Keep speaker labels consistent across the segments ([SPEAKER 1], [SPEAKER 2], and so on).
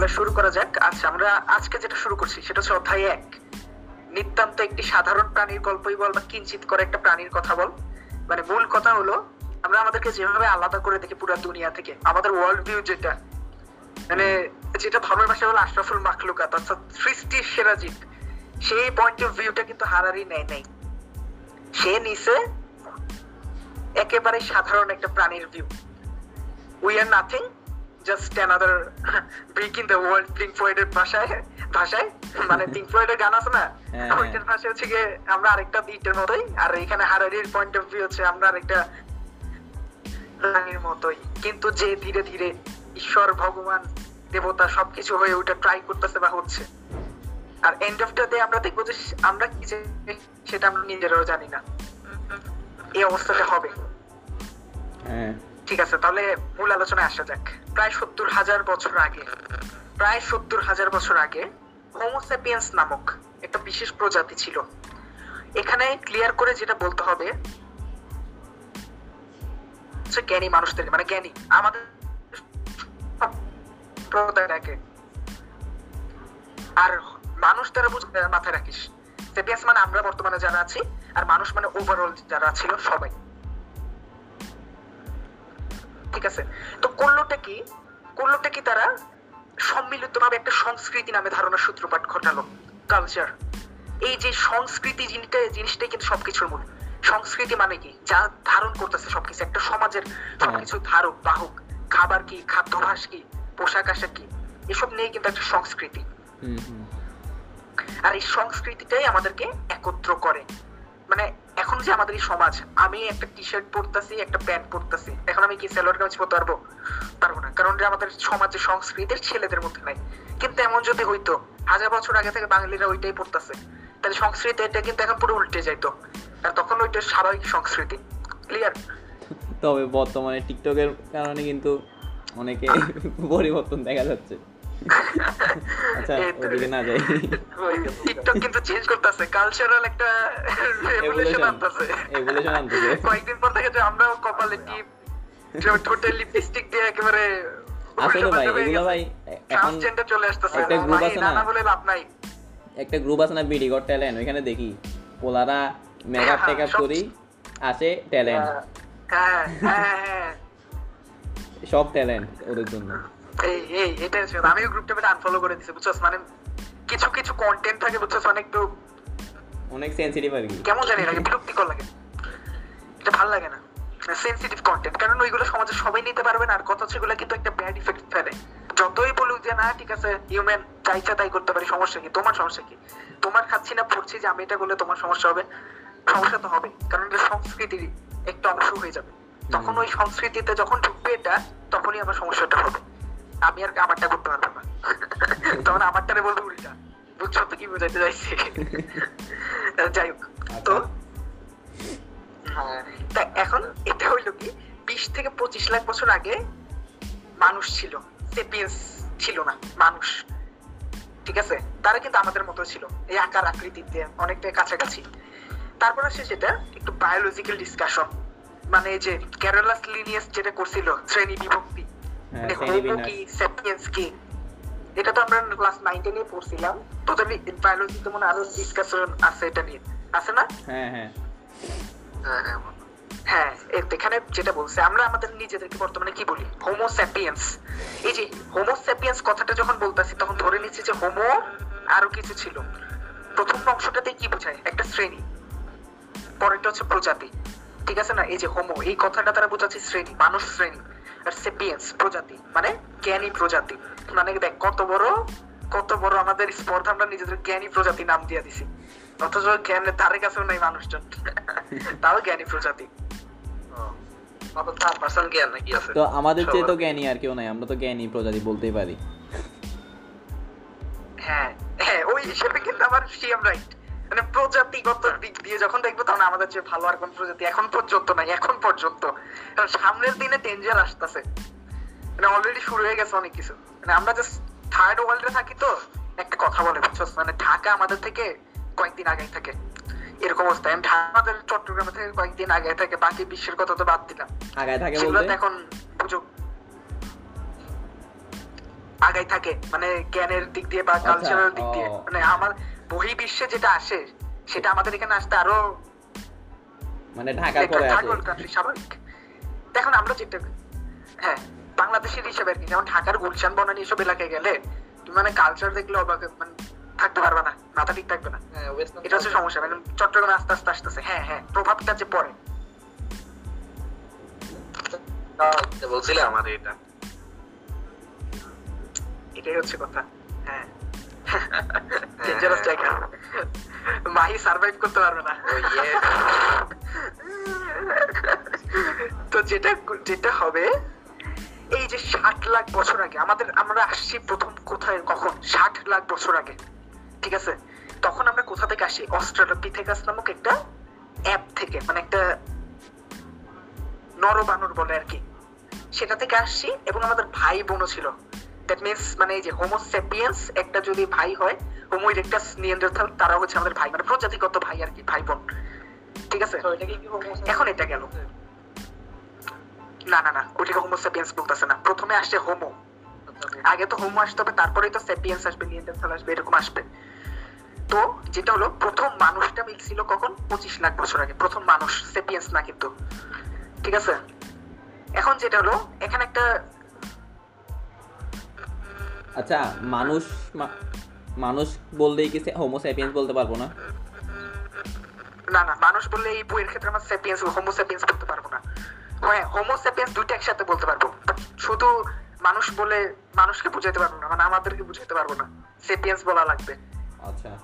[SPEAKER 1] তাহলে শুরু করা যাক। আচ্ছা আমরা আজকে যেটা শুরু করছি, সেটা হচ্ছে অধ্যায় এক। নিতান্ত একটি সাধারণ প্রাণীর গল্পই বল বা কিঞ্চিত করে একটা প্রাণীর কথা বল। মানে মূল কথা হলো, আমরা আমাদেরকে যেভাবে আলাদা করে দেখি পুরো দুনিয়া থেকে, আমাদের ওয়ার্ল্ড ভিউ যেটা মানে যেটা ধর্মের ভাষা হলো আশরাফুল মাখলুকাত, অর্থাৎ সৃষ্টির সেরা জীব, সেই পয়েন্ট অফ ভিউটা কিন্তু হারারি নেয় নাই। সে নিছে একেবারে সাধারণ একটা প্রাণীর view we are nothing just another brick in the world Pink ফ্লয়েডের ভাষায় ভাষায়? মানে পিঙ্ক ফ্লয়েডের গান আছে না?
[SPEAKER 2] হ্যাঁ,
[SPEAKER 1] ওইটার ভাষা হচ্ছে গিয়ে আমরা আরেকটা বিটের মতোই আর এখানে হারারির পয়েন্ট অফ ভিউ হচ্ছে আমরা আরেকটা প্রাণীর মতোই। কিন্তু যে ধীরে ধীরে ঈশ্বর ভগবান দেবতা সবকিছু হয়ে ওটা ট্রাই করতেছে বা হচ্ছে। আর এন্ড অফ দ্য ডে আমরা দেখব যে আমরা কি যে সেটা আমরা নিজেরাও জানি না। এই অবস্থাটা হবে।
[SPEAKER 2] হ্যাঁ।
[SPEAKER 1] ঠিক আছে, তাহলে মূল আলোচনায় আসা যাক। প্রায় সত্তর হাজার বছর আগে, প্রায় সত্তর হাজার বছর আগে হোমোসেপিয়েন্স নামক একটা বিশেষ প্রজাতি ছিল। এখানে ক্লিয়ার করে যেটা বলতে হবে জ্ঞানী মানুষদের মানে জ্ঞানী, আমাদের আর মানুষ বুঝ, মাথায় রাখিস। মানে আমরা বর্তমানে যারা আছি, আর মানুষ মানে ওভারঅল যারা ছিল সবাই। ঠিক আছে? তো করলোটা কি? করলোটা কি তারা? সম্মিলিত ভাবে একটা সংস্কৃতি নামে ধারণার সূত্রপাত ঘটালো কালচার এই যে সংস্কৃতি জিনিসটা জিনিসটাই কিন্তু সবকিছুর মূল। সংস্কৃতি মানে কি? যা ধারণ করতেছে সবকিছু। একটা সমাজের সবকিছু ধারক বাহক। খাবার কি খাদ্যাভ্যাস কি পোশাক আশাক কি? এসব নিয়ে কিন্তু একটা সংস্কৃতি। আর এই সংস্কৃতিটাই আমাদেরকে একত্র করে। মানে এখন যে আমাদের এই সমাজ, আমি একটা টি শার্ট পরতেছি, একটা প্যান্ট পরতেছি, এখন আমি কি সালোয়ার কামিজ পরতে পারব? পারব না, কারণ যে আমাদের সমাজে সংস্কৃতির ছেলেদের মধ্যে নাই। কিন্তু এমন যদি হইতো, হাজার বছর আগে থেকে বাঙালিরা ওইটাই পড়তেছে তাহলে সংস্কৃতি এটা কিন্তু এখন পুরো উল্টে যাইতো। আর তখন ওইটা স্বাভাবিক সংস্কৃতি ক্লিয়ার
[SPEAKER 2] তবে বর্তমানে টিকটকের কারণে কিন্তু অনেকে পরিবর্তন দেখা যাচ্ছে। আচ্ছা ওদিকে না যাই।
[SPEAKER 1] টিকটক কিন্তু চেঞ্জ করতেছে কালচারাল একটা রেভলিউশন আনতেছে।
[SPEAKER 2] Evolution আনতেছে।
[SPEAKER 1] কয়েকদিন পর থেকে যে আমরাও কপালে টিপ ঠোঁটে লিপস্টিক দিয়ে একেবারে
[SPEAKER 2] আসলে ভাই এগুলো ভাই এখন
[SPEAKER 1] চলে আসতেছে।
[SPEAKER 2] একটা group আছে না?
[SPEAKER 1] বলে লাভ নাই।
[SPEAKER 2] একটা গ্রুপ আছে না বিডি ট্যালেন্ট ওইখানে দেখি। পোলারা মেকআপ
[SPEAKER 1] হ্যাঁ,
[SPEAKER 2] টেকআপ করি আসে ট্যালেন্ট
[SPEAKER 1] হ্যাঁ হ্যাঁ হ্যাঁ।
[SPEAKER 2] সব ট্যালেন্ট ওদের জন্য।
[SPEAKER 1] এই এই এটা আমি গ্রুপটা আনফলো করে দিছি বুঝছস? মানে কিছু কিছু কন্টেন্ট থাকে বুঝছস? অনেক একটু
[SPEAKER 2] অনেক সেন্সিটিভ আর কি
[SPEAKER 1] কেমন জানি লাগে বিরক্তিকর লাগে। এটা ভালো লাগে না। সেনসিটিভ কন্টেন্ট কারণ ওইগুলো সমাজে সবাই নিতে পারবে না আর কথা এগুলো কিন্তু একটা ব্যাড ইফেক্ট ফেলে। যতই বলুক যে না ঠিক আছে হিউম্যান যা ইচ্ছা তাই করতে পারি সমস্যা কি? তোমার সমস্যা কি? তোমার খাচ্ছি না পড়ছি যে আমি এটা করলে তোমার সমস্যা হবে? সমস্যা তো হবে কারণ এটা সংস্কৃতির একটা অংশ হয়ে যাবে। তখন ওই সংস্কৃতিতে যখন ঢুকবে এটা তখনই আমার সমস্যাটা হবে। আমি আর আমারটা করতে পারব না। তখন আমারটারে বলব উল্টা বুঝছ তো কি বোঝাইতে চাইছি? যাই হোক তো হ্যাঁ, তা এখন এটা হইল কি বিশ থেকে পঁচিশ লাখ বছর আগে মানুষ ছিল সেপিয়েন্স ছিল না মানুষ। ঠিক আছে? তারা কিন্তু আমাদের মতো ছিল এই আকার আকৃতিতে অনেকটাই কাছাকাছি। তারপর আসে যেটা একটু বায়োলজিক্যাল ডিসকাশন মানে যে ক্যারোলাস লিনিয়াস যেটা করছিল শ্রেণি বিভক্তি।
[SPEAKER 2] হ্যাঁ,
[SPEAKER 1] এটা তো আমরা ক্লাস নাইন টেনে পড়ছিলাম। টোটালি বায়োলজিতে মনে আরও ডিসকাশন আছে এটা নিয়ে। আছে না?
[SPEAKER 2] হ্যাঁ হ্যাঁ।
[SPEAKER 1] হ্যাঁ এখানে যেটা বলছে আমরা আমাদের নিজেদেরকে বর্তমানে কি বলি? হোমো স্যাপিয়েন্স এই যে হোমো স্যাপিয়েন্স কথাটা যখন বলতেছি তখন ধরে নিচ্ছি যে হোমো আরও কিছু ছিল। প্রথম অংশটাতে কি বোঝায়? একটা শ্রেণি। পরেরটা হচ্ছে প্রজাতি। ঠিক আছে না? এই যে হোমো এই কথাটা তারা বোঝাচ্ছে শ্রেণি মানুষ শ্রেণি। সেপিয়েন্স প্রজাতি মানে জ্ঞানী প্রজাতি। মানে দেখ কত বড় কত বড় আমাদের স্পর্ধা আমরা নিজেদের জ্ঞানী প্রজাতি নাম দিয়ে দিছি। অথচ জ্ঞানের ধারে কাছেও নাই মানুষজন। তাও জ্ঞানী প্রজাতি।
[SPEAKER 2] তো আমাদের চেয়ে তো জ্ঞানী আর কেউ নাই আমরা তো জ্ঞানী প্রজাতি বলতেই পারি।
[SPEAKER 1] হ্যাঁ হ্যাঁ ওই হিসেবে কিন্তু আমার সিএম রাইট মানে প্রজাতিগত দিক দিয়ে যখন দেখব তখন আমাদের চেয়ে ভালো আর কোন প্রজাতি এখন পর্যন্ত নাই এখন পর্যন্ত। কারণ সামনের দিনে ডেঞ্জার আসতেছে। মানে অলরেডি শুরু হয়ে গেছে অনেক কিছু। মানে আমরা জাস্ট থার্ড ওয়ার্ল্ডে থাকি তো একটা কথা বলে বুঝছস মানে ঢাকা আমাদের থেকে কয়েকদিন আগেই থাকে। এরকম অবস্থা। আমি ঢাকা আমাদের চট্টগ্রামে থেকে কয়েকদিন আগে থাকে বাকি বিশ্বের কথা তো বাদ দিলাম।
[SPEAKER 2] থাকে বলতে?
[SPEAKER 1] এখন বুঝো। আগাই থাকে। মানে জ্ঞানের দিক দিয়ে বা কালচারাল দিক দিয়ে। মানে আমার বহি বিশ্বে যেটা আসে সেটা আমাদের এখানে আসতে আরও
[SPEAKER 2] মানে ঢাকার পরে
[SPEAKER 1] কান্ট্রি স্বাভাবিক। দেখুন আমরা যেটা হ্যাঁ বাংলাদেশের হিসেবে আর কি যেমন ঢাকার গুলশান বনানী এসব এলাকায় গেলে তুমি মানে কালচার দেখলে অবাক মানে থাকতে পারবে না মাথা ঠিক থাকবে না।
[SPEAKER 3] হ্যাঁ
[SPEAKER 1] এটা হচ্ছে সমস্যা মানে চট্টগ্রামে আস্তে আস্তে আসতেছে হ্যাঁ হ্যাঁ প্রভাবটা যে পড়ে।
[SPEAKER 3] বলছিলাম আর এটা।
[SPEAKER 1] এটাই হচ্ছে কথা হ্যাঁ। ডেঞ্জারাস জায়গা মাহি সার্ভাইভ করতে পারবে না।
[SPEAKER 3] ইয়ে
[SPEAKER 1] তো যেটা যেটা হবে এই যে ষাট লাখ বছর আগে আমাদের আমরা আসছি প্রথম কোথায় কখন? ষাট লাখ বছর আগে। ঠিক আছে? তখন আমরা কোথা থেকে আসি? অস্ট্রালোপিথেকাস নামক একটা অ্যাপ থেকে মানে একটা নরবানর বলে আর কি। সেটা থেকে আসছি এবং আমাদের ভাই বোনও ছিল। দ্যাট মিনস মানে এই যে হোমোসেপিয়েন্স একটা যদি ভাই হয় হোমো ইরেক্টাস নিয়েন্ডারথাল তারা হচ্ছে আমাদের ভাই মানে প্রজাতিগত ভাই আর কি ভাই বোন। ঠিক আছে? এখন এটা গেল। না না না ওইটাকে হোমোসেপিয়েন্স বলতেছে না। প্রথমে আসছে হোমো আগে তো হোমো আসতে হবে তারপরেই তো সেপিয়েন্স আসবে নিয়েন্ডারথাল আসবে এরকম আসবে। তো যেটা হলো প্রথম মানুষটা মিলছিল কখন? পঁচিশ লাখ বছর আগে প্রথম মানুষ সেপিয়েন্স না কিন্তু। ঠিক আছে? এখন যেটা হলো এখানে একটা
[SPEAKER 2] আচ্ছা মানুষ মানুষ বললেই কি হোমোস্যাপিয়েন্স বলতে পারব না?
[SPEAKER 1] না না মানুষ বললে এই বইয়ের ক্ষেত্রে আমরা সেপিয়েন্স হোমো সেপিয়েন্স বলতে পারব না। হ্যাঁ হোমো সেপিয়েন্স দুইটা একসাথে বলতে পারব। শুধু মানুষ বলে মানুষকে বুঝাইতে পারব না মানে আমাদেরকে বুঝাইতে পারব না। সেপিয়েন্স বলা লাগবে।
[SPEAKER 2] আচ্ছা।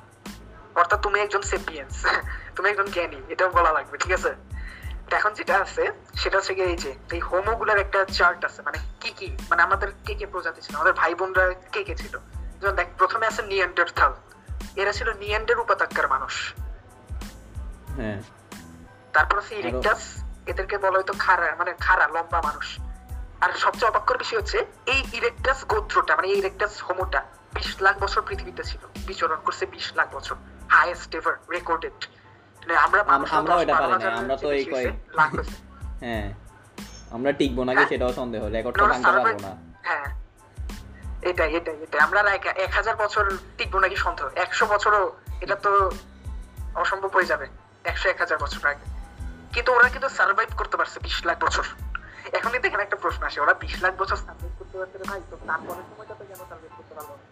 [SPEAKER 1] অর্থাৎ তুমি একজন সেপিয়েন্স তুমি একজন জ্ঞানী এটাও বলা লাগবে ঠিক আছে? এখন যেটা আছে সেটা হচ্ছে এই যে এই হোমোগুলার একটা চার্ট আছে মানে কি কি মানে আমাদের কে কে প্রজাতি ছিল আমাদের ভাই বোনরা কে কে ছিল। যেমন দেখ প্রথমে আছে নিয়ান্ডারথাল এরা ছিল নিয়ান্ডের উপত্যকার মানুষ।
[SPEAKER 2] হ্যাঁ।
[SPEAKER 1] তারপর আছে ইরেকটাস এদেরকে বলা হয়তো খাড়া মানে খাড়া লম্বা মানুষ। আর সবচেয়ে অবাক্যর বিষয় হচ্ছে এই ইরেকটাস গোত্রটা মানে এই ইরেকটাস হোমোটা বিশ লাখ বছর পৃথিবীতে ছিল বিচরণ করছে বিশ লাখ বছর হাইয়েস্ট এভার রেকর্ডেড
[SPEAKER 2] আমরাও এটা পারি না, আমরা তো এই কয়েক-
[SPEAKER 1] হয়েছে, লাখ হয়েছে।
[SPEAKER 2] হ্যাঁ আমরা টিকবো নাকি
[SPEAKER 1] হ্যাঁ।
[SPEAKER 2] সেটাও সন্দেহ রেকর্ডটা ভাঙতে পারব না
[SPEAKER 1] হ্যাঁ এটাই এটাই এটাই আমরা এক- হাজার বছর টিকবো নাকি সন্দেহ একশো বছরও এটা তো অসম্ভব হয়ে যাবে একশো এক হাজার বছর আগে কিন্তু ওরা কিন্তু সার্ভাইভ করতে পারছে বিশ লাখ বছর এখন কিন্তু এখানে একটা প্রশ্ন আসে ওরা বিশ লাখ বছর সার্ভাইভ করতে পারছে ভাই তো তারপরের সময়টা তো কেন সার্ভাইভ করতে পারব না?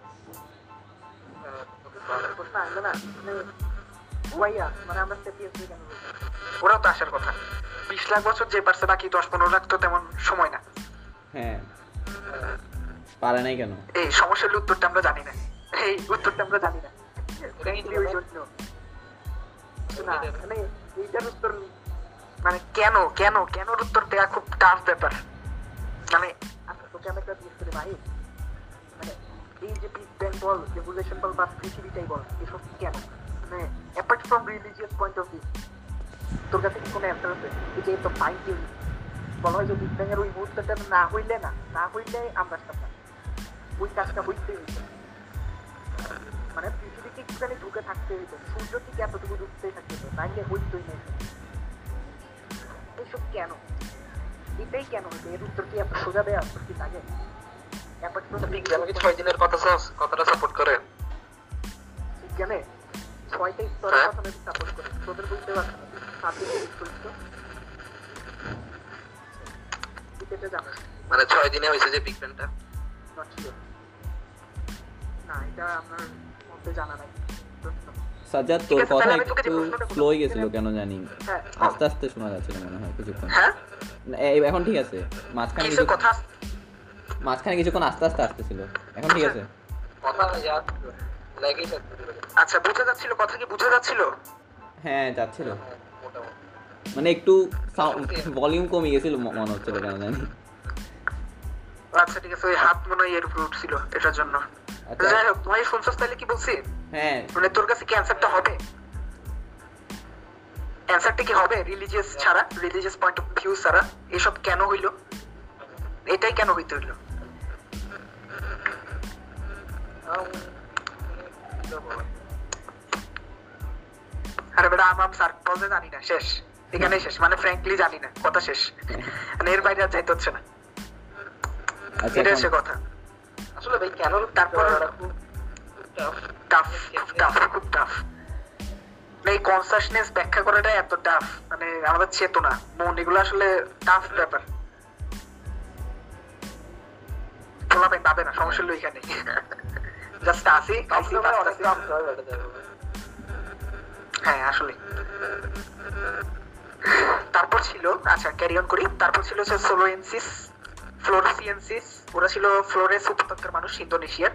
[SPEAKER 1] প্রশ্ন আসবে না মানে ওয়াইয়া মানে আমরা ওরাও তো আসার কথা। বিশ লাখ বছর যে পারছে বাকি দশ পনেরো লাখ তো তেমন সময় না।
[SPEAKER 2] হ্যাঁ। পারে নাই কেন?
[SPEAKER 1] এই সমস্যার উত্তরটা আমরা জানি না। এই উত্তরটা আমরা জানি না। মানে এইটার উত্তর মানে কেন কেন কেন উত্তর দেওয়া খুব টাফ ব্যাপার। মানে আচ্ছা তোকে আমি একটা করি ভাই। মানে এই যে বিগ ব্যাং বল বল বা পৃথিবীটাই বল এসব কেন? মানে apart from religious point of view তোর কাছে কি কোনো অ্যান্সার আছে? এই তো ফাইন থিওরি বলা হয় যে বিগ ব্যাং এর ওই মুহূর্তটা না হইলে না না হইলে আমরা আসতাম ওই কাজটা হইতেই হইতো মানে পৃথিবীকে একটুখানি ঢুকে থাকতে হইতো সূর্য ঠিক এতটুকু ঢুকতেই থাকতে হতো নাইলে হইতোই না। এসব কেন? এটাই কেন হইতো এর উত্তর কি এত সোজা দেয়া কি লাগে? Apart
[SPEAKER 3] কি ছয় দিনের কথা কথাটা সাপোর্ট করে?
[SPEAKER 1] বিজ্ঞানে? ছয়টা স্তরের। কথা নাকি সাপোর্ট করে। তোদের বুঝতে পারছ জানো
[SPEAKER 3] মানে ছয় দিনে হয়েছে যে বিগ ব্যাংটা
[SPEAKER 1] না এটা আমার মধ্যে জানা নাই।
[SPEAKER 2] সাজ্জাদ তোর কথা
[SPEAKER 1] আমি
[SPEAKER 2] একটু স্লো হয়ে গেছিল কেন জানি।
[SPEAKER 1] হ্যাঁ।
[SPEAKER 2] আস্তে আস্তে শোনা যাচ্ছিল মনে হয় কিছুক্ষণ।
[SPEAKER 1] হ্যাঁ?
[SPEAKER 2] এখন ঠিক আছে। মাঝখানে
[SPEAKER 1] কিছু
[SPEAKER 2] কিছু
[SPEAKER 1] কথা?
[SPEAKER 2] মাঝখানে কিছুক্ষণ আস্তে আস্তে আসতেছিল। এখন ঠিক আছে।
[SPEAKER 3] কথা
[SPEAKER 1] আচ্ছা বোঝা যাচ্ছিল কথা কি বোঝা যাচ্ছিল?
[SPEAKER 2] হ্যাঁ যাচ্ছিল। মানে একটু ভলিউম কমে গেছিল মনে হচ্ছিল কেন জানি।
[SPEAKER 1] আচ্ছা ঠিক আছে ওই হাত মনে হয় এর উপরে উঠছিল এটার জন্য।
[SPEAKER 2] আচ্ছা।
[SPEAKER 1] যাই হোক তোমার শুনছস তাহলে কি বলছি?
[SPEAKER 2] হ্যাঁ।
[SPEAKER 1] মানে তোর কাছে কি অ্যান্সারটা হবে? অ্যান্সারটা কি হবে? রিলিজিয়াস ছাড়া রিলিজিয়াস পয়েন্ট অফ ভিউ ছাড়া এসব কেন হইল? এটাই কেন হইতে হইল? আরে বেটা আম আম জানি না শেষ। এখানেই শেষ মানে ফ্র্যাঙ্কলি জানি না কথা শেষ। মানে এর বাইরে আর যাইতে হচ্ছে না।
[SPEAKER 2] আচ্ছা
[SPEAKER 1] এটা
[SPEAKER 2] এখন?
[SPEAKER 1] হচ্ছে কথা।
[SPEAKER 3] আসলে ভাই কেন
[SPEAKER 1] তারপর- টাফ টাফ খুব টাফ এই কনসাসনেস ব্যাখ্যা করাটা এত টাফ মানে আমাদের চেতনা মন এগুলো আসলে টাফ ব্যাপার। পোলাপে পাবে না সমস্যা হলো এখানে জাস্ট আসি
[SPEAKER 3] tough হয়
[SPEAKER 1] আসলে। তারপর ছিল আচ্ছা ক্যারি অন করি। তারপর ছিল হচ্ছে সোলোয়েন্সিস ফ্লোরেসিয়েন্সিস ওরা ছিল ফ্লোরেস উপত্যকার মানুষ ইন্দোনেশিয়ার।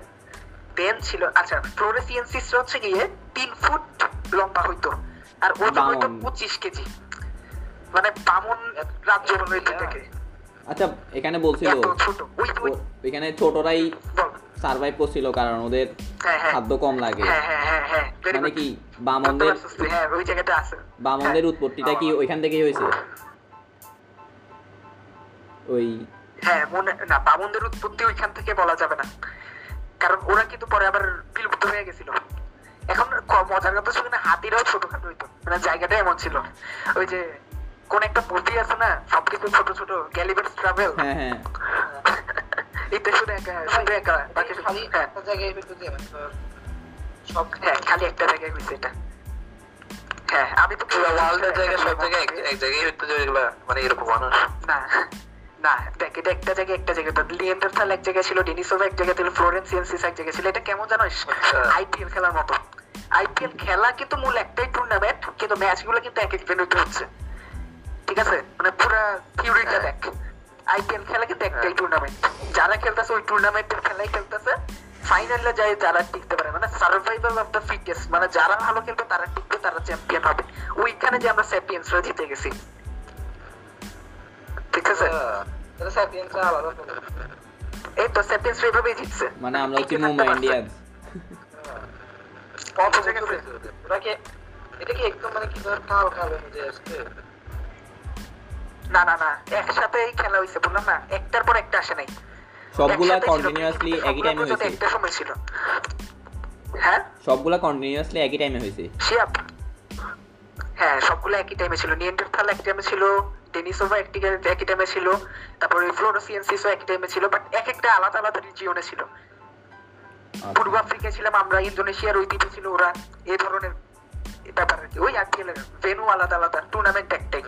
[SPEAKER 1] দেন ছিল আচ্ছা ফ্লোরেসিয়েন্সিস হচ্ছে গিয়ে তিন ফুট লম্বা হইতো। আর ওজন হইতো পঁচিশ কেজি। মানে বামন রাজ্য বলে
[SPEAKER 2] আচ্ছা এখানে বলছিল
[SPEAKER 1] ছোট। ওই ওই
[SPEAKER 2] এখানে ছোটরাই সার্ভাইভ করছিল কারণ ওদের
[SPEAKER 1] হ্যাঁ হ্যাঁ।
[SPEAKER 2] খাদ্য কম লাগে।
[SPEAKER 1] হ্যাঁ
[SPEAKER 2] মানে কি বামনদের
[SPEAKER 1] ওই জায়গাটা আছে।
[SPEAKER 2] বামনদের। উৎপত্তিটা কি ওইখান থেকেই হয়েছে? ওই
[SPEAKER 1] হ্যাঁ মনে না বামনদের উৎপত্তি ওইখান থেকে বলা যাবে না। কারণ ওরা কিন্তু পরে আবার বিলুপ্ত হয়ে গেছিল। এখন মজার কথা ছিল না হাতিরাও ছোটখাটো হইতো। মানে জায়গাটা এমন ছিল। ওই যে কোন একটা মুভি আছে না সবকিছু ছোট ছোট ট্রাভেল
[SPEAKER 2] হ্যাঁ। হ্যাঁ।
[SPEAKER 1] এটা শুধু একা শুধু একা বাকি
[SPEAKER 3] খালি
[SPEAKER 1] হ্যাঁ।
[SPEAKER 3] একটা জায়গায় মানে সব
[SPEAKER 1] হ্যাঁ খালি একটা জায়গায় এটা। হ্যাঁ আমি তো
[SPEAKER 3] পুরো ওয়ার্ল্ডের জায়গায় সব জায়গায় এক- জায়গায় হইতো যে মানে এরকম মানুষ।
[SPEAKER 1] না না দেখ এটা একটা জায়গায় একটা জায়গায়। তো লিয়েন্ডারথাল এক জায়গায় ছিল ডেনিসোভা এক জায়গায় ছিল ফ্লোরেন্সিয়েন্সিস এক জায়গায় ছিল। এটা কেমন জানোস?
[SPEAKER 3] আচ্ছা।
[SPEAKER 1] আইপিএল খেলার মতো। আইপিএল খেলা কিন্তু মূল একটাই টুর্নামেন্ট কিন্তু ম্যাচগুলো কিন্তু এক এক ভেন্যুতে হচ্ছে। ঠিক আছে? মানে পুরা থিওরিটা দেখ। আইপিএল খেলা কিন্তু একটাই টুর্নামেন্ট যারা খেলতেছে ওই টুর্নামেন্টের খেলাই খেলতেছে ফাইনালে যায় যারা টিকতে পারে। মানে সার্ভাইভাল অফ দ্য ফিটেস্ট মানে যারা ভালো খেলবে তারা টিকবে তারা চ্যাম্পিয়ন হবে। ওইখানে যে আমরা স্যাপিয়েন্সরা জিতে গেছি। ঠিক আছে?
[SPEAKER 3] তো।
[SPEAKER 1] এই তো স্যাপিয়েন্সরা এইভাবেই জিতছে।
[SPEAKER 2] মানে আমরা হচ্ছে মুম্বাই
[SPEAKER 1] পারছে।
[SPEAKER 2] ইন্ডিয়ান্স
[SPEAKER 3] কত কি এটা কি একদম মানে কি ধর কাল কাল অনুযায়ী আসছে
[SPEAKER 1] না না না। একসাথেই খেলা হয়েছে বললাম না? একটার পর একটা আসে নাই।
[SPEAKER 2] সবগুলা কন্টিনিউয়াসলি একই টাইমে
[SPEAKER 1] একটা সময় ছিল। হ্যাঁ?
[SPEAKER 2] সবগুলা কন্টিনিউয়াসলি একই টাইমে
[SPEAKER 1] শিয়াপ হ্যাঁ সবগুলো একই টাইমে ছিল। নিয়েন্ডারথাল এক টাইমে ছিল ডেনিসোভা একটি একই টাইমে ছিল তারপরে ফ্লোরোসিয়েন্সিসও একই টাইমে ছিল বাট এক একটা আলাদা আলাদা রিজিয়নে ছিল।
[SPEAKER 2] আচ্ছা।
[SPEAKER 1] পূর্ব আফ্রিকায় ছিলাম আমরা ইন্দোনেশিয়ার ওই দ্বীপে ছিল ওরা এই ধরনের ব্যাপার আর কি। ওই আইপিএল এর ভেনু আলাদা আলাদা টুর্নামেন্ট একটাই।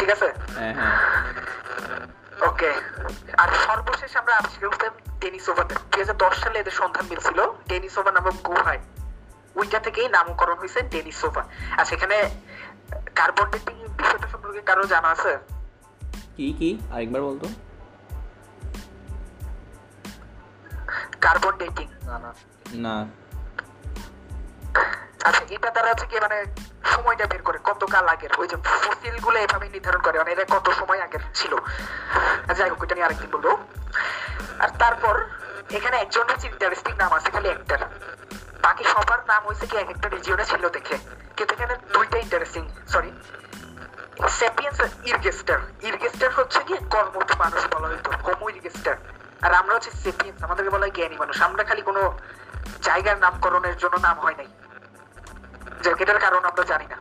[SPEAKER 1] ঠিক আছে?
[SPEAKER 2] হ্যাঁ হ্যাঁ।
[SPEAKER 1] ওকে। আর সর্বশেষ আমরা আজকে উঠতাম টেনিসোভাতে দুই হাজার দশ সালে এদের সন্ধান মিলছিল। টেনিসোভা নামক গুহায়। ওইটা থেকেই নামকরণ হয়েছে টেনিসোভা আর সেখানে কার্বন ডেটিং বিষয়টা সম্পর্কে কারও জানা আছে?
[SPEAKER 2] কি কি? আরেকবার বলতো।
[SPEAKER 1] কার্বন ডেটিং
[SPEAKER 3] না না
[SPEAKER 2] না।
[SPEAKER 1] আচ্ছা এটা তারা হচ্ছে কি মানে সময়টা বের করে কত কাল আগের? ওই যে ফসিলগুলো এভাবে নির্ধারণ করে মানে এরা কত সময় আগের ছিল? আর যাই হোক, ওইটা নিয়ে আরেকদিন আর তারপর, এখানে একজন হচ্ছে ইন্টারেস্টিং নাম আছে, খালি একটার বাকি সবার নাম হয়েছে কি, এক একটা ছিল দেখে। কিন্তু এখানে দুইটা interesting sorry sapiens ergaster ergaster হচ্ছে কি কর্মঠ মানুষ বলা হইতো হোমো ইরগেস্টার আর আমরা হচ্ছে সেপিয়েন্স আমাদেরকে বলা হয় জ্ঞানী মানুষ। আমরা খালি কোনো জায়গার নামকরণের জন্য নাম হয় নাই। যে এটার কারণ আমরা জানি না।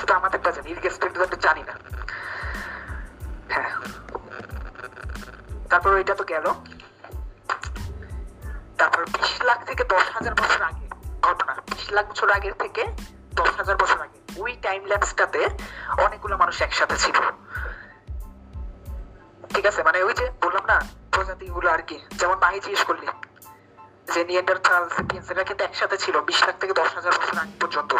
[SPEAKER 1] শুধু আমাদেরটা জানি জানি না। হ্যাঁ। তারপর এটা তো গেল। তারপর বিশ লাখ থেকে দশ হাজার বছর আগে, ঘটনা। বিশ লাখ বছর আগের থেকে দশ হাজার বছর আগে। ওই টাইম ল্যাপসটাতে অনেকগুলো মানুষ একসাথে ছিল। ঠিক আছে? মানে ওই যে বললাম না প্রজাতি গুলো আর কি। যেমন মাহি জিজ্ঞেস করলি। যে নিয়েন্ডারথাল সেপিয়েন্স কিন্তু একসাথে ছিল বিশ লাখ থেকে দশ হাজার বছর আগে পর্যন্ত।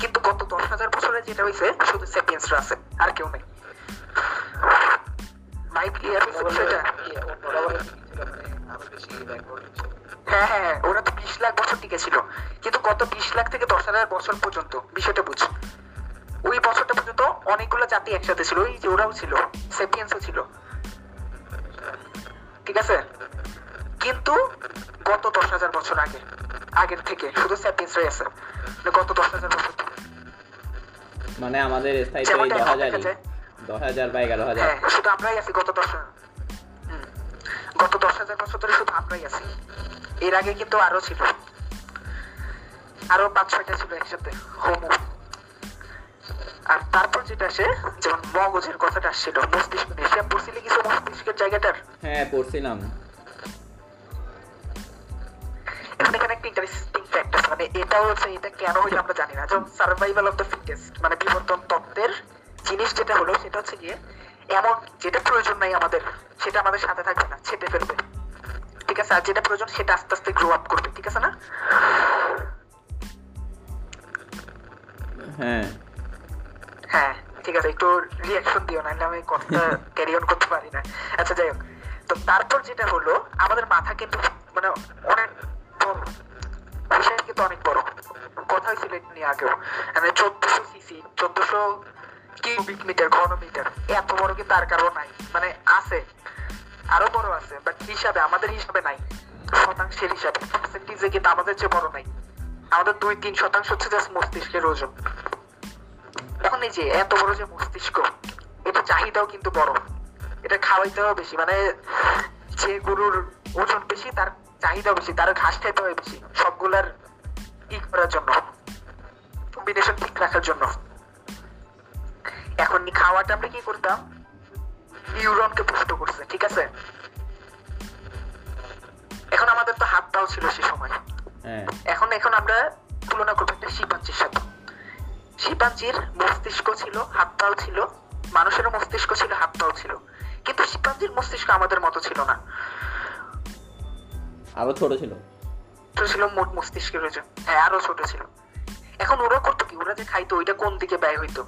[SPEAKER 1] কিন্তু গত দশ হাজার বছরে যেটা হয়েছে শুধু সেপিয়েন্সরা আছে আর কেউ নেই। মাই ক্লিয়ার হয়েছে বিষয়টা
[SPEAKER 3] মানে
[SPEAKER 1] হ্যাঁ হ্যাঁ হ্যাঁ, ওরা তো বিশ লাখ বছর টিকে ছিল। কিন্তু গত বিশ লাখ থেকে দশ হাজার বছর পর্যন্ত বিষয়টা বুঝ। ওই বছরটা পর্যন্ত অনেকগুলো জাতি একসাথে ছিল ওই যে ওরাও ছিল সেপিয়েন্সও ছিল। ঠিক আছে? কিন্তু গত দশ হাজার বছর আগে আগের থেকে শুধু স্যাপিয়েন্সরাই আছে মানে গত দশ হাজার বছর
[SPEAKER 2] মানে আমাদের স্থায়িত্ব এই দশ হাজারই। দশ হাজার বা এগারো হাজার।
[SPEAKER 1] হ্যাঁ শুধু আমরাই আছি গত দশ গত দশ হাজার বছর ধরে শুধু আমরাই আছি। এর আগে কিন্তু আরও ছিল। আরও পাঁচ ছয়টা ছিল একসাথে হোমো। আর তারপর যেটা আসে যেমন মগজের কথাটা আসছিল মস্তিষ্ক নিয়ে। সে পড়ছিলে কিছু মস্তিষ্কের জায়গাটার?
[SPEAKER 2] হ্যাঁ পড়ছিলাম।
[SPEAKER 1] একটা ইন্টারেস্টিং ফ্যাক্ট মানে এটাও হচ্ছে এটা কেন হইল আমরা জানি না। যেমন সার্ভাইভাল অফ দ্য ফিটেস্ট মানে বিবর্তন তত্ত্বের জিনিস যেটা হলো সেটা হচ্ছে গিয়ে এমন যেটা প্রয়োজন নাই আমাদের সেটা আমাদের সাথে থাকবে না ছেটে ফেলবে। ঠিক আছে? আর যেটা প্রয়োজন সেটা আস্তে আস্তে গ্রো আপ করবে। ঠিক আছে না?
[SPEAKER 2] হ্যাঁ।
[SPEAKER 1] হ্যাঁ ঠিক আছে। একটু রিয়াকশন দিও না আমি কথা ক্যারি অন করতে পারি না। আচ্ছা যাই হোক। তো তারপর যেটা হলো আমাদের মাথা কিন্তু মানে অনেক বিষয় কিন্তু অনেক বড়। কথা হয়েছিল নিয়ে আগেও। মানে চোদ্দশো সিসি চোদ্দশো কিউবিক মিটার ঘন মিটার এত বড় কিন্তু আর কারও নাই। মানে আছে, আরও বড় আছে বাট হিসাবে, আমাদের হিসাবে নাই। শতাংশের হিসাবে। পার্সেন্টেজে কিন্তু আমাদের চেয়ে বড় নাই। আমাদের দুই তিন শতাংশ হচ্ছে জাস্ট মস্তিষ্কের ওজন। এখন এই যে এত বড় যে মস্তিষ্ক এটা চাহিদাও কিন্তু বড়। এটা খাওয়াইতেও বেশি। মানে যে গরুর ওজন বেশি, তার চাহিদাও বেশি তার ঘাস খাইতে হয় বেশি সবগুলার ই করার জন্য কম্বিনেশন ঠিক রাখার জন্য। এখন খাওয়াটা আমরা কি করতাম? নিউরনকে পুষ্ট করছে ঠিক আছে? এখন আমাদের তো হাত পাও ছিল সে সময়।
[SPEAKER 2] হ্যাঁ।
[SPEAKER 1] এখন এখন আমরা তুলনা করব একটা শিম্পাঞ্জির সাথে। শিম্পাঞ্জির মস্তিষ্ক ছিল হাত পাও ছিল মানুষেরও মস্তিষ্ক ছিল হাত পাও ছিল। কিন্তু শিম্পাঞ্জির মস্তিষ্ক আমাদের মতো ছিল না।
[SPEAKER 2] আরও ছোট ছিল।
[SPEAKER 1] ছোট ছিল মোট মস্তিষ্কের ওজন হ্যাঁ আরও ছোট ছিল। এখন ওরা করতো কি? ওরা যে খাইতো ওইটা কোন দিকে ব্যয় হইতো?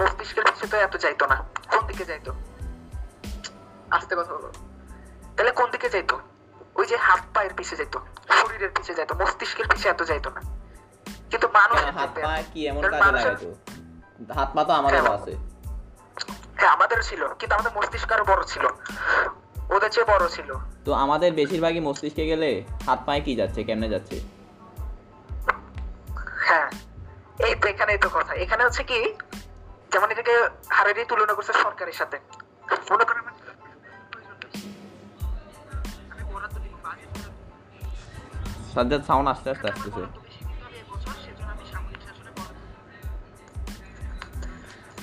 [SPEAKER 1] মস্তিষ্কের পিছনে তো এত যাইতো না। কোন দিকে যাইতো? আস্তে কথা বলো। তাহলে কোন দিকে যাইতো? ওই যে হাত পায়ের পিছে যাইতো শরীরের পিছে যাইতো মস্তিষ্কের পিছে এত যাইতো না। কিন্তু মানুষ
[SPEAKER 2] হাত পা কি এমন কাজে লাগাইতো? হাত পা তো আমাদেরও আছে।
[SPEAKER 1] হ্যাঁ আমাদের ছিল কিন্তু আমাদের মস্তিষ্ক আরও বড় ছিল। ওদের চেয়ে বড় ছিল।
[SPEAKER 2] তো আমাদের বেশিরভাগই মস্তিষ্কে গেলে হাত পায়ে কি যাচ্ছে কেমনে যাচ্ছে?
[SPEAKER 1] হ্যাঁ এই তো এখানেই তো কথা। এখানে হচ্ছে কি যেমন এটাকে হারেরই তুলনা করছে সরকারের সাথে। মনে করেন
[SPEAKER 2] সাজ্জাদ সাউন্ড আস্তে আস্তে আসতেছে।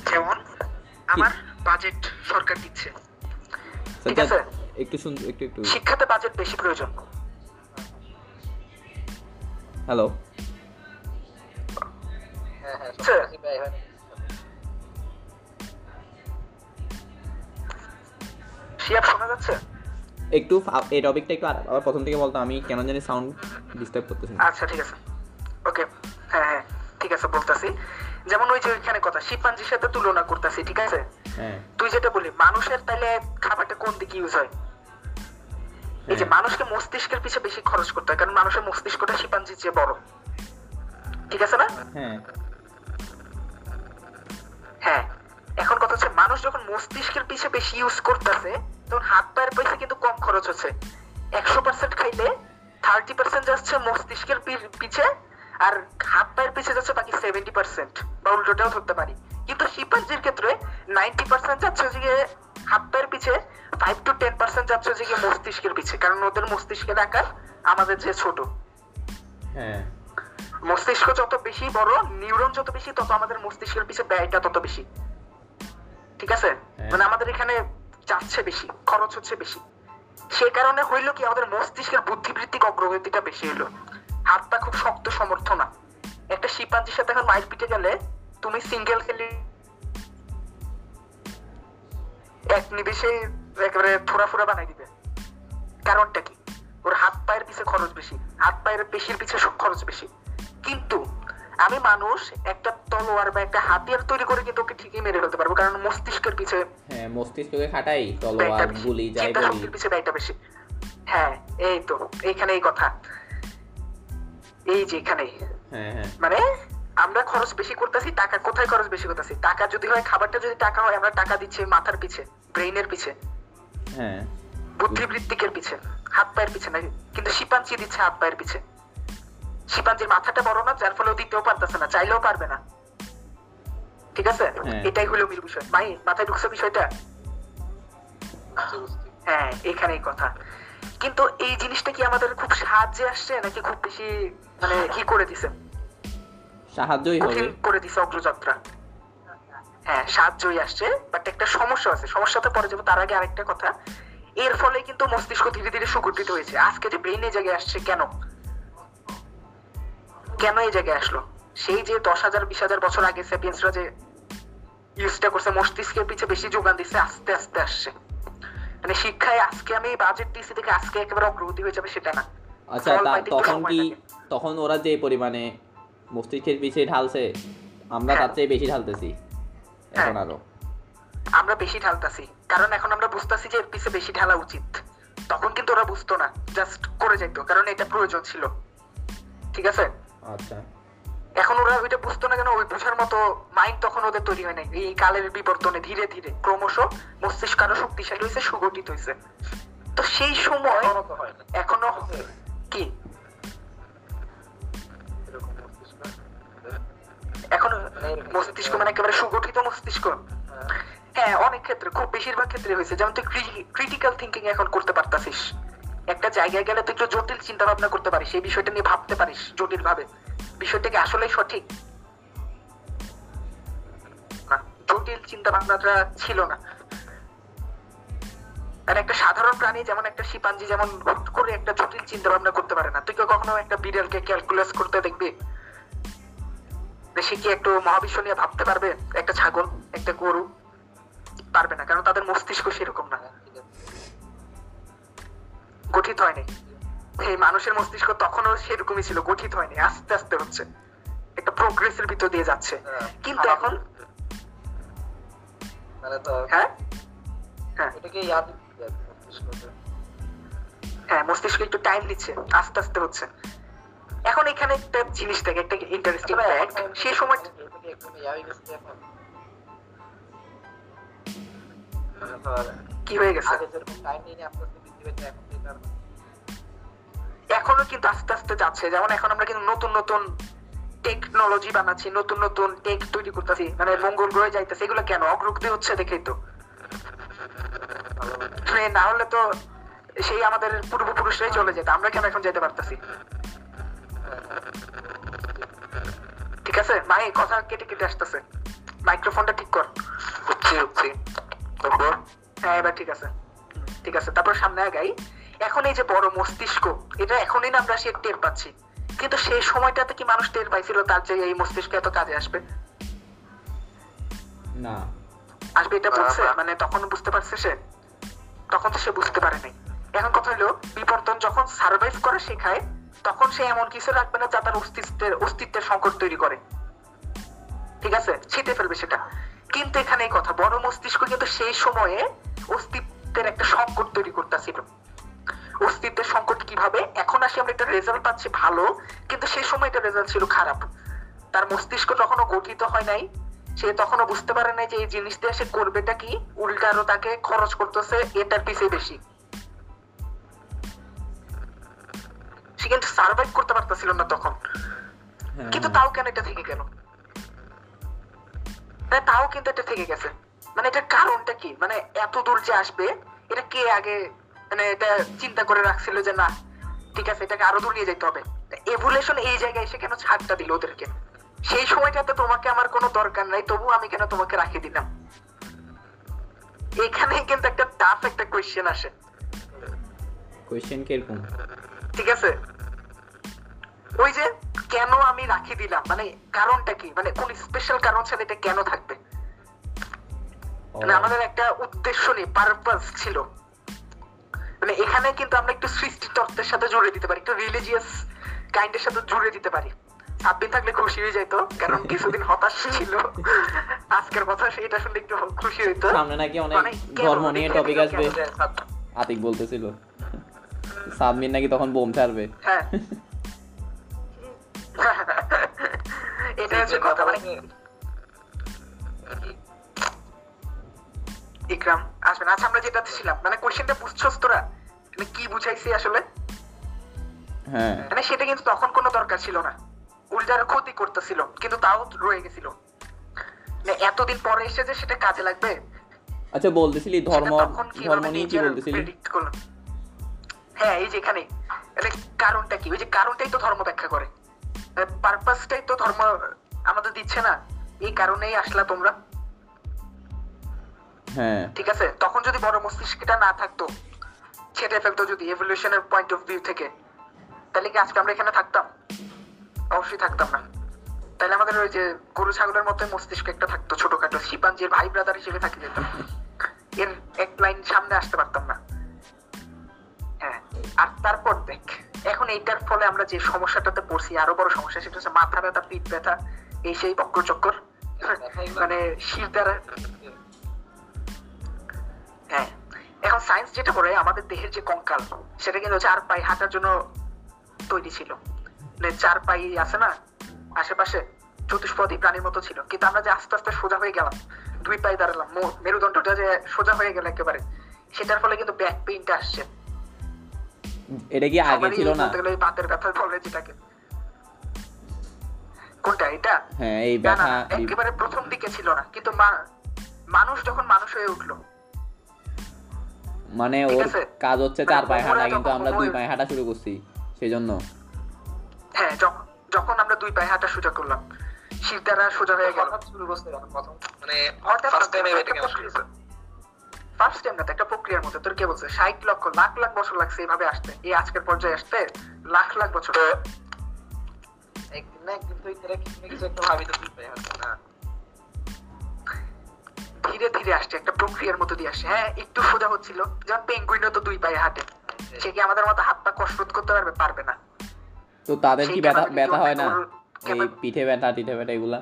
[SPEAKER 1] যেমন আমার বাজেট সরকার দিচ্ছে। ঠিক আছে।
[SPEAKER 2] একটু শুন একটু একটু।
[SPEAKER 1] শিক্ষাতে বাজেট বেশি প্রয়োজন।
[SPEAKER 2] হ্যালো
[SPEAKER 3] হ্যাঁ
[SPEAKER 2] একটু এই টপিকটা একটু আবার প্রথম থেকে বলতো আমি কেন জানি সাউন্ড ডিস্টার্ব করতেছি
[SPEAKER 1] আচ্ছা ঠিক আছে। ওকে হ্যাঁ হ্যাঁ ঠিক আছে বলতাছি। যেমন ওই যে ওইখানে কথা শিম্পাঞ্জির সাথে তুলনা করতেছি ঠিক আছে?
[SPEAKER 2] হ্যাঁ।
[SPEAKER 1] তুই যেটা বলি মানুষের তাহলে খাবারটা কোন দিকে ইউজ হয়? এই যে। মানুষকে মস্তিষ্কের পিছে বেশি খরচ করতে হয় কারণ মানুষের মস্তিষ্কটা শিম্পাঞ্জির চেয়ে বড়। ঠিক আছে না?
[SPEAKER 2] হ্যাঁ।
[SPEAKER 1] হ্যাঁ। এখন কথা হচ্ছে মানুষ যখন মস্তিষ্কের পিছে বেশি ইউজ করতেছে তখন হাত পায়ের পয়সা কিন্তু কম খরচ হচ্ছে। একশো পার্সেন্ট খাইলে থার্টি পার্সেন্ট যাচ্ছে মস্তিষ্কের পিছে আর হাত পায়ের পিছে যাচ্ছে বাকি সেভেন্টি পার্সেন্ট বা উল্টোটাও ধরতে পারি। কিন্তু শিম্পাঞ্জির ক্ষেত্রে নাইনটি পার্সেন্ট যাচ্ছে গিয়ে হাত পায়ের পিছে ফাইভ টু টেন পার্সেন্ট যাচ্ছে গিয়ে মস্তিষ্কের পিছে কারণ ওদের মস্তিষ্কের আকার আমাদের যে ছোট।
[SPEAKER 2] হ্যাঁ।
[SPEAKER 1] মস্তিষ্ক যত বেশি বড় নিউরন যত বেশি তত আমাদের মস্তিষ্কের পিছে ব্যয়টা তত বেশি। ঠিক আছে?
[SPEAKER 2] হ্যাঁ।
[SPEAKER 1] মানে আমাদের এখানে যাচ্ছে বেশি খরচ হচ্ছে বেশি। সে কারণে হইল কি আমাদের মস্তিষ্কের বুদ্ধিবৃত্তিক অগ্রগতিটা বেশি হইল। হাত পা খুব শক্ত সমর্থ না একটা শিম্পাঞ্জির সাথে এখন মাইর পিটে গেলে তুমি সিঙ্গেল খেলি এক নিবেশে একেবারে ফোরা ফোরা বানাই দিবে। কারণটা কি? ওর হাত পায়ের পিছে খরচ বেশি হাত পায়ের পেশির পিছে খরচ বেশি। কিন্তু আমি মানুষ একটা তলোয়ার বা একটা হাতিয়ার তৈরি করে কিন্তু ওকে ঠিকই মেরে ফেলতে পারব কারণ মস্তিষ্কের পিছে
[SPEAKER 2] হ্যাঁ মস্তিষ্ককে খাটাই তলোয়ার গুলি যাই বলি।
[SPEAKER 1] পিছে ব্যয়টা বেশি। হ্যাঁ এই তো এইখানে এই কথা। এই যে এখানে
[SPEAKER 2] হ্যাঁ হ্যাঁ।
[SPEAKER 1] মানে আমরা খরচ বেশি করতেছি টাকা কোথায় খরচ বেশি করতেছি? টাকা যদি হয় খাবারটা যদি টাকা হয় আমরা টাকা দিচ্ছি মাথার পিছে ব্রেইনের পিছে।
[SPEAKER 2] হ্যাঁ।
[SPEAKER 1] বুদ্ধিবৃত্তিকের পিছে হাত পায়ের পিছে না কিন্তু শিপাঞ্চি দিচ্ছে হাত পায়ের পিছে। শিপাঞ্চির মাথাটা বড় না যার ফলে দিতেও পারতেছে না চাইলেও পারবে না। ঠিক আছে?
[SPEAKER 2] হ্যাঁ।
[SPEAKER 1] এটাই হলো মূল বিষয়। মাই মাথায় ঢুকছে বিষয়টা। হ্যাঁ এখানেই কথা। কিন্তু এই জিনিসটা কি আমাদের খুব সাহায্যে আসছে নাকি খুব বেশি মানে কি করে দিছে?
[SPEAKER 2] সাহায্যই হবে।
[SPEAKER 1] করে দিছে অগ্রযাত্রা। হ্যাঁ সাহায্যই আসছে বাট একটা সমস্যা আছে। পরে যাব তার আগে আরেকটা কথা। এর ফলে কিন্তু মস্তিষ্ক ধীরে ধীরে সুগঠিত হয়েছে। আজকে যে ব্রেইনে জায়গায় আসছে কেন? কেন এই জায়গায় আসলো? সেই যে দশ হাজার বিশ হাজার বছর আগে স্যাপিয়েন্সরা যে ইউজটা করছে মস্তিষ্কের পিছে বেশি যোগান দিচ্ছে আস্তে আস্তে আসছে। মানে শিক্ষায় আজকে আমি বাজেট দিছি থেকে আজকে একেবারে অগ্রগতি হয়ে যাবে সেটা না।
[SPEAKER 2] আচ্ছা তখন কি তখন ওরা যে পরিমাণে মস্তিষ্কের পিছিয়ে ঢালছে আমরা তার চেয়ে বেশি ঢালতেছি এখন
[SPEAKER 1] হ্যাঁ।
[SPEAKER 2] আরও।
[SPEAKER 1] আমরা বেশি ঢালতাছি কারণ এখন আমরা বুঝতাছি যে এর পিছে বেশি ঢালা উচিত। তখন কিন্তু ওরা বুঝতো না জাস্ট করে যাইতো কারণ এটা প্রয়োজন ছিল। ঠিক আছে?
[SPEAKER 2] আচ্ছা।
[SPEAKER 1] এখন ওরা ওইটা বুঝতো না কেন ওই বোঝার মতো মাইন্ড তখন ওদের তৈরি হয় নাই। এই কালের বিবর্তনে ধীরে ধীরে ক্রমশ মস্তিষ্ক আরও শক্তিশালী হয়েছে সুগঠিত হয়েছে তো সেই সময়
[SPEAKER 3] এখনও
[SPEAKER 1] এখনও কি?
[SPEAKER 3] মস্তিষ্ক
[SPEAKER 1] মানে একেবারে সুগঠিত মস্তিষ্ক।
[SPEAKER 3] হ্যাঁ।
[SPEAKER 1] অনেক ক্ষেত্রে, খুব বেশিরভাগ ক্ষেত্রে হয়েছে। যেমন তুই ক্রিটিক্যাল থিঙ্কিং এখন করতে পারতাছিস একটা জায়গায় গেলে তুই একটু জটিল চিন্তা ভাবনা করতে পারিস, সেই বিষয়টা নিয়ে ভাবতে পারিস জটিল ভাবে বিষয়টা কি আসলেই সঠিক? জটিল চিন্তা ভাবনাটা ছিল না। আর একটা সাধারণ প্রাণী যেমন একটা শিপাঞ্জি যেমন হুট করে একটা জটিল চিন্তা ভাবনা করতে পারে না। তুই কখনো একটা বিড়ালকে ক্যালকুলেস করতে দেখবি? সে কি একটু মহাবিশ্ব নিয়ে ভাবতে পারবে? একটা ছাগল একটা গরু? পারবে না কারণ তাদের মস্তিষ্ক সেরকম না। গঠিত হয়নি। এই মানুষের মস্তিষ্ক তখনও সেরকমই ছিল গঠিত হয়নি আস্তে আস্তে হচ্ছে। একটা প্রোগ্রেসের ভিতর দিয়ে যাচ্ছে।
[SPEAKER 3] হ্যাঁ।
[SPEAKER 1] কিন্তু এখন
[SPEAKER 3] মানে
[SPEAKER 1] হ্যাঁ? হ্যাঁ। হ্যাঁ মস্তিষ্ক একটু টাইম নিচ্ছে আস্তে আস্তে হচ্ছে। এখন এখানে একটা জিনিস থাকে একটা ইন্টারেস্টিং ফ্যাক্ট সেই সময়
[SPEAKER 3] আর
[SPEAKER 1] কি হয়ে গেছে?
[SPEAKER 3] এখন
[SPEAKER 1] কিন্তু আস্তে আস্তে যাচ্ছে যেমন এখন আমরা কিন্তু নতুন নতুন টেকনোলজি বানাচ্ছি নতুন নতুন টেক তৈরি করতেছি মানে মঙ্গল গ্রহে যাইতেছে এগুলো কেন? অগ্রগতি হচ্ছে দেখেই তো। মানে না হলে তো সেই আমাদের পূর্বপুরুষরাই চলে যেত আমরা কেন এখন যেতে পারতেছি? ঠিক আছে মাই কথা কেটে কেটে আসতেছে। মাইক্রোফোনটা ঠিক কর।
[SPEAKER 3] হচ্ছে তারপর?
[SPEAKER 1] হ্যাঁ এবার ঠিক আছে। ঠিক আছে তারপর সামনে আগাই। এখন এই যে বড় মস্তিষ্ক এটা এখনই না আমরা সে টের পাচ্ছি। কিন্তু সেই সময়টাতে কি মানুষ টের পাইছিল তার যে এই মস্তিষ্ক এত কাজে আসবে?
[SPEAKER 2] না।
[SPEAKER 1] আসবে এটা বলছে? মানে তখন বুঝতে পারছে সে? তখন তো সে বুঝতে পারে নাই এখন কথা হলো বিবর্তন যখন সার্ভাইভ করে শেখায় তখন সে এমন কিছু রাখবে না যা তার অস্তিত্বের অস্তিত্বের সংকট তৈরি করে। ঠিক আছে? ছিটে ফেলবে সেটা। কিন্তু এখানে কথা, বড় মস্তিষ্ক কিন্তু সেই সময়ে অস্তিত্বের একটা সংকট তৈরি করতেছিল। অস্তিত্বের সংকট কীভাবে? এখন আসি আমরা একটা রেজাল্ট পাচ্ছি ভালো, কিন্তু সেই সময় এটা রেজাল্ট ছিল খারাপ। তার মস্তিষ্ক তখনও গঠিত হয় নাই। সে তখনও বুঝতে পারে নাই যে এই জিনিস দিয়ে সে করবেটা কি। উল্টা আরও তাকে খরচ করতেছে, এটার পিছে বেশি। সে কিন্তু সার্ভাইভ করতে পারতেছিল না তখন।
[SPEAKER 2] হ্যাঁ।
[SPEAKER 1] কিন্তু তাও কেন এটা থেকে গেল? তাও কিন্তু এটা থেকে গেছে। মানে এটার কারণটা কি? মানে এত দূর যে আসবে এটা কে আগে মানে এটা চিন্তা করে রাখছিল যে না ঠিক আছে এটাকে আরও দূর নিয়ে যেতে হবে। এভুলেশন এই জায়গায় এসে কেন ছাড়টা দিল ওদেরকে? সেই সময়টাতে তোমাকে আমার কোনো দরকার নাই তবু আমি কেন তোমাকে রাখি দিলাম? এখানে কিন্তু একটা টাফ একটা কোয়েশ্চেন আসে।
[SPEAKER 2] কোয়েশ্চেন কীরকম?
[SPEAKER 1] ঠিক আছে? ওই যে কেন আমি রাখি দিলাম? মানে কারণটা কি? মানে কোন স্পেশাল কারণ ছাড়া এটা কেন থাকবে? মানে আমাদের একটা উদ্দেশ্য নেই পারপাস ছিল। মানে এখানে কিন্তু আমরা একটু সৃষ্টি তত্ত্বের সাথে জুড়ে দিতে পারি একটু রিলিজিয়াস কাইন্ডের সাথে জুড়ে দিতে পারি। সাতদিন থাকলে খুশি হয়ে যাইতো কারণ কিছুদিন হতাশ ছিল। আজকের কথা সেটা শুনলে একটু খুশি হইতো।
[SPEAKER 2] সামনে নাকি অনেক
[SPEAKER 1] মানে
[SPEAKER 2] ধর্ম নিয়ে টপিক আসবে? আতিক বলতেছিল। সাবমিন নাকি তখন বোম ছাড়বে?
[SPEAKER 1] হ্যাঁ। এটা হচ্ছে কথা মানে ইকরাম আসবেন। আচ্ছা আমরা যেটাতে ছিলাম মানে কোশ্চেনটা বুঝছস তোরা? মানে কি বুঝাইছি আসলে?
[SPEAKER 2] হ্যাঁ।
[SPEAKER 1] মানে সেটা কিন্তু তখন কোনো দরকার ছিল না। উল্টা আরও ক্ষতি করতেছিল কিন্তু তাও রয়ে গেছিল। মানে এতদিন পরে এসে যে সেটা কাজে লাগবে
[SPEAKER 2] আচ্ছা বলতেছিলি ধর্ম ধর্ম নিয়ে কি বলতেছিলি?
[SPEAKER 1] predict করল? হ্যাঁ এই যে এখানে কারণটা কি? ওই যে কারণটাই তো ধর্ম ব্যাখ্যা করে। পারপাসটাই তো ধর্ম আমাদের দিচ্ছে না। এই কারণেই আসলা তোমরা।
[SPEAKER 2] হ্যাঁ।
[SPEAKER 1] ঠিক আছে? তখন যদি বড় মস্তিষ্কটা না থাকতো ছেটে ফেলতো যদি এভলিউশনের পয়েন্ট অফ ভিউ থেকে তাহলে কি আজকে আমরা এখানে থাকতাম? অবশ্যই থাকতাম না। তাহলে আমাদের ওই যে গরু ছাগলের মতো মস্তিষ্ক একটা থাকতো ছোটখাটো। শিপাঞ্জির ভাই ব্রাদার হিসেবে থাকি যেতাম। এর এক লাইন সামনে আসতে পারতাম না। আর তারপর দেখ এখন এইটার ফলে আমরা যে সমস্যাটাতে পড়ছি, আরও বড় সমস্যা, সেটা হচ্ছে মাথা ব্যথা, পিঠ ব্যথা, এই সেই বক্র চক্কর। মানে শির দ্বারা হ্যাঁ। এখন সায়েন্স যেটা করে আমাদের দেহের যে কঙ্কাল, সেটা কিন্তু চার হাঁটার জন্য তৈরি ছিল। মানে চার পাই আছে না, আশেপাশে চতুষ্পদী প্রাণীর মতো ছিল। কিন্তু আমরা যে আস্তে আস্তে সোজা হয়ে গেলাম, দুই পায়ে দাঁড়ালাম মেরুদণ্ডটা যে সোজা হয়ে গেল একেবারে, সেটার ফলে কিন্তু ব্যাক পেইনটা আসছে।
[SPEAKER 2] এটা কি আগে ছিল না?
[SPEAKER 1] বাতের ব্যথা বলে যেটাকে। কোনটা এটা?
[SPEAKER 2] হ্যাঁ এই ব্যথা
[SPEAKER 1] একেবারে প্রথম দিকে ছিল না কিন্তু মানুষ যখন মানুষ হয়ে উঠল।
[SPEAKER 2] মানে ওর কাজ হচ্ছে
[SPEAKER 1] মানে
[SPEAKER 2] চার পায়ে হাঁটা কিন্তু আমরা দুই পায়ে হাঁটা শুরু করছি সেই জন্য
[SPEAKER 1] হ্যাঁ যখন আমরা দুই পায়ে হাঁটা সোজা করলাম শির দ্বারা সোজা হয়ে গেল।
[SPEAKER 3] শুরু করছে মানে ফার্স্ট টাইম এটা
[SPEAKER 1] প্রক্রিয়া। ফার্স্ট টাইম না একটা প্রক্রিয়ার মধ্যে তোর কে বলছে? ষাট লক্ষ লাখ লাখ বছর লাগছে এইভাবে আসতে। এই আজকের পর্যায়ে আসতে লাখ লাখ বছর।
[SPEAKER 3] একদিন না একদিন তো এরা কিছু একটা ভাবি তো তুই না।
[SPEAKER 1] ধীরে ধীরে আসছে একটা প্রক্রিয়ার মতো দিয়ে আসছে। হ্যাঁ একটু সোজা হচ্ছিল। যেমন পেঙ্গুইনও তো দুই পায়ে হাঁটে। সে কি আমাদের মতো হাত পা কসরত করতে পারবে? পারবে না।
[SPEAKER 2] তো তাদের কি ব্যথা ব্যথা হয় না? এই পিঠে ব্যথা টিঠে ব্যথা এগুলা?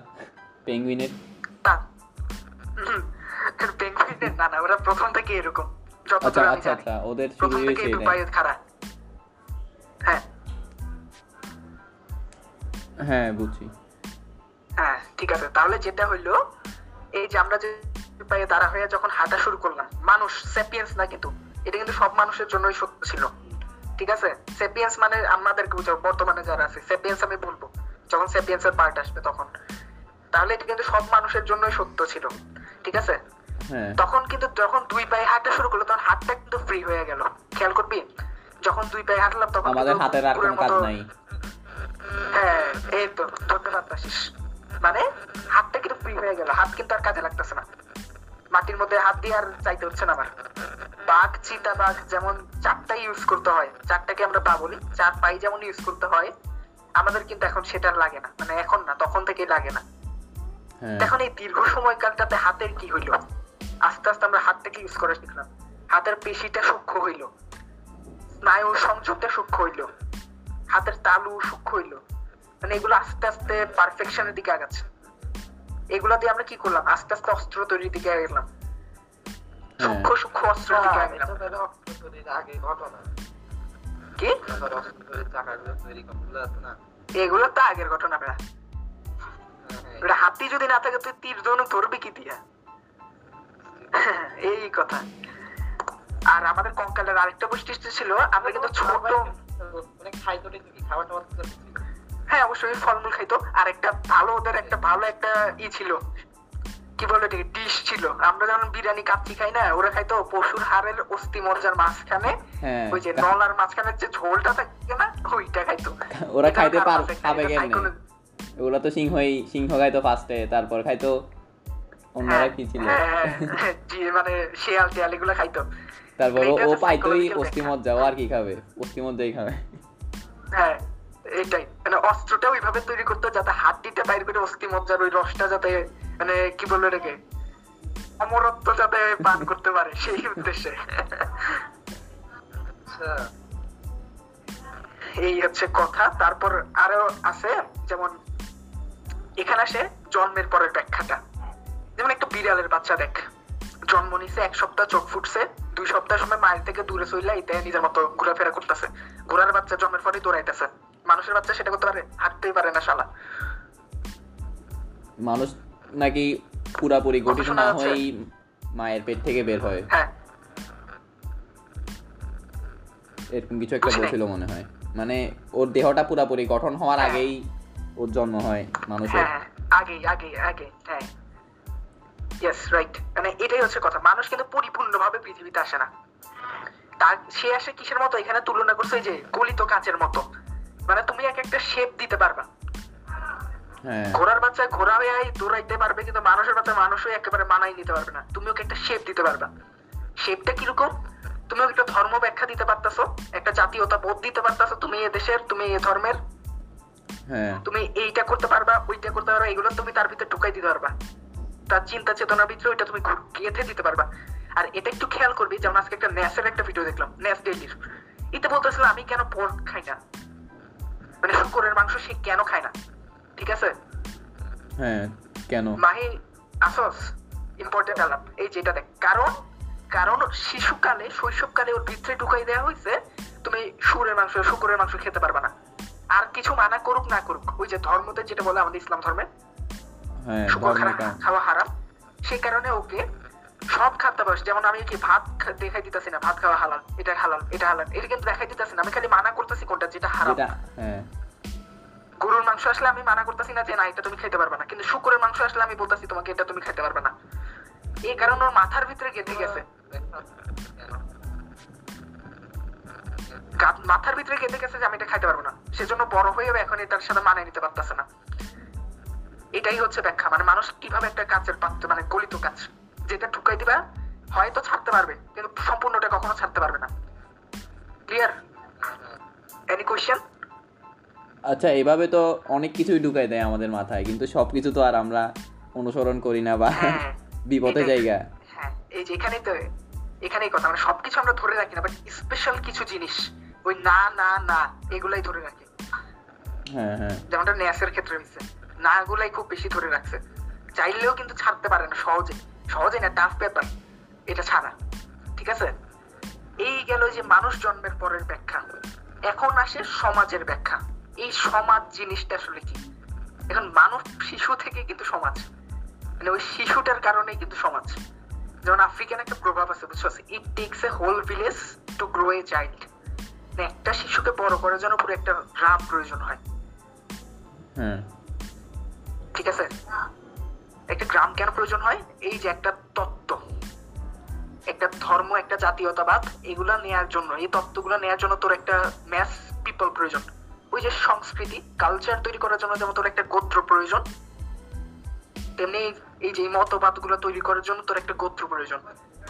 [SPEAKER 2] পেঙ্গুইনের
[SPEAKER 1] হুম, পেঙ্গুইনের না না ওরা প্রথম থেকে এরকম।
[SPEAKER 2] আচ্ছা আচ্ছা আচ্ছা ওদের
[SPEAKER 1] প্রথম থেকে
[SPEAKER 2] হয়েছে
[SPEAKER 1] পায়ে খাড়া হ্যাঁ।
[SPEAKER 2] হ্যাঁ বুঝছি।
[SPEAKER 1] হ্যাঁ ঠিক আছে। তাহলে যেটা হইল এই যে আমরা যে পায়ে দাঁড়া হয়ে যখন হাঁটা শুরু করলাম মানুষ সেপিয়েন্স না কিন্তু এটা কিন্তু সব মানুষের জন্যই সত্য ছিল। ঠিক আছে? সেপিয়েন্স মানে আমাদেরকে বুঝাও বর্তমানে যারা আছে। সেপিয়েন্স আমি বলব যখন সেপিয়েন্স এর পার্ট আসবে তখন। তাহলে এটা কিন্তু সব মানুষের জন্যই সত্য ছিল। ঠিক আছে? তখন কিন্তু যখন দুই পায়ে হাঁটা শুরু করল তখন হাতটা কিন্তু ফ্রি হয়ে গেল। খেয়াল করবি? যখন দুই পায়ে হাঁটলাম তখন
[SPEAKER 2] আমাদের হাতের আর কোনো কাজ নাই।
[SPEAKER 1] হ্যাঁ এই তো আশিস মানে হাতটা কিন্তু ফ্রি হয়ে গেল। হাত কিন্তু আর কাজে লাগতেছে না। মাটির মধ্যে হাত দিয়ে আর চাইতে হচ্ছে না আমার। বাঘ চিতা বাঘ যেমন চারটাই ইউজ করতে হয় চারটাকে আমরা পা বলি চার পাই যেমন ইউজ করতে হয় আমাদের কিন্তু এখন সেটা লাগে না। মানে এখন না তখন থেকেই লাগে না।
[SPEAKER 2] হ্যাঁ।
[SPEAKER 1] এখন এই দীর্ঘ সময়কালটাতে হাতের কি হইল? আস্তে আস্তে আমরা হাতটাকে ইউজ করা শিখলাম। হাতের পেশিটা সূক্ষ্ম হইল। স্নায়ু সংযোগটা সূক্ষ্ম হইল। হাতের তালু সূক্ষ্ম হইল। মানে এগুলো আস্তে আস্তে পারফেকশনের দিকে আগাচ্ছে। এগুলা দিয়ে আমরা কি করলাম? আস্তে আস্তে অস্ত্র তৈরির দিকে গেলাম
[SPEAKER 2] হ্যাঁ।
[SPEAKER 1] সূক্ষ্ম সূক্ষ্ম দিকে গেলাম
[SPEAKER 3] অস্ত্র তৈরির আগে ঘটনা।
[SPEAKER 1] কি? এগুলো তো আগের ঘটনা
[SPEAKER 3] হ্যাঁ, হ্যাঁ।
[SPEAKER 1] এটা হাতি যদি না থাকে তুই তীর ধরবি কি দিয়া? এই কথা। আর আমাদের কঙ্কালের আরেকটা বৈশিষ্ট্য ছিল আমরা কিন্তু ছোট
[SPEAKER 3] মানে।
[SPEAKER 1] হ্যাঁ অবশ্যই ফলমূল খাইতো। আর একটা ভালো ওদের একটা ভালো একটা ই ছিল। কি বলে এটাকে ডিশ ছিল। আমরা যখন বিরিয়ানি কাচ্চি খাই না ওরা খাইতো পশুর হাড়ের অস্থি মজ্জার মাঝখানে।
[SPEAKER 2] হ্যাঁ।
[SPEAKER 1] ওই যে নলার মাঝখানে যে ঝোলটা থাকে না ওইটা খাইতো।
[SPEAKER 2] ওরা খাইতে
[SPEAKER 1] কারণ
[SPEAKER 2] পার খাবে কেমনে?
[SPEAKER 1] psychology-
[SPEAKER 2] তো সিংহই সিংহ খাইতো ফার্স্টে তারপর খাইতো অন্যরা
[SPEAKER 1] হ্যাঁ,
[SPEAKER 2] কি ছিল?
[SPEAKER 1] হ্যাঁ, হ্যাঁ, মানে শিয়াল টিয়াল এগুলো খাইতো।
[SPEAKER 2] তারপর ও- পাইতোই
[SPEAKER 1] ব্যাখ্যা।
[SPEAKER 2] মজ্জা আর কি খাবে? অস্থি মজ্জাই খাবে।
[SPEAKER 1] হ্যাঁ এটাই মানে অস্ত্রটা ওইভাবে তৈরি করতো যাতে হাড্ডিটা বাইর করে ওই রসটা যাতে মানে কি বলল এটাকে? অমরত্ব যাতে পান করতে পারে সেই উদ্দেশ্যে।
[SPEAKER 3] আচ্ছা।
[SPEAKER 1] এই হচ্ছে কথা। তারপর আরও আছে যেমন এখানে আসে জন্মের পরের ব্যাখ্যাটা। যেমন একটা বিড়ালের বাচ্চা দেখ। জন্ম নিছে এক সপ্তাহ চোখ ফুটছে দুই সপ্তাহ সময় মায়ের থেকে দূরে চইলা এটা নিজের মতো ঘোরাফেরা করতেছে। ঘোড়ার বাচ্চা জন্মের পরে দৌড়াইতেছে। মানুষের বাচ্চা সেটা করতে পারে হাঁটতেই পারে না শালা।
[SPEAKER 2] মানুষ নাকি পুরাপুরি গঠিত না? হয়েই মায়ের পেট থেকে বের হয়।
[SPEAKER 1] হ্যাঁ।
[SPEAKER 2] এরকম কিছু একটা বলছিল মনে হয়। মানে ওর দেহটা পুরাপুরি গঠন হওয়ার
[SPEAKER 1] হ্যাঁ।
[SPEAKER 2] আগেই ওর জন্ম হয় মানুষের।
[SPEAKER 1] হ্যাঁ আগে আগে আগে হ্যাঁ। ইয়েস রাইট মানে এটাই হচ্ছে কথা। মানুষ কিন্তু পরিপূর্ণভাবে পৃথিবীতে আসে না। তার সে আসে কিসের মতো? এখানে তুলনা করছে যে গলিত কাঁচের মতো। মানে তুমি এক একটা শেপ দিতে পারবা।
[SPEAKER 2] হ্যাঁ।
[SPEAKER 1] ঘোড়ার বাচ্চা ঘোড়া হয়ে দৌড়াইতে পারবে কিন্তু মানুষের বাচ্চা মানুষও একেবারে মানাই নিতে পারবে না। তুমি ওকে একটা শেপ দিতে পারবা। শেপটা কীরকম? তুমি একটা ধর্ম ব্যাখ্যা দিতে পারতাছো একটা জাতীয়তা বোধ দিতে পারতাছো তুমি এ দেশের তুমি এ ধর্মের।
[SPEAKER 2] হ্যাঁ।
[SPEAKER 1] তুমি এইটা করতে পারবা ওইটা করতে পারবা এগুলো তুমি তার ভিতরে ঢুকাই দিতে পারবা। তার চিন্তা চেতনার ভিতরে ওইটা তুমি গেঁথে দিতে পারবা। আর এটা একটু খেয়াল করবি যেমন আজকে একটা ন্যাসের একটা ভিডিও দেখলাম ন্যাস ডেলির এতে বলতেছিল আমি কেন পর্ক খাই না? মানে শুকরের মাংস সে কেন খায় না? ঠিক আছে?
[SPEAKER 2] হ্যাঁ কেন?
[SPEAKER 1] মাহি আসস ইম্পর্টেন্ট আলাপ। এই যেটা দেখ কারণ কারণ শিশুকালে শৈশবকালে ওর ভিতরে ঢুকাই দেওয়া হয়েছে তুমি সুরের মাংস শুকুরের মাংস খেতে পারবে না। আর কিছু মানা করুক না করুক ওই যে ধর্মতে যেটা বলে আমাদের ইসলাম ধর্মে
[SPEAKER 2] হ্যাঁ
[SPEAKER 1] খাওয়া- হারাম। সেই কারণে ওকে সব খাদ্য বয়স যেমন আমি কি ভাত দেখাই দিতেছি না ভাত খাওয়া হালাল এটা হালাল এটা হালাল এটা কিন্তু দেখাই দিতেছি না। আমি খালি মানা করতেছি কোনটা যেটা হারাম।
[SPEAKER 2] হ্যাঁ।
[SPEAKER 1] গরুর মাংস আসলে আমি মানা করতেছি না যে না এটা তুমি খেতে পারবে না। কিন্তু শুকুরের মাংস আসলে আমি বলতেছি তোমাকে এটা তুমি খেতে পারবে না। এই কারণে ওর মাথার ভিতরে গেঁথে গেছে। মাথার ভিতরে গেঁথে গেছে যে আমি এটা খাইতে পারব না। সেজন্য বড় হয়েও এখন এটার সাথে মানিয়ে নিতে পারতেছে না। এটাই হচ্ছে ব্যাখ্যা। মানে মানুষ কীভাবে একটা কাচের পাত্র মানে গলিত কাজ যেটা ঢুকাই দিবা হয়তো ছাড়তে পারবে কিন্তু সম্পূর্ণটা কখনো ছাড়তে পারবে না। ক্লিয়ার এনি কোয়েশ্চেন
[SPEAKER 2] আচ্ছা এভাবে তো অনেক কিছুই ঢুকাই দেয় আমাদের মাথায় কিন্তু সব কিছু তো আর আমরা অনুসরণ করি না বা
[SPEAKER 1] হ্যাঁ। এটাই।
[SPEAKER 2] জায়গা।
[SPEAKER 1] হ্যাঁ এই যে এখানেই তো এখানেই কথা। মানে সবকিছু আমরা ধরে রাখি না বাট স্পেশাল কিছু জিনিস ওই না না না এগুলাই ধরে রাখি।
[SPEAKER 2] হ্যাঁ হ্যাঁ।
[SPEAKER 1] যেমনটা ন্যাসের ক্ষেত্রে হয়েছে। না গুলাই খুব বেশি ধরে রাখছে। চাইলেও কিন্তু ছাড়তে পারে না, সহজে। সহজে না টাফ ব্যাপার এটা ছাড়া। ঠিক আছে? এই গেল যে মানুষ জন্মের পরের ব্যাখ্যা। এখন আসে সমাজের ব্যাখ্যা। এই সমাজ জিনিসটা আসলে কি? এখন মানব শিশু থেকে কিন্তু সমাজ। মানে ওই শিশুটার কারণে কিন্তু সমাজ। যেমন আফ্রিকান একটা প্রভাব আছে, বুঝছ? It takes a whole village to grow a child একটা শিশুকে বড় করার জন্য পুরো একটা গ্রাম প্রয়োজন হয়।
[SPEAKER 2] হ্যাঁ।
[SPEAKER 1] ঠিক আছে? একটা গ্রাম কেন প্রয়োজন হয়? এই যে একটা তত্ত্ব। একটা ধর্ম, একটা জাতীয়তাবাদ, এগুলা নেয়ার জন্য। এই তত্ত্বগুলো নেয়ার জন্য তোর একটা ম্যাস পিপল প্রয়োজন। ওই যে সংস্কৃতি কালচার তৈরি করার জন্য যেমন তোর একটা গোত্র প্রয়োজন, তেমনি এই যে মতবাদগুলো তৈরি করার জন্য তোর একটা গোত্র প্রয়োজন।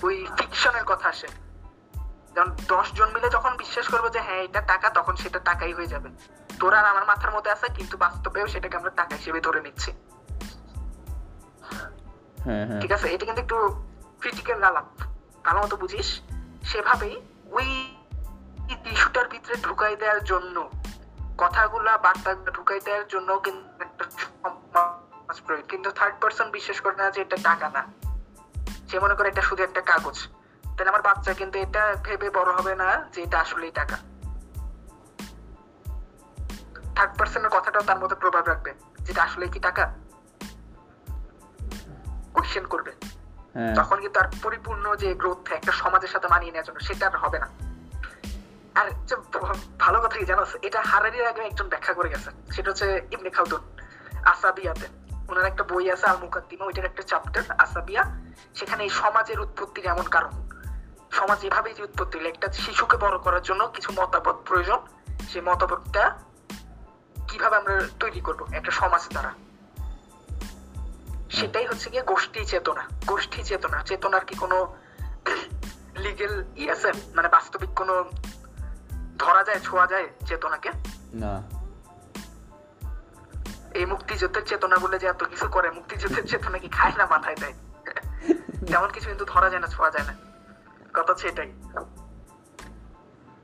[SPEAKER 1] ওই ফিকশনের কথা আসে। যেমন দশ জন মিলে যখন বিশ্বাস করব যে হ্যাঁ এটা টাকা, তখন সেটা টাকাই হয়ে যাবে। তোর আর আমার মাথার মধ্যে আছে কিন্তু বাস্তবেও সেটাকে আমরা টাকা হিসেবে ধরে নিচ্ছি।
[SPEAKER 2] হ্যাঁ হ্যাঁ।
[SPEAKER 1] ঠিক আছে? এটা কিন্তু একটু ক্রিটিক্যাল আলাপ ভালো মতো বুঝিস? সেভাবেই ওই ইস্যুটার ভিতরে ঢুকাই দেওয়ার জন্য কথাগুলা বার্তা ঢুকাই দেওয়ার জন্য কিন্তু একটা কিন্তু থার্ড পার্সন বিশ্বাস করে না যে এটা টাকা না। সে মনে করে এটা শুধু একটা কাগজ। তাহলে আমার বাচ্চা কিন্তু এটা ভেবে বড় হবে না যে এটা আসলেই টাকা। থার্ড পার্সনের কথাটাও তার মধ্যে প্রভাব রাখবে যেটা আসলে কি টাকা? কোশ্চেন করবে।
[SPEAKER 2] হ্যাঁ।
[SPEAKER 1] তখন কিন্তু আর পরিপূর্ণ যে গ্রোথ একটা সমাজের সাথে মানিয়ে নেওয়ার জন্য সেটা আর হবে না। আর যে ভালো কথা কি জানো? এটা হারারির আগে একজন ব্যাখ্যা করে গেছেন সেটা হচ্ছে ইবনে খালদুন আসাবিয়াতে। ওনার একটা বই আছে আল মুকাদ্দিমা ওইটার একটা চ্যাপ্টার আসাবিয়া। সেখানে এই সমাজের উৎপত্তির এমন কারণ। সমাজ এভাবেই যে উৎপত্তি একটা শিশুকে বড় করার জন্য কিছু মতামত প্রয়োজন। সেই মতামতটা কীভাবে আমরা তৈরি করব? একটা সমাজ দ্বারা সেটাই হচ্ছে গিয়ে গোষ্ঠী চেতনা। গোষ্ঠী চেতনা। চেতনার কি কোনো লিগেল ই আছে? মানে বাস্তবিক কোনো ধরা যায় ছোঁয়া যায় চেতনাকে?
[SPEAKER 2] না।
[SPEAKER 1] এই মুক্তিযুদ্ধের চেতনা বলে যে এত কিছু করে মুক্তিযুদ্ধের চেতনা কি খায় না মাথায় দেয়? তেমন কিছু কিন্তু ধরা যায় না ছোঁয়া যায় না। কথা হচ্ছে এটাই।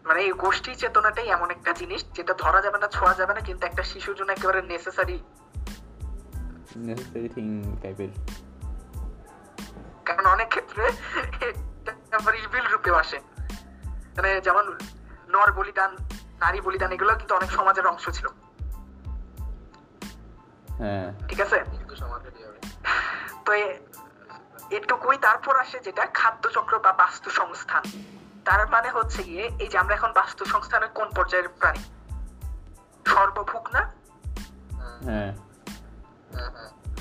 [SPEAKER 1] মানে এই গোষ্ঠী চেতনাটাই এমন একটা জিনিস যেটা ধরা যাবে না ছোঁয়া যাবে না কিন্তু একটা শিশুর জন্য একেবারে নেসেসারি
[SPEAKER 2] নেসেসারি থিং টাইপের
[SPEAKER 1] কারণ অনেক ক্ষেত্রে এটা আবার ইভিল রূপেও আসে। মানে যেমন নর বলিদান নারী বলিদান এগুলো কিন্তু অনেক সমাজের অংশ ছিল।
[SPEAKER 2] হ্যাঁ।
[SPEAKER 1] ঠিক আছে? তো এটুকুই তারপর আসে যেটা খাদ্যচক্র বা বাস্তু সংস্থান তার মানে হচ্ছে গিয়ে এই যে আমরা এখন বাস্তু সংস্থানের কোন পর্যায়ের প্রাণী? সর্বভুক না?
[SPEAKER 2] হ্যাঁ।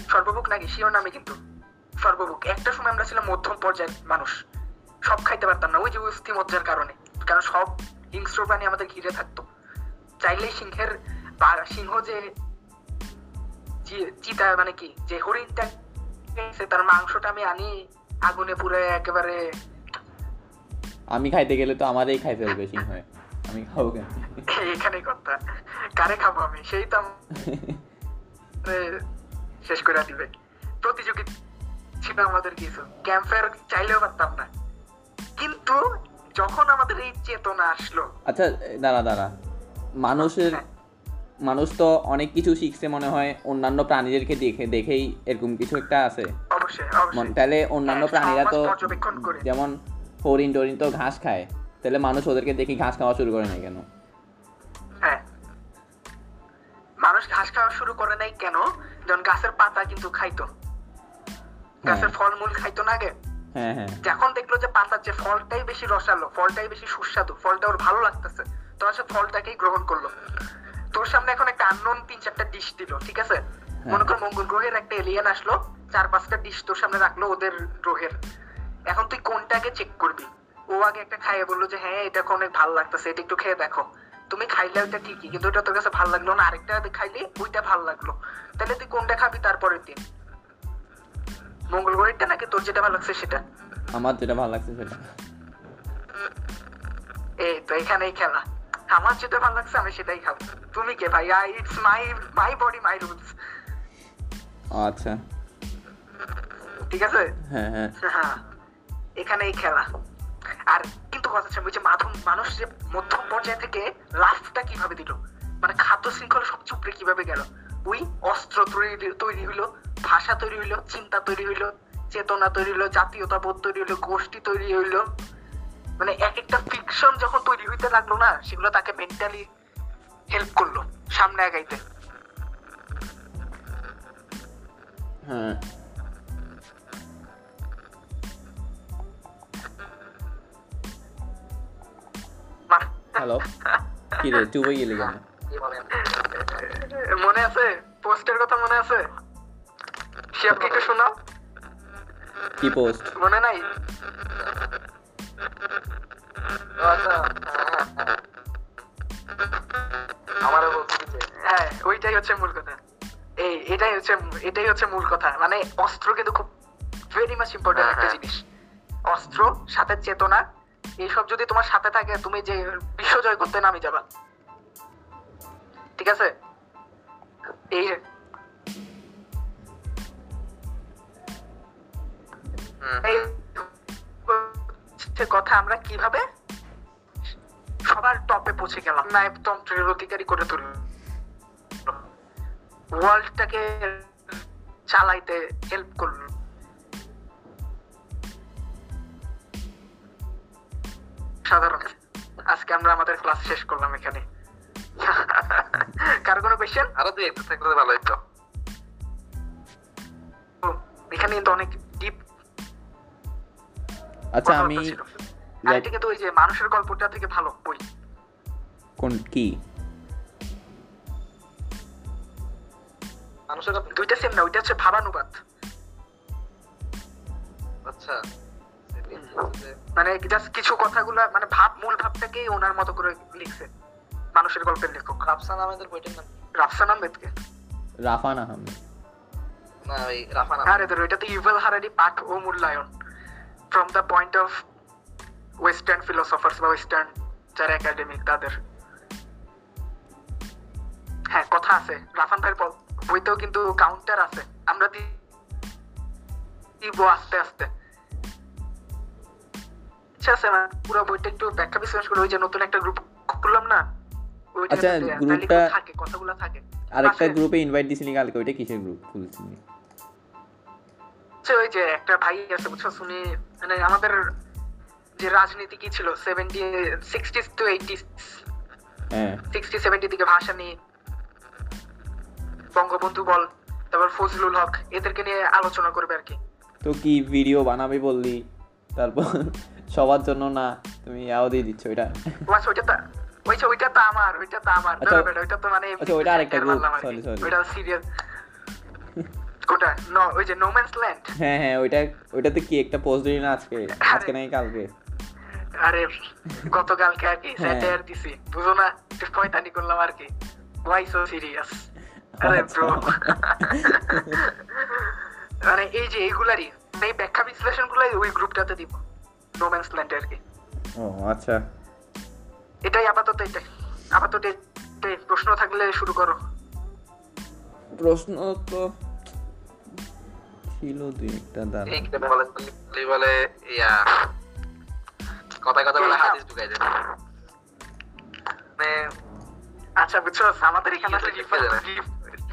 [SPEAKER 1] সর্বভুক নাকি? শিওর নামে কিন্তু। সর্বভুক। একটা সময় আমরা ছিলাম মধ্যম পর্যায়ের মানুষ। সব খাইতে পারতাম না। ওই যে অস্থি মজ্জার কারণে। কারণ সব হিংস্র প্রাণী আমাদের ঘিরে থাকতো। চাইলেই সিংহের সিংহ যে চিতা মানে কি? যে হরিণটা তার মাংসটা আমি আনি আগুনে পুরে একেবারে
[SPEAKER 2] আমি খাইতে গেলে তো আমারই খাই ফেলবে সিংহ আমি খাব কেন?
[SPEAKER 1] এখানেই কথা। কারে খাব আমি? সেই তো শেষ করে দিবে। প্রতিযোগী ছিল আমাদের কিছু। ক্যাম্পের চাইলেও পারতাম না। কিন্তু যখন আমাদের এই চেতনা আসলো
[SPEAKER 2] আচ্ছা দাঁড়া দাঁড়া। মানুষের মানুষ তো অনেক কিছু শিখছে মনে হয় অন্যান্য প্রাণীদেরকে দেখে দেখেই এরকম কিছু একটা আছে।
[SPEAKER 1] অবশ্যই
[SPEAKER 2] তাহলে অন্যান্য
[SPEAKER 1] হ্যাঁ,
[SPEAKER 2] প্রাণীরা তো যেমন হরিণ টরিণ তো ঘাস খায়। তাহলে মানুষ ওদেরকে দেখি ঘাস খাওয়া শুরু করে না কেন?
[SPEAKER 1] হ্যাঁ। মানুষ ঘাস খাওয়া শুরু করে নাই কেন? যখন গাছের পাতা কিন্তু খাইতো। গাছের ফলমূল খাইতো না আগে?
[SPEAKER 2] হ্যাঁ হ্যাঁ।
[SPEAKER 1] যখন দেখল যে পাতার যে ফলটাই বেশি রসালো ফলটাই বেশি সুস্বাদু ফলটা ওর ভালো লাগতেছে তখন সে ফলটাকেই গ্রহণ করল। তোর সামনে এখন একটা আননোন তিন চারটা ডিশ দিল ঠিক আছে? মনে কর মঙ্গল গ্রহের একটা এলিয়েন আসলো চার পাঁচটা ডিশ তোর সামনে রাখল ওদের গ্রহের। এখন তুই কোনটাকে চেক করবি? ও আগে একটা খাইয়ে বলল যে হ্যাঁ এটা অনেক ভালো লাগতেছে এটা একটু খেয়ে দেখো। তুমি খাইলে ওইটা ঠিকই কিন্তু ওটা তোর কাছে ভালো লাগল না আরেকটা খাইলে ওইটা ভালো লাগল। তাহলে তুই কোনটা খাবি তারপরের দিন? নাকি তোর যেটা ভালো লাগছে সেটা?
[SPEAKER 2] আমার যেটা ভালো লাগছে সেটা।
[SPEAKER 1] এই তো এখানেই খেলা। আমার যেটা ভালো লাগছে আমি সেটাই খাব। তুমি কে ভাই? I it's my my body my rules.
[SPEAKER 2] আচ্ছা।
[SPEAKER 1] ঠিক আছে?
[SPEAKER 2] হ্যাঁ হ্যাঁ।
[SPEAKER 1] হ্যাঁ। এখানেই খেলা। আর কিন্তু কথা হচ্ছে ওই যে মাধ্যম মানুষ যে মধ্যম পর্যায় থেকে লাফটা কীভাবে দিল? মানে খাদ্য শৃঙ্খলা সব চুপড়ে কীভাবে গেল? ওই অস্ত্র তৈরি তৈরি হইল, ভাষা তৈরি হইল, চিন্তা তৈরি হইল, চেতনা তৈরি হইল, জাতীয়তাবোধ তৈরি হইল, গোষ্ঠী তৈরি হইল। মানে এক একটা ফিকশন যখন তৈরি হইতে লাগল না, সেগুলো তাকে মেন্টালি হেল্প করল, সামনে আগাইতে।
[SPEAKER 2] হ্যাঁ। হ্যালো কি রে চুপ হয়ে গেলি কেন?
[SPEAKER 3] কি বলেন
[SPEAKER 1] মনে আছে? পোস্টের কথা মনে আছে? শিয়াব কি একটু শোনাও।
[SPEAKER 2] কি পোস্ট?
[SPEAKER 1] মনে নাই?
[SPEAKER 3] হ্যাঁ, হ্যাঁ। আমারও
[SPEAKER 1] হ্যাঁ ওইটাই হচ্ছে মূল কথা। এই এটাই হচ্ছে এটাই হচ্ছে মূল কথা। মানে অস্ত্র কিন্তু খুব ভেরি মাচ ইম্পর্টেন্ট
[SPEAKER 3] হ্যাঁ,
[SPEAKER 1] একটা
[SPEAKER 3] হ্যাঁ।
[SPEAKER 1] জিনিস। অস্ত্র সাথে চেতনা এইসব যদি তোমার সাথে থাকে তুমি যে বিশ্ব জয় করতে নামি যাবা। ঠিক আছে? এই এই কথা আমরা কীভাবে সবার টপে পৌঁছে গেলাম। নায়কতন্ত্রের অধিকারী করে তুলল ওয়ার্ল্ডটাকে চালাইতে হেল্প করল। সাধারণ। আজকে আমরা আমাদের ক্লাস শেষ করলাম এখানে। কার কোনো কোয়েশ্চেন
[SPEAKER 3] আরও দুই একটা থাকলে ভালো হতো
[SPEAKER 1] এখানে কিন্তু অনেক ডিপ
[SPEAKER 2] আচ্ছা আমি
[SPEAKER 1] আর এটা কিন্তু ওই যে মানুষের গল্পটা থেকে ভালো বই।
[SPEAKER 2] কোন কি?
[SPEAKER 3] মানুষের
[SPEAKER 1] দুইটা সেম না ওইটা হচ্ছে ভাবানুবাদ।
[SPEAKER 3] আচ্ছা।
[SPEAKER 1] মানে জাস্ট কিছু কথাগুলো মানে ভাব মূল ভাবটাকেই ওনার মতো করে লিখছে। মানুষের গল্পের লেখক।
[SPEAKER 3] রাফসান আহমেদের বইটার নাম কি?
[SPEAKER 1] রাফসান আহমেদকে?
[SPEAKER 2] রাফান আহমেদ।
[SPEAKER 3] না ওই রাফান আহমেদ।
[SPEAKER 1] আরে
[SPEAKER 3] আহমেদ
[SPEAKER 1] ধরো এটা তো ইভেল হারারি পাঠ ও মূল্যায়ন। From the point of western philosophers বা ওয়েস্টার্ন যারা একাডেমিক তাদের। হ্যাঁ কথা আছে। রাফান ভাইয়ের বল- বইতেও কিন্তু কাউন্টার আছে। আমরা দি- দিব আস্তে আস্তে। আচ্ছা আছে মানে পুরো বইটা একটু ব্যাখ্যা বিশ্লেষণ করে ওই যে নতুন একটা গ্রুপ খুললাম না
[SPEAKER 2] আচ্ছা, গ্রুপটা-
[SPEAKER 1] থাকে কথাগুলো থাকে।
[SPEAKER 2] আরেকটা গ্রুপে ইনভাইট দিছিলি কালকে ওইটা কিসের গ্রুপ খুলছিলি?
[SPEAKER 1] ওই যে একটা ভাই আছে বুঝছ শুনি মানে আমাদের যে রাজনীতি কি ছিল সেভেন্টি সিক্সটি টু এইটি
[SPEAKER 2] হ্যাঁ।
[SPEAKER 1] সিক্সটি সেভেন্টি দিকে ভাষা নিয়ে বঙ্গবন্ধু বল তারপর ফজলুল হক এদেরকে নিয়ে আলোচনা করবে আর কি।
[SPEAKER 2] তো কি ভিডিও বানাবি বললি? তারপর সবার জন্য না তুমি ইয়াও দিয়ে দিচ্ছ ওইটা।
[SPEAKER 1] আচ্ছা ওইটা তো ওই ওইটা তো আমার ওইটা তো আমার। ধরো বেটা, ওইটা তো মানে
[SPEAKER 2] আচ্ছা, ওইটা আরেকটা
[SPEAKER 1] আর কি।
[SPEAKER 2] sorry, sorry.
[SPEAKER 1] ওইটা সিরিয়াস কোটা ন ওই যে নোম্যান্স ল্যান্ড
[SPEAKER 2] হ্যাঁ হ্যাঁ ওইটা ওইটাতে কি একটা পোস্ট দিলি না আজকে? আজকে নাকি কালকে?
[SPEAKER 1] আরে গতকালকে আর কি
[SPEAKER 2] হ্যাঁ।
[SPEAKER 1] স্যাটার দিছি। বুঝো না একটু পয়তানি করলাম আর কি। ওয়াই সো সিরিয়াস আরে
[SPEAKER 2] আচ্ছা।
[SPEAKER 1] ব্রো মানে এই যে এইগুলারই এই ব্যাখ্যা বিশ্লেষণ গুলাই ওই গ্রুপটাতে দিব। ল্যান্ড আর কি।
[SPEAKER 2] ও আচ্ছা।
[SPEAKER 1] এটাই আপাতত এটাই। আপাতত এটাই। প্রশ্ন থাকলে শুরু করো।
[SPEAKER 2] প্রশ্ন তো ছিল দুই একটা দাঁড়া
[SPEAKER 3] ঠিক বলে তুই বলে ইয়া কথায় কথা বলে হাদিস ঢুকাই দেবে। মানে
[SPEAKER 1] আচ্ছা বুঝছ আমাদের এখানে আসলে
[SPEAKER 3] কি
[SPEAKER 1] রিফাত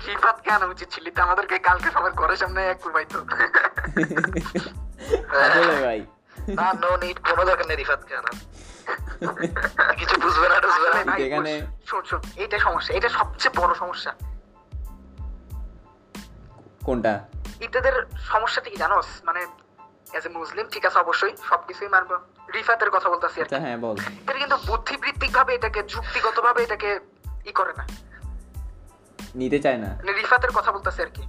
[SPEAKER 1] রিফাত কেন উচিত ছিল? তো আমাদেরকে কালকে সবার ঘরের সামনে এক কুবাইতো
[SPEAKER 2] আসলে ভাই
[SPEAKER 3] না নো নিড কোনো দরকার নেই রিফাত আনার। কিছু বুঝবে না টুঝবে না।
[SPEAKER 2] এখানে-
[SPEAKER 1] শোন শোন এইটা সমস্যা এটা সবচেয়ে বড় সমস্যা।
[SPEAKER 2] কোনটা?
[SPEAKER 1] ইত্যাদের সমস্যাটা কি জানোস? মানে এজ এ মুসলিম ঠিক আছে অবশ্যই সবকিছুই মানবো। রিফাতের কথা বলতেছি আর
[SPEAKER 2] হ্যাঁ বল।
[SPEAKER 1] এটা কিন্তু বুদ্ধিবৃত্তিক ভাবে এটাকে যুক্তিগত ভাবে এটাকে ই করে না।
[SPEAKER 2] নিতে চায় না।
[SPEAKER 1] মানে রিফাতের কথা বলতেছি আর কি।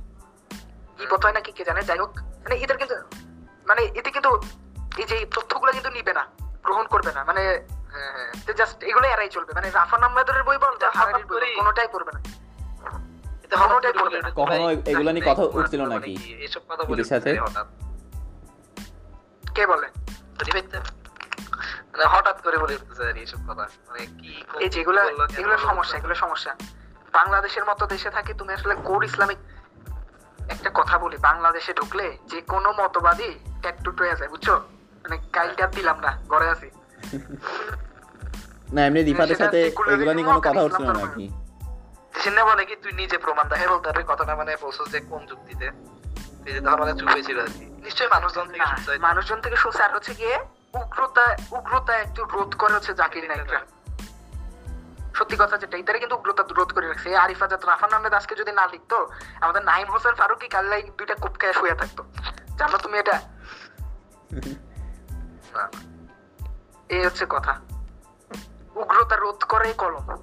[SPEAKER 1] কি কথা হয় না কি কে জানে যাই হোক। মানে এদের কিন্তু মানে এতে কিন্তু এই যে তথ্যগুলো কিন্তু নিবে না গ্রহণ করবে না মানে
[SPEAKER 3] হ্যাঁ হ্যাঁ
[SPEAKER 1] জাস্ট এগুলো এরাই চলবে মানে রাফান আহমেদের বই বল বই কোনোটাই পড়বে না।
[SPEAKER 2] কখনো এগুলো নিয়ে কথা
[SPEAKER 3] মানে
[SPEAKER 2] উঠছিল নাকি?
[SPEAKER 3] এসব কথা বলে
[SPEAKER 2] সাথে?
[SPEAKER 1] কে বলে?
[SPEAKER 3] মানে হঠাৎ করে বলে এসব কথা। মানে কি
[SPEAKER 1] এই যে এগুলা সমস্যা এগুলো সমস্যা। বাংলাদেশের মতো দেশে থাকি তুমি আসলে কোর ইসলামিক একটা কথা বলি বাংলাদেশে ঢুকলে যে কোনো মতবাদী ট্যাটুট হয়ে যায় বুঝছ? মানে কাইলটা দিলাম না ঘরে আছি।
[SPEAKER 2] না এমনি রিফাতের সাথে এগুলো নিয়ে কোনো কথা উঠছিল
[SPEAKER 1] ধর্ম
[SPEAKER 2] নাকি?
[SPEAKER 3] সিনেমা বলে কি তুই নিজে প্রমাণ দেখাই বলতে পারবি কথাটা মানে বলছিস যে কোন যুক্তিতে এই যে ধর মানে চুপ হয়েছিল আর কি। নিশ্চয়ই মানুষজন থেকে
[SPEAKER 1] না,
[SPEAKER 3] হয়।
[SPEAKER 1] মানুষজন থেকে শুনছে আর হচ্ছে গিয়ে উগ্রতা উগ্রতা একটু রোধ করে হচ্ছে জাকির নাইকরা সত্যি কথা যেটা ইতারে কিন্তু উগ্রতা রোধ করে রাখছে। এই আরিফা জাত রাফান আহমেদ আজকে যদি না লিখতো আমাদের নাইম হোসেন ফারুকি কাল্লাই দুইটা কুপকায় শুয়ে থাকতো। জানো তুমি এটা?
[SPEAKER 3] না।
[SPEAKER 1] এই হচ্ছে কথা। উগ্রতা রোধ করে কলম।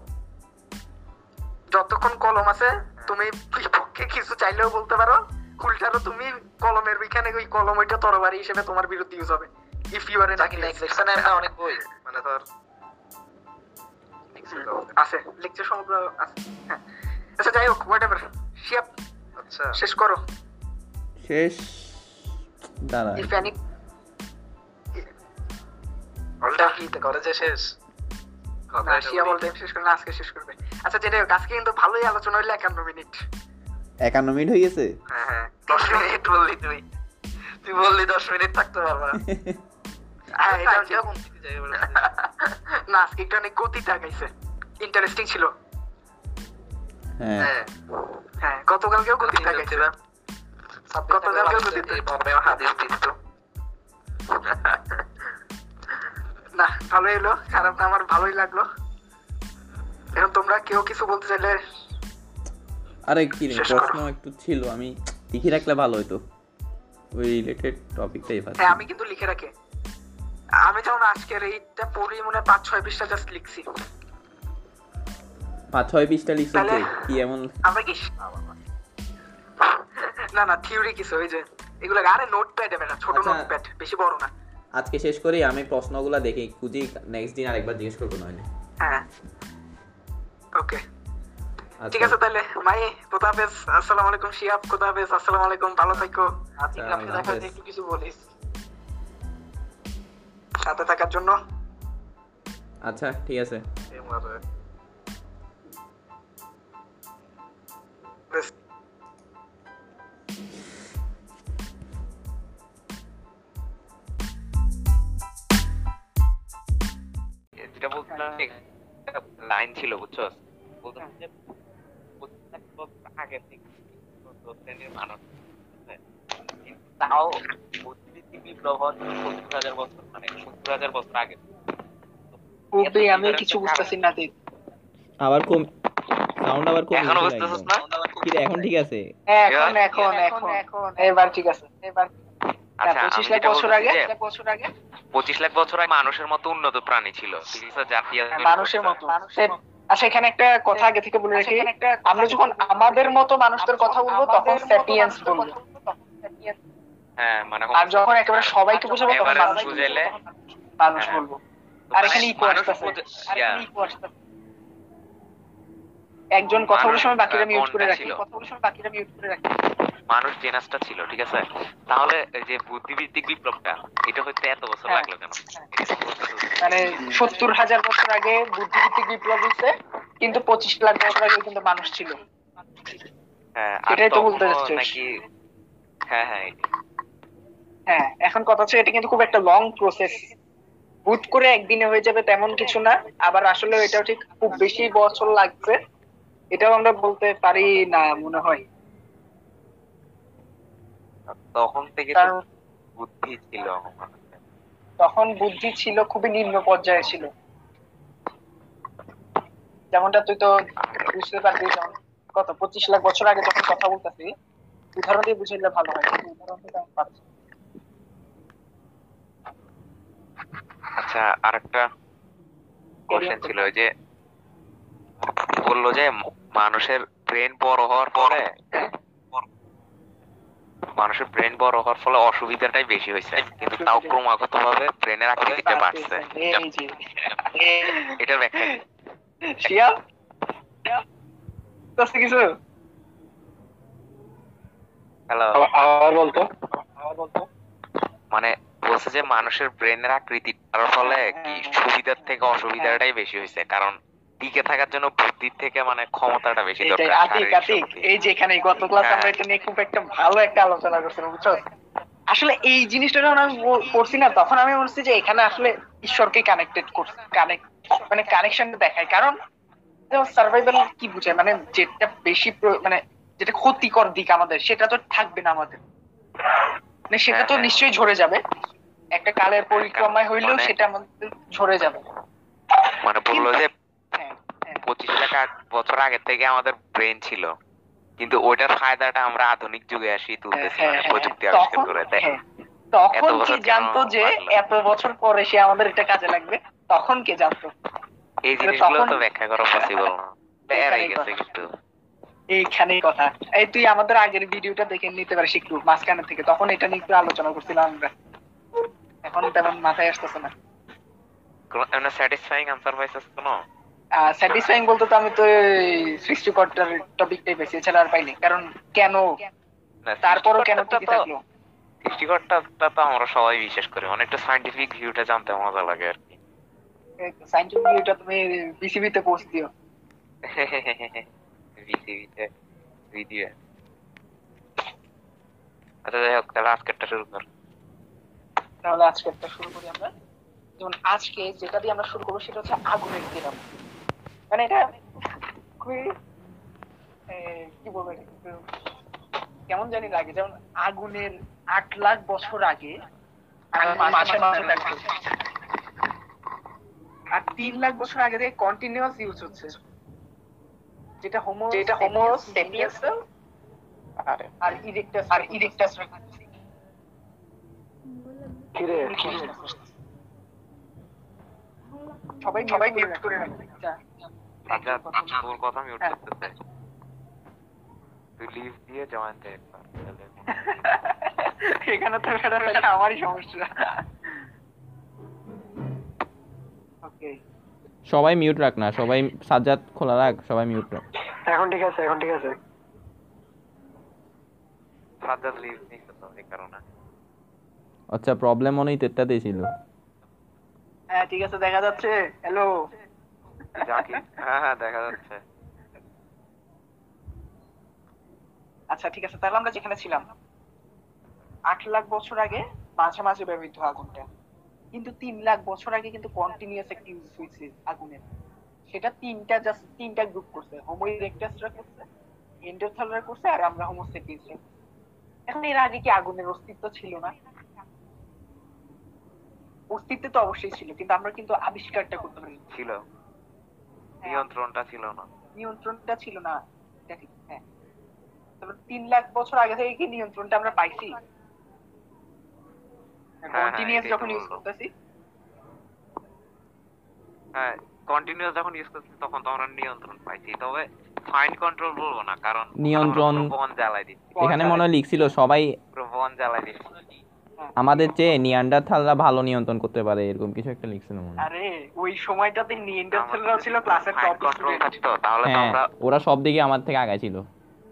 [SPEAKER 1] যতক্ষণ কলম আছে তুমি বিপক্ষে কিছু চাইলেও বলতে পারো। উল্টারও তুমি কলমের ওইখানে ওই কলম ওইটা তরবারি হিসেবে তোমার বিরুদ্ধে ইউজ হবে। ইফ ইউ আর
[SPEAKER 3] অনেক বই। মানে ধর
[SPEAKER 1] আছে। লেকচার সমগ্র আছে। হ্যাঁ। আচ্ছা যাই হোক হোয়াট এভার শিয়াপ
[SPEAKER 3] আচ্ছা।
[SPEAKER 1] শেষ করো।
[SPEAKER 2] শেষ দাঁড়া।
[SPEAKER 1] ইফ
[SPEAKER 3] কলেজে শেষ।
[SPEAKER 1] শিয়া
[SPEAKER 3] বলি।
[SPEAKER 1] শেষ আজকে শেষ করবে। আচ্ছা যেটা হোক আজকে কিন্তু ভালোই আলোচনা হইল একান্ন মিনিট।
[SPEAKER 2] একান্ন মিনিট হয়ে গেছে
[SPEAKER 3] হ্যাঁ হ্যাঁ। দশ মিনিট বললি তুই। তুই বললি দশ মিনিট থাকতে পারবা
[SPEAKER 1] হ্যাঁ, এটা
[SPEAKER 3] এটা
[SPEAKER 1] হচ্ছে-
[SPEAKER 3] কোন দিকে যাই বলে
[SPEAKER 1] না আজকে একটু অনেক গতিটা গাইছে ইন্টারেস্টিং ছিল।
[SPEAKER 2] হ্যাঁ।
[SPEAKER 3] হ্যাঁ।
[SPEAKER 1] হ্যাঁ গতকালকেও গতিটা গাইছে গতকালকেও তো
[SPEAKER 3] হাদিস দিত।
[SPEAKER 1] না ভালোই হলো খারাপ না আমার ভালোই লাগল। এখন তোমরা কেউ কিছু বলতে চাইলে
[SPEAKER 2] আরে কি রে প্রশ্ন একটু ছিল আমি লিখে রাখলে ভালো হতো ওই রিলেটেড টপিকটাই পাচ্ছি
[SPEAKER 1] হ্যাঁ আমি কিন্তু লিখে রাখি। আমি যেমন আজকের এইটা পড়ি মনে পাঁচ ছয় পৃষ্ঠা জাস্ট লিখছি।
[SPEAKER 2] পাঁচ ছয় পিসটা লিখছে কি? এমন?
[SPEAKER 1] আমরা কি না না থিওরি কিছু ওই যে এগুলো আরে নোট প্যাড হবে না ছোট
[SPEAKER 2] আচ্ছা।
[SPEAKER 1] নোট প্যাড বেশি বড় না।
[SPEAKER 2] আজকে শেষ করি আমি প্রশ্নগুলো দেখে খুঁজি নেক্সট দিন আরেকবার জিজ্ঞেস করব নইলে।
[SPEAKER 1] হ্যাঁ। ওকে
[SPEAKER 2] আচ্ছা।
[SPEAKER 1] ঠিক আছে তাহলে মাই হাফেজ আসসালামু আলাইকুম শিয়াব হাফেজ আসসালামু আলাইকুম ভালো থাকো।
[SPEAKER 2] আচ্ছা,
[SPEAKER 3] দেখা
[SPEAKER 2] হাফেজ।
[SPEAKER 3] একটু কিছু বলিস।
[SPEAKER 1] সাথে থাকার জন্য।
[SPEAKER 2] আচ্ছা ঠিক আছে।
[SPEAKER 1] বেশ।
[SPEAKER 4] যেটা বলছিলাম লাইন ছিল বুঝছ? বলছিলাম যে আগে থেকে শ্রেণির মানুষ তাও বুদ্ধিবৃত্তিক বিপ্লব হচ্ছে সত্তর হাজার বছর মানে সত্তর হাজার বছর আগে।
[SPEAKER 1] উবে আমি কিছু বুঝতেছি না
[SPEAKER 2] আবার কম সাউন্ড আবার কম
[SPEAKER 4] এখনও বুঝতেছিস না?
[SPEAKER 2] কি এখন ঠিক আছে?
[SPEAKER 1] এখন এখন এখন। এখন এবার ঠিক আছে। এবার
[SPEAKER 4] আচ্ছা
[SPEAKER 1] পঁচিশ লাখ বছর আগে
[SPEAKER 4] যে,
[SPEAKER 1] বছর আগে।
[SPEAKER 4] পঁচিশ লাখ বছর আগে মানুষের মতো উন্নত প্রাণী ছিল।
[SPEAKER 1] হ্যাঁ, মানুষের মতো। আচ্ছা এখানে একটা কথা আগে থেকে বলে রাখি। আমরা যখন আমাদের মতো মানুষদের কথা বলব তখন স্যাপিয়েন্স বলব।
[SPEAKER 4] হ্যাঁ মানে
[SPEAKER 1] আর যখন একেবারে সবাইকে বুঝাবো তখন মানুষ
[SPEAKER 4] বুঝাইলে
[SPEAKER 1] মানুষ
[SPEAKER 4] হ্যাঁ।
[SPEAKER 1] বলব। আর এখানে ইকো আসতেছে।
[SPEAKER 4] বুঝে-
[SPEAKER 1] আর
[SPEAKER 4] ইয়া,
[SPEAKER 1] এখানে ইকো একজন কথা বলার সময় বাকিরা মিউট করে রাখি? কথা বলার সময় বাকিরা মিউট করে রাখি।
[SPEAKER 4] মানুষ জেনাসটা ছিল ঠিক আছে? তাহলে এই যে বুদ্ধিবৃত্তিক বিপ্লবটা এটা হইতে এত বছর
[SPEAKER 1] হ্যাঁ।
[SPEAKER 4] লাগল কেন?
[SPEAKER 5] মানে সত্তর হাজার বছর আগে বুদ্ধিভিত্তিক বিপ্লব হচ্ছে কিন্তু পঁচিশ লাখ বছর আগে কিন্তু মানুষ ছিল।
[SPEAKER 4] হ্যাঁ
[SPEAKER 5] এটাই তো বলতে
[SPEAKER 4] তখনও হ্যাঁ হ্যাঁ
[SPEAKER 5] হ্যাঁ এখন কথা হচ্ছে এটা কিন্তু খুব একটা লং প্রসেস বুট করে একদিনে হয়ে যাবে তেমন কিছু না আবার আসলে এটাও ঠিক খুব বেশি বছর লাগছে। এটাও আমরা বলতে পারি না মনে হয়।
[SPEAKER 4] তখন থেকে তো বুদ্ধি ছিল
[SPEAKER 5] তখন বুদ্ধি ছিল খুবই নিম্ন পর্যায়ে ছিল। যেমনটা তুই তো বুঝতে পারবি কত পঁচিশ লাখ বছর আগে যখন কথা বলতেছি উদাহরণ দিয়ে বুঝাইলে ভালো হয় কিন্তু উদাহরণ দিতে আমি পারছি
[SPEAKER 4] আচ্ছা আরেকটা কোশ্চেন ছিল ওই যে বলল যে মানুষের ব্রেন বড় হওয়ার ফলে মানুষের ব্রেন বড় হওয়ার ফলে অসুবিধাটাই বেশি হয়েছে। কিন্তু তাও ক্রমাগত ভাবে ব্রেনের আকৃতিটা বাড়ছে। এটার ব্যাখ্যা?
[SPEAKER 5] বুঝতে কিছু?
[SPEAKER 4] হ্যালো
[SPEAKER 6] আবার বলতো।
[SPEAKER 4] মানে বলছে যে মানুষের ব্রেনের আকৃতি বাড়ার ফলে কি সুবিধার থেকে অসুবিধাটাই বেশি হয়েছে। কারণ টিকে থাকার জন্য বুদ্ধির থেকে মানে ক্ষমতাটা বেশি দরকার
[SPEAKER 5] আতিক আতিক। এই যেখানে গত ক্লাস
[SPEAKER 4] হ্যাঁ।
[SPEAKER 5] আমরা এটা নিয়ে খুব একটা ভালো একটা আলোচনা করছিলাম বুঝছ? আসলে এই জিনিসটা যখন আমি পড়ছি না তখন আমি বলছি যে এখানে আসলে ঈশ্বরকে কানেক্টেড কানেক্ট মানে কানেকশনটা দেখায়। কারণ সার্ভাইভাল কি বুঝায়? মানে যেটা বেশি মানে যেটা ক্ষতিকর দিক আমাদের সেটা তো থাকবে না আমাদের। মানে সেটা তো
[SPEAKER 4] হ্যাঁ, হ্যাঁ।
[SPEAKER 5] নিশ্চয়ই ঝরে যাবে। একটা কালের পরিক্রমায় হইলেও
[SPEAKER 4] মানে-
[SPEAKER 5] সেটা আমাদের ঝরে যাবে।
[SPEAKER 4] মানে বলল যে
[SPEAKER 5] হ্যাঁ হ্যাঁ
[SPEAKER 4] পঁচিশ লাখ বছর আগে থেকে আমাদের ব্রেন ছিল। কিন্তু ওইটার ফায়দাটা আমরা আধুনিক যুগে আসি তুলতেছি মানে প্রযুক্তি
[SPEAKER 5] হ্যাঁ।
[SPEAKER 4] আবিষ্কার করে তাই
[SPEAKER 5] তখন কি জানতো যে এত বছর পরে সে আমাদের এটা কাজে লাগবে? তখন কে জানতো?
[SPEAKER 4] এই জিনিসগুলো তো ব্যাখ্যা করা পসিবল বেড়াই গেছে। কিন্তু।
[SPEAKER 5] এইখানেই কথা। এই তুই আমাদের আগের ভিডিওটা দেখে নিতে পারিস একটু মাঝখানে থেকে। তখন এটা নিয়ে একটু আলোচনা করছিলাম আমরা। এখন তেমন মাথায় আসতেছে না।
[SPEAKER 4] কোনো এমন স্যাটিসফাইং আনসার পাইছিস কোনো?
[SPEAKER 5] স্যাটিসফাইং বলতে তো আমি তো সৃষ্টিকর্তার টপিকটাই বেশি এছাড়া আর পাইনি। কারণ কেন? তারপরও কেন
[SPEAKER 4] তো-
[SPEAKER 5] থাকল
[SPEAKER 4] সৃষ্টিকর্তাটা তো আমরা সবাই বিশ্বাস করি। অনেকটা সাইন্টিফিক ভিউটা জানতে মজা লাগে আর কি।
[SPEAKER 5] সাইন্টিফিক এটা তুমি বিসিবিতে পোস্ট দিও।
[SPEAKER 4] বিসিবিতে ভিডিও আচ্ছা যাই হোক তাহলে আজকেরটা শুরু কর।
[SPEAKER 5] তাহলে আজকেরটা শুরু করি আমরা। যেমন আজকে যেটা দিয়ে আমরা শুরু করব সেটা হচ্ছে আগুনের দিলাম মানে এটা খুবই এ, কি বলব এটা কেমন জানি লাগে যেমন আগুনের আট লাখ বছর আগে থাকতো। আর তিন লাখ বছর আগে থেকে কন্টিনিউয়াস ইউজ হচ্ছে। যেটা হোমো যেটা হোমো সেপিয়াস আর আর ইরেক্টাস আর ইরেক্টাস সবাই সবাই মিউট করে রাখবে
[SPEAKER 4] আচ্ছা তোর কথা মিউট
[SPEAKER 5] হ্যাঁ।
[SPEAKER 4] করতে চাই। তুই লিভ দিয়ে জয়েন দে একবার
[SPEAKER 5] এখানে তো আমারই সমস্যা। ওকে।
[SPEAKER 2] সবাই মিউট রাখ না সবাই সাজ্জাদ খোলা রাখ সবাই মিউট রাখ।
[SPEAKER 5] এখন ঠিক আছে এখন ঠিক আছে।
[SPEAKER 4] সাজ্জাদ লিভ নিছে তো এই কারণে।
[SPEAKER 2] আচ্ছা প্রবলেম মনে হয় তেরটাতেই ছিল
[SPEAKER 5] হ্যাঁ ঠিক আছে দেখা যাচ্ছে। হ্যালো
[SPEAKER 4] জাকি হ্যাঁ হ্যাঁ দেখা যাচ্ছে।
[SPEAKER 5] আচ্ছা ঠিক আছে তাহলে আমরা যেখানে ছিলাম আট লাখ বছর আগে মাঝে মাঝে ব্যবহৃত আগুনটা। কিন্তু তিন লাখ বছর আগে কিন্তু কন্টিনিউয়াস একটা ইউজ হয়েছে আগুনের সেটা তিনটা জাস্ট তিনটা গ্রুপ করছে হোমো ইরেক্টাসরা করছে এন্ডোথালরা করছে আর আমরা হোমো সেপিয়েন্সরা এখন এর আগে কি আগুনের অস্তিত্ব ছিল না? অস্তিত্ব তো অবশ্যই ছিল কিন্তু আমরা কিন্তু আবিষ্কারটা করতে পারি
[SPEAKER 4] ছিল। নিয়ন্ত্রণটা ছিল না।
[SPEAKER 5] নিয়ন্ত্রণটা ছিল না। এটা ঠিক হ্যাঁ তিন লাখ বছর আগে থেকে কি নিয়ন্ত্রণটা আমরা পাইছি?
[SPEAKER 4] হ্যাঁ,
[SPEAKER 5] কন্টিনিউয়াস যখন ইউজ করতেছি।
[SPEAKER 4] হ্যাঁ কন্টিনিউয়াস যখন ইউজ করছি তখন তো আমরা নিয়ন্ত্রণ পাইছি। তবে ফাইন কন্ট্রোল বলব না কারণ
[SPEAKER 2] নিয়ন্ত্রণ-
[SPEAKER 4] আমরা বন জ্বালাই দিচ্ছি।
[SPEAKER 2] এখানে মনে হয় লিখছিল সবাই
[SPEAKER 4] বন জ্বালাই দিচ্ছি।
[SPEAKER 2] আমাদের চেয়ে নিয়ান্ডারথালরা ভালো নিয়ন্ত্রণ করতে পারে এরকম কিছু একটা লিখছিল মনে
[SPEAKER 5] আরে ওই সময়টাতে নিয়েন্ডারথালরা ছিল ক্লাসের টপ
[SPEAKER 4] কন্ট্রোল
[SPEAKER 5] স্টুডেন্ট
[SPEAKER 4] থাকতো তাহলে তো
[SPEAKER 2] হ্যাঁ
[SPEAKER 4] আমরা
[SPEAKER 2] ওরা সব দিকে আমার থেকে আগায় ছিল।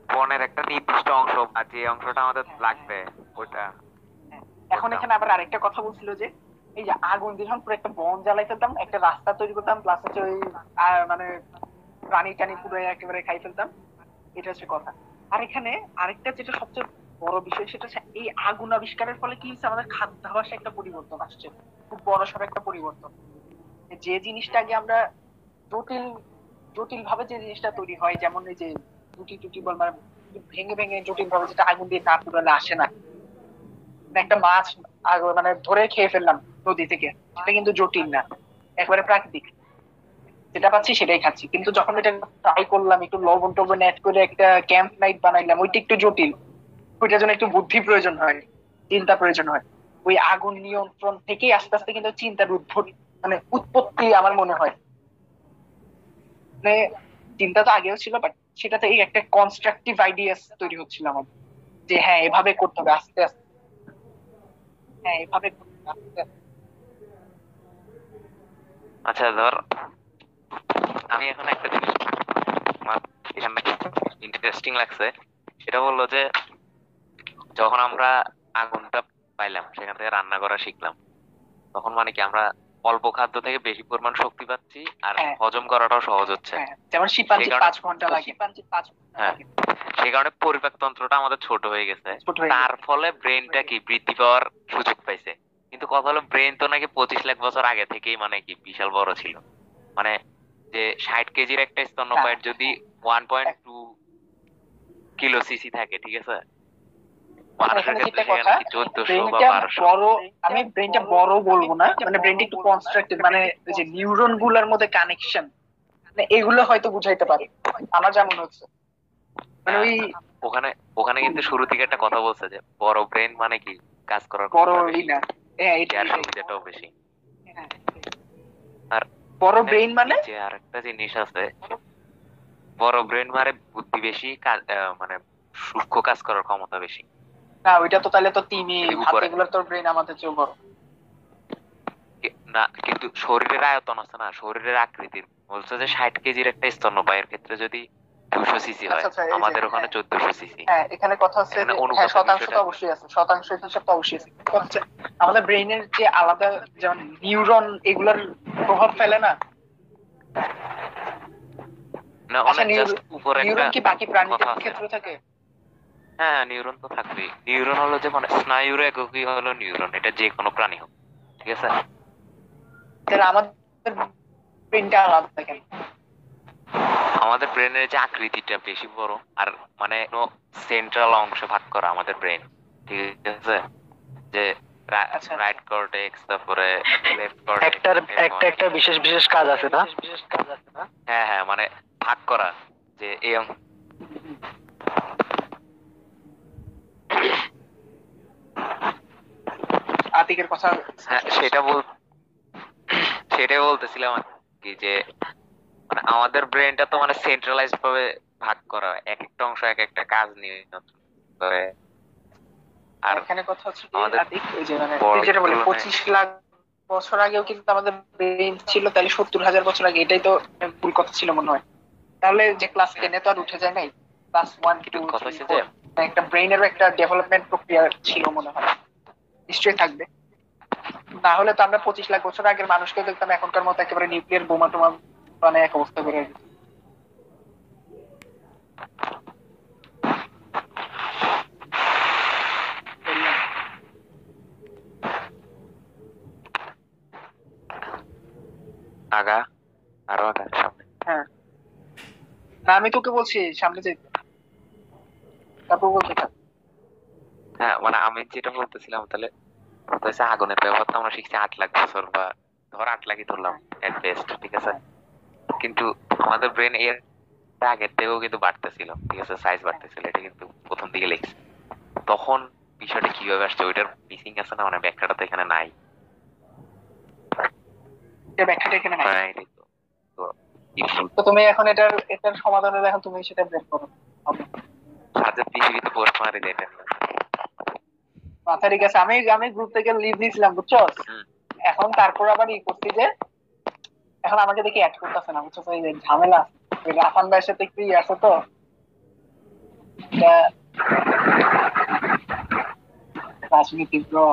[SPEAKER 4] বনের একটা নির্দিষ্ট অংশ আর যে অংশটা আমাদের লাগবে ওটা
[SPEAKER 5] এখন এখানে আবার আরেকটা কথা বলছিল যে এই যে আগুন দিয়ে যখন পুরো একটা বন জ্বালাই ফেলতাম একটা রাস্তা তৈরি করতাম প্লাস হচ্ছে ওই আহ, মানে প্রাণী টানি পুরো একেবারে খাই ফেলতাম এটা হচ্ছে কথা। আর এখানে আরেকটা যেটা সবচেয়ে বড় বিষয় সেটা হচ্ছে এই আগুন আবিষ্কারের ফলে কি হচ্ছে আমাদের খাদ্যাভ্যাসে একটা পরিবর্তন আসছে। খুব বড় সড় একটা পরিবর্তন। যে জিনিসটা আগে আমরা জটিল জটিল ভাবে যে জিনিসটা তৈরি হয়, যেমন এই যে রুটি টুটি বল মানে ভেঙে ভেঙে জটিল ভাবে যেটা আগুন দিয়ে না পুরালে আসে না। মানে একটা মাছ মানে ধরে খেয়ে ফেললাম নদী থেকে। সেটা কিন্তু জটিল না, একবারে প্রাকৃতিক। যেটা পাচ্ছি সেটাই খাচ্ছি। কিন্তু যখন এটা ট্রাই করলাম, একটু লবণ টবণ অ্যাড করে একটা ক্যাম্প নাইট বানাইলাম, ওইটা একটু জটিল। ওইটার জন্য একটু বুদ্ধি প্রয়োজন হয়, চিন্তা প্রয়োজন হয়। ওই আগুন নিয়ন্ত্রণ থেকেই আস্তে আস্তে কিন্তু চিন্তার উদ্ভব মানে উৎপত্তি আমার মনে হয়। মানে চিন্তা তো আগেও ছিল বাট সেটাতে এই একটা কনস্ট্রাকটিভ আইডিয়াস তৈরি হচ্ছিল আমার, যে হ্যাঁ এভাবে করতে হবে, আস্তে আস্তে। হ্যাঁ এভাবে
[SPEAKER 4] আচ্ছা ধর, আমি এখন একটা জিনিস ইন্টারেস্টিং লাগছে। সেটা বলল যে যখন আমরা আগুনটা পাইলাম সেখান থেকে রান্না করা শিখলাম তখন মানে কি আমরা অল্প খাদ্য থেকে বেশি পরিমাণ শক্তি পাচ্ছি আর
[SPEAKER 5] হ্যাঁ।
[SPEAKER 4] হজম করাটাও সহজ হচ্ছে।
[SPEAKER 5] হ্যাঁ যেমন
[SPEAKER 4] কারণে-
[SPEAKER 5] পাঁচ ঘণ্টা লাগে। শিপাঞ্জি পাঁচ
[SPEAKER 4] হ্যাঁ।
[SPEAKER 5] লাগে।
[SPEAKER 4] সেই কারণে পরিপাক তন্ত্রটা আমাদের ছোট হয়ে গেছে। তার ফলে ব্রেনটা কি বৃদ্ধি পাওয়ার সুযোগ পাইছে। কিন্তু কথা হলো ব্রেন তো নাকি পঁচিশ লাখ বছর আগে থেকেই মানে কি বিশাল বড় ছিল। মানে যে ষাট কেজির একটা স্তন্যপায়ের যদি one point two kilo cc থাকে ঠিক আছে?
[SPEAKER 5] আমি ব্রেনটা বড় বলব না মানে ব্রেনটা একটু কনস্ট্রাক্টেড মানে যে নিউরনগুলার মধ্যে কানেকশন মানে এগুলো হয়তো বুঝাইতে পারে আমার যেমন হচ্ছে। মানে ওই
[SPEAKER 4] ওখানে ওখানে কিন্তু শুরু থেকে একটা কথা বলছে যে বড় ব্রেন মানে কি? কাজ করার
[SPEAKER 5] বড় না হ্যাঁ এটা
[SPEAKER 4] সুবিধাটাও বেশি।
[SPEAKER 5] হ্যাঁ।
[SPEAKER 4] আর
[SPEAKER 5] বড় ব্রেন মানে?
[SPEAKER 4] যে আরেকটা জিনিস আছে বড় ব্রেন মানে বুদ্ধি বেশি মানে সূক্ষ্ম কাজ করার ক্ষমতা বেশি।
[SPEAKER 5] না ওইটা তো তাহলে তো তিমি
[SPEAKER 4] এই
[SPEAKER 5] হাত
[SPEAKER 4] উপরে।
[SPEAKER 5] তোর ব্রেন আমাদের চেয়ে বড়।
[SPEAKER 4] না কিন্তু শরীরের আয়তন আছে না শরীরের আকৃতির। বলছে যে ষাট কেজির একটা স্তন্যপায়ের ক্ষেত্রে যদি দুশো সিসি হয়
[SPEAKER 5] আচ্ছা, আচ্ছা,
[SPEAKER 4] আমাদের ওখানে
[SPEAKER 5] হ্যাঁ।
[SPEAKER 4] চোদ্দশো সিসি
[SPEAKER 5] হ্যাঁ এখানে কথা হচ্ছে হ্যাঁ শতাংশ তো অবশ্যই আছে শতাংশ হিসাব তো অবশ্যই আছে। আমাদের ব্রেনের যে আলাদা যেমন নিউরন এগুলোর প্রভাব ফেলে না?
[SPEAKER 4] না
[SPEAKER 5] আচ্ছা,
[SPEAKER 4] অনেক জাস্ট উপরে একটা
[SPEAKER 5] নিউরন কি বাকি প্রাণীদের ক্ষেত্রে থাকে?
[SPEAKER 4] হ্যাঁ নিউরন তো থাকবেই। নিউরন হলো যে মানে স্নায়ুর এককই হলো নিউরন এটা যে কোনো প্রাণী হোক ঠিক আছে?
[SPEAKER 5] তাহলে আমাদের ব্রেনটা আলাদা কেন?
[SPEAKER 4] আমাদের ব্রেনের যে আকৃতিটা বেশি বড় আর মানে সেন্ট্রাল অংশে ভাগ করা আমাদের ব্রেন ঠিক আছে? যে
[SPEAKER 5] আচ্ছা।
[SPEAKER 4] রাইট কর্টেক্স তারপরে লেফট
[SPEAKER 6] একটার একটা একটা বিশেষ বিশেষ কাজ আছে না?
[SPEAKER 4] বিশেষ কাজ আছে হ্যাঁ হ্যাঁ মানে ভাগ করা যে এই
[SPEAKER 5] আতিকের কথা
[SPEAKER 4] হ্যাঁ সেটা বল সেটাই বলতেছিলাম কি যে মানে আমাদের ব্রেনটা তো মানে সেন্ট্রালাইজড ভাবে ভাগ করা এক একটা অংশ এক একটা কাজ নিয়ে করে। আর
[SPEAKER 5] এখানে কথা হচ্ছে
[SPEAKER 4] আমাদের
[SPEAKER 5] আতিক ওই যে মানে যেটা বলি
[SPEAKER 4] তুলনায়-
[SPEAKER 5] পঁচিশ লাখ বছর আগেও কিন্তু আমাদের ব্রেন ছিল তাহলে সত্তর হাজার বছর আগে এটাই তো ভুল কথা ছিল মনে হয়। তাহলে যে ক্লাস টেনে তো আর উঠে যায় নাই ক্লাস ওয়ান টু
[SPEAKER 4] কথা হচ্ছে যে
[SPEAKER 5] একটা ব্রেইনেরও একটা ডেভেলপমেন্ট প্রক্রিয়া ছিল মনে হয়। নিশ্চয়ই থাকবে। না হলে তো আমরা পঁচিশ লাখ বছর আগের মানুষকে দেখতাম এখনকার মতো একেবারে নিউক্লিয়ার বোমা টোমা মানে এক অবস্থা করে
[SPEAKER 4] আগা আরও আগা সামনে।
[SPEAKER 5] হ্যাঁ। না আমি তোকে বলছি সামনে যেতে। তারপর বলতে থাক
[SPEAKER 4] হ্যাঁ মানে আমি যেটা বলতেছিলাম তাহলে হচ্ছে আগুনের ব্যবহার তো আমরা শিখছি আট লাখ বছর বা ধর আট লাখই ধরলাম এট বেস্ট ঠিক আছে? কিন্তু আমাদের ব্রেন এর আগের থেকেও কিন্তু বাড়তেছিল ঠিক আছে? সাইজ বাড়তেছিল এটা কিন্তু প্রথম দিকে লিখছে তখন বিষয়টা কীভাবে আসছে ওইটার মিসিং আছে না? মানে ব্যাখ্যাটা তো এখানে নাই।
[SPEAKER 5] ব্যাখ্যাটা এখানে নাই।
[SPEAKER 4] হ্যাঁ, তো।
[SPEAKER 5] তুমি এখন এটার এটার সমাধানের এখন তুমি সেটা বের করো।
[SPEAKER 4] সাথে পৃথিবীতে পোস্ট মারি দেয়
[SPEAKER 5] আচ্ছা ঠিক আছে। আমি আমি গ্রুপ থেকে লিভ নিয়েছিলাম বুঝছ? এখন তারপর আবার ই করছি যে এখন আমাকে দেখি অ্যাড করতেছে না বুঝছ? এই ঝামেলা। আছে। রাফান ভাইয়ের সাথে একটু আছে তো। রাজনীতি ব্রো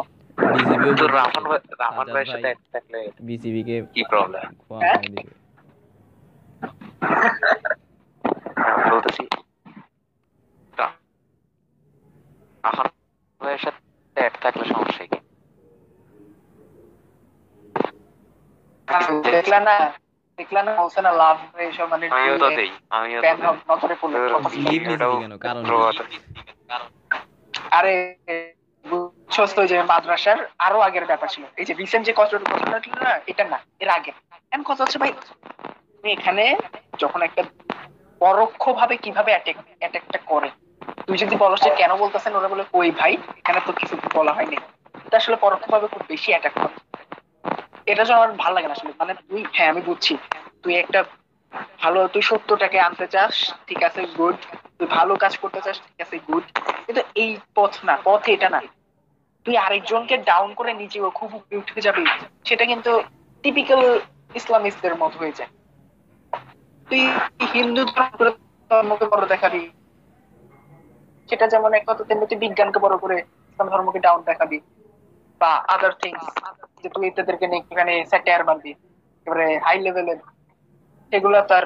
[SPEAKER 4] তো রামান ভাই রামান
[SPEAKER 2] আজাদ
[SPEAKER 4] ভাইয়ের সাথে
[SPEAKER 2] ভাই।
[SPEAKER 4] থাকলে
[SPEAKER 2] বিসিবি কে
[SPEAKER 4] কি প্রবলেম
[SPEAKER 5] হ্যাঁ?
[SPEAKER 2] খাওয়াই
[SPEAKER 4] বলতেছি। রা- ভাইয়ের সাথে এক থাকলে সমস্যা কি?
[SPEAKER 5] দেখলা না দেখলা না বলছে লাভ এইসব মানে
[SPEAKER 4] আমিও তো দেই আমিও তো
[SPEAKER 5] নজরে পড়ল
[SPEAKER 4] তোর
[SPEAKER 5] কত
[SPEAKER 2] লিভ
[SPEAKER 5] কি-
[SPEAKER 2] নিছে কেন? কারণ
[SPEAKER 5] আরে বুঝছস তো যে মাদ্রাসার আরও আগের ব্যাপার ছিল। এই যে রিসেন্ট যে কষ্টটা ছিল না এটা না এর আগে। এমন কথা হচ্ছে ভাই তুমি এখানে যখন একটা পরোক্ষ ভাবে কীভাবে অ্যাটাকটা করে তুই যদি বলস যে কেন বলতেছেন ওরা বলে ওই ভাই এখানে তো কিছু বলা হয়নি। এটা আসলে পরোক্ষ ভাবে খুব বেশি অ্যাটাক করে। এটা যেন আমার ভালো লাগে না আসলে। মানে তুই হ্যাঁ আমি বুঝছি। তুই একটা ভালো, তুই সত্যটাকে আনতে চাস, ঠিক আছে গুড তুই ভালো কাজ করতে চাস, ঠিক আছে গুড কিন্তু এই পথ না, পথ এটা না। তুই আরেকজনকে ডাউন করে নিজে ও খুব উঠে যাবি, সেটা কিন্তু টিপিক্যাল ইসলামিস্টদের মত হয়ে যায়। তুই হিন্দু ধর্ম- ধর্মকে বড় দেখাবি সেটা যেমন এক কথা তেমনি তুই বিজ্ঞানকে বড় করে ইসলাম ধর্মকে ডাউন দেখাবি বা আদার থিংস যে তুই তাদেরকে নিয়ে এখানে স্যাটায়ার মারবি। এবারে হাই লেভেলের সেগুলো তার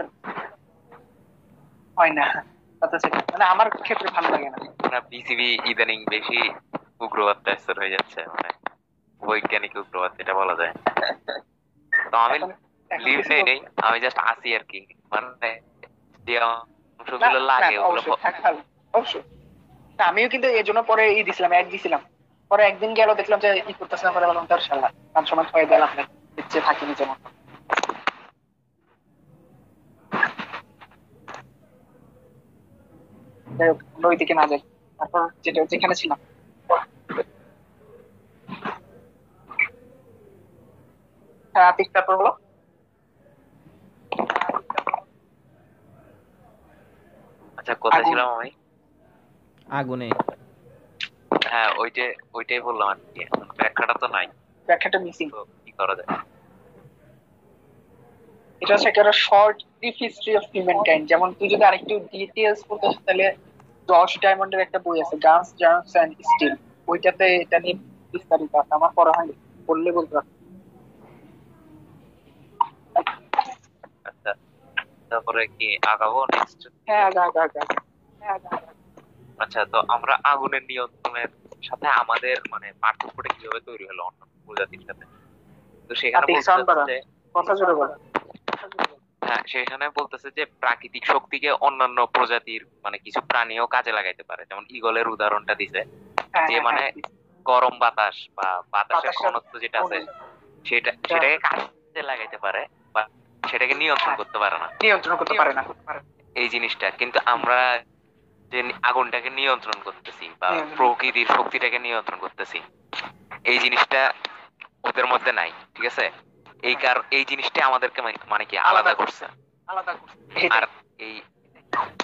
[SPEAKER 5] হয় না। মানে আমার ক্ষেত্রে ভালো লাগে না।
[SPEAKER 4] না বিসিবি ইদানিং বেশি উগ্রবাদ হয়ে যাচ্ছে মানে বৈজ্ঞানিক উগ্রবাদ যেটা বলা যায়। তো আমি লিভ নেই নেই আমি জাস্ট আসি আর কি। মানে যে অংশগুলো লাগে ওগুলো
[SPEAKER 5] অবশ্যই থাক ভালো, অবশ্যই না, আমিও কিন্তু এই জন্য পরে ই দিছিলাম অ্যাড দিছিলাম। পরে একদিন গেল দেখলাম যে ই করতেছে না পরে বললাম তার শালা কান সমান হয়ে গেলাম না ইচ্ছে যাই হোক, আমরা না যাই। তারপর যেটা যেখানে ছিলাম। হ্যাঁ আতিক তারপর বলো।
[SPEAKER 4] আচ্ছা কোথায় ছিলাম আমি?
[SPEAKER 2] আগুনে।
[SPEAKER 4] হ্যাঁ ওইটাই ওইটাই বললাম আর কি ব্যাখ্যাটা তো নাই।
[SPEAKER 5] ব্যাখ্যাটা মিসিং
[SPEAKER 4] তো কি করা যায়?
[SPEAKER 5] এটা হচ্ছে একটা short brief history of human kind যেমন তুই যদি আরেকটু ডিটেলস পড়তে চাস, তাহলে জশ ডায়মন্ডের একটা বই আছে গানস জার্মস অ্যান্ড স্টিল ওইটাতে এটা নিয়ে বিস্তারিত আছে আমার পড়া হয়নি পড়লে বলতে পারব।
[SPEAKER 4] আচ্ছা তারপরে কি আগাবো নেক্সট
[SPEAKER 5] হ্যাঁ আগা আগা আগা হ্যাঁ আগা আগা।
[SPEAKER 4] আচ্ছা তো আমরা আগুনের নিয়ন্ত্রণের সাথে আমাদের মানে পার্থক্যটা কীভাবে তৈরি হলো অন্য প্রজাতির সাথে? তো সেখানে হ্যাঁ সেখানে বলতেছে যে প্রাকৃতিক শক্তিকে অন্যান্য প্রজাতির মানে কিছু প্রাণীও কাজে লাগাইতে পারে। যেমন ইগলের উদাহরণটা দিছে।
[SPEAKER 5] হ্যাঁ,
[SPEAKER 4] যে
[SPEAKER 5] হ্যাঁ,
[SPEAKER 4] মানে। গরম বাতাস বা বাতাসের
[SPEAKER 5] বাতাসের
[SPEAKER 4] ঘনত্ব যেটা আছে সেটা সেটাকে কাজে লাগাইতে পারে বা সেটাকে নিয়ন্ত্রণ করতে পারে না।
[SPEAKER 5] নিয়ন্ত্রণ করতে পারে না।
[SPEAKER 4] এই জিনিসটা। কিন্তু আমরা যে আগুনটাকে নিয়ন্ত্রণ করতেছি বা প্রকৃতির শক্তিটাকে নিয়ন্ত্রণ করতেছি। এই জিনিসটা ওদের মধ্যে নাই ঠিক আছে? এই কার এই জিনিসটা আমাদেরকে মানে- কি আলাদা করছে। আর এই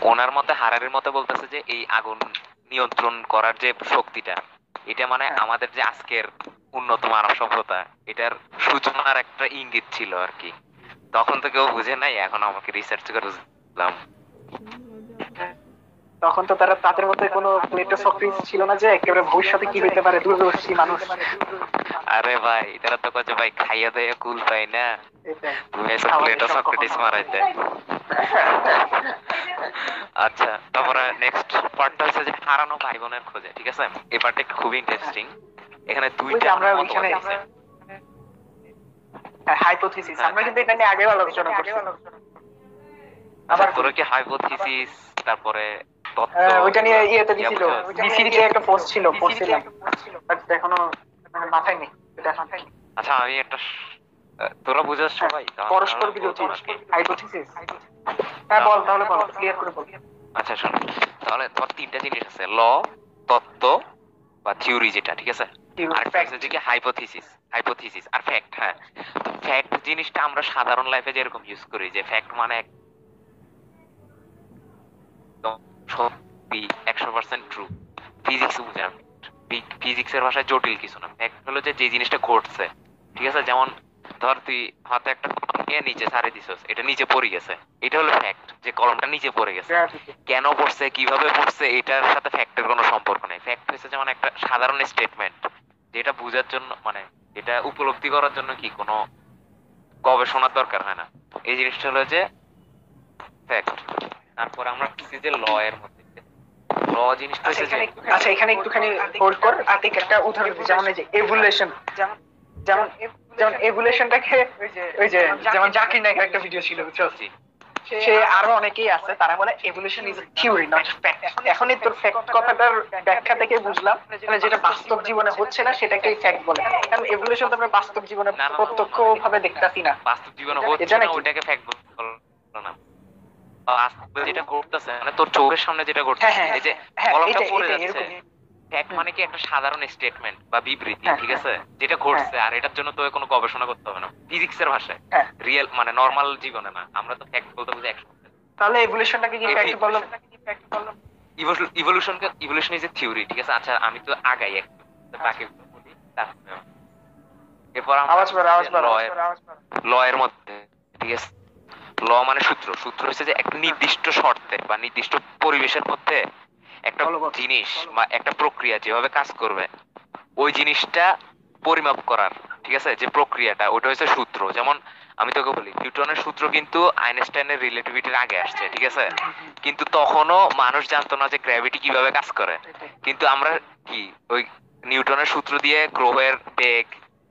[SPEAKER 4] ওনার মতে হারারের মতে বলতেছে যে এই আগুন নিয়ন্ত্রণ করার যে শক্তিটা এটা মানে
[SPEAKER 5] হ্যাঁ।
[SPEAKER 4] আমাদের যে আজকের উন্নত মানব সভ্যতা এটার সূচনার একটা ইঙ্গিত ছিল আর কি। তখন তো কেউ বুঝে নাই এখন আমাকে রিসার্চ করে বুঝলাম।
[SPEAKER 5] তখন তো তারা তাদের মধ্যে কোনো প্লেটো সক্রিস ছিল না যে একেবারে ভবিষ্যতে কি হইতে পারে দূরদর্শী মানুষ।
[SPEAKER 4] আরে ভাই এটারা তো কাছে ভাই খাইয়া দেয় কুল পাই না। তুমি এসব প্লেটো সক্রেটিস মারাইতে আচ্ছা তারপরে নেক্সট পার্টটা হচ্ছে যে হারানো ভাই বোনের খোঁজে ঠিক আছে? এই পার্টটা খুবই ইন্টারেস্টিং এখানে দুইটা
[SPEAKER 5] আমরা ওইখানে হাইপোথিসিস আমরা কিন্তু এটা নিয়ে আগেও আলোচনা করছি।
[SPEAKER 4] আবার
[SPEAKER 5] আবার
[SPEAKER 4] কি হাইপোথিসিস তারপরে
[SPEAKER 5] হ্যাঁ, ওইটা নিয়ে ইয়েতে দিছিল। তে একটা পোস্ট ছিল। পড়ছিলাম বাট এখনও মানে মাথায় নেই এটা মাথায় নেই
[SPEAKER 4] আচ্ছা আমি একটা তোরা বুঝাস সবাই
[SPEAKER 5] পরস্পর বিরোধী। হাইপোথিসিস হ্যাঁ বল তাহলে বল ক্লিয়ার করে বল।
[SPEAKER 4] আচ্ছা শোন তাহলে তোর তিনটা জিনিস আছে ল তত্ত্ব বা থিওরি যেটা ঠিক আছে? আরেকটা হচ্ছে কি হাইপোথিসিস হাইপোথিসিস আর ফ্যাক্ট হ্যাঁ। ফ্যাক্ট জিনিসটা আমরা সাধারণ লাইফে যেরকম ইউজ করি যে ফ্যাক্ট মানে সত্যি একশো পার্সেন্ট ট্রু ফিজিক্স বুঝান ফিজিক্সের ভাষায় জটিল কিছু না। ফ্যাক্ট হলো যে যে জিনিসটা ঘটছে ঠিক আছে? যেমন ধর তুই হাতে একটা কলম নিয়ে নিচে ছাড়ে দিছস এটা নিচে পড়ে গেছে। এটা হলো ফ্যাক্ট যে কলমটা নিচে পড়ে গেছে। কেন পড়ছে কীভাবে পড়ছে এটার সাথে ফ্যাক্টের কোনো সম্পর্ক নেই। ফ্যাক্ট হচ্ছে যেমন একটা সাধারণ স্টেটমেন্ট যেটা বোঝার জন্য মানে এটা উপলব্ধি করার জন্য কি কোনো গবেষণার দরকার হয় না। এই জিনিসটা হলো যে ফ্যাক্ট তারপর আমরা আসছি যে ল এর মধ্যে ল জিনিসটা
[SPEAKER 1] আচ্ছা এখানে আচ্ছা একটুখানি হোল্ড কর। আতিক একটা উদাহরণ দিই যেমন এই যে এভুলেশন যেমন যেমন যেমন এভুলেশনটাকে ওই যে যেমন জাকির নায়কের একটা ভিডিও ছিল বুঝছ? সে আরও অনেকেই আছে তারা বলে evolution is theory not fact এখনই তোর ফ্যাক্ট কথাটার ব্যাখ্যা থেকে বুঝলাম। মানে যেটা বাস্তব জীবনে হচ্ছে না সেটাকেই ফ্যাক্ট বলে। কারণ এভলিউশন তো আমরা বাস্তব জীবনে। প্রত্যক্ষ ভাবে দেখতাছি না।
[SPEAKER 4] বাস্তব জীবনে হচ্ছে না
[SPEAKER 1] নাকি?
[SPEAKER 4] ওইটাকে ফ্যাক্ট বলো না যেটা ঘটতেছে মানে তোর চোখের সামনে যেটা
[SPEAKER 1] হ্যাঁ
[SPEAKER 4] ঘটতেছে
[SPEAKER 1] হ্যাঁ
[SPEAKER 4] এই যে
[SPEAKER 1] হ্যাঁ
[SPEAKER 4] কলমটা পড়ে যাচ্ছে ফ্যাক্ট মানে কি একটা সাধারণ স্টেটমেন্ট বা বিবৃতি ঠিক আছে? যেটা ঘটছে আর এটার জন্য কোনো গবেষণা করতে হবে না। ফিজিক্স এর ভাষায়। রিয়েল মানে নর্মাল জীবনে না। আমরা তো ফ্যাক্ট বলতে বুঝি একশো
[SPEAKER 1] তাহলে কি ফ্যাক্ট বললাম
[SPEAKER 4] evolution evolution is a theory ঠিক আছে? আচ্ছা আমি তো আগাই একটু। তো বাকি বলি তারপরে এরপর
[SPEAKER 1] আওয়াজ বাড়া আওয়াজ বাড়া
[SPEAKER 4] এর- ল এর মধ্যে ঠিক আছে? ল মানে সূত্র। সূত্র হচ্ছে যে একটা নির্দিষ্ট শর্তে বা নির্দিষ্ট পরিবেশের মধ্যে একটা। জিনিস বা একটা প্রক্রিয়া যেভাবে কাজ করবে ওই জিনিসটা পরিমাপ করার ঠিক আছে? যে প্রক্রিয়াটা ওটা হচ্ছে সূত্র। যেমন আমি তোকে বলি নিউটনের সূত্র কিন্তু আইনস্টাইনের রিলেটিভিটির আগে আসছে ঠিক আছে? কিন্তু তখনও মানুষ জানতো না যে গ্র্যাভিটি কীভাবে কাজ করে। কিন্তু আমরা কি ওই নিউটনের সূত্র দিয়ে গ্রহের বেগ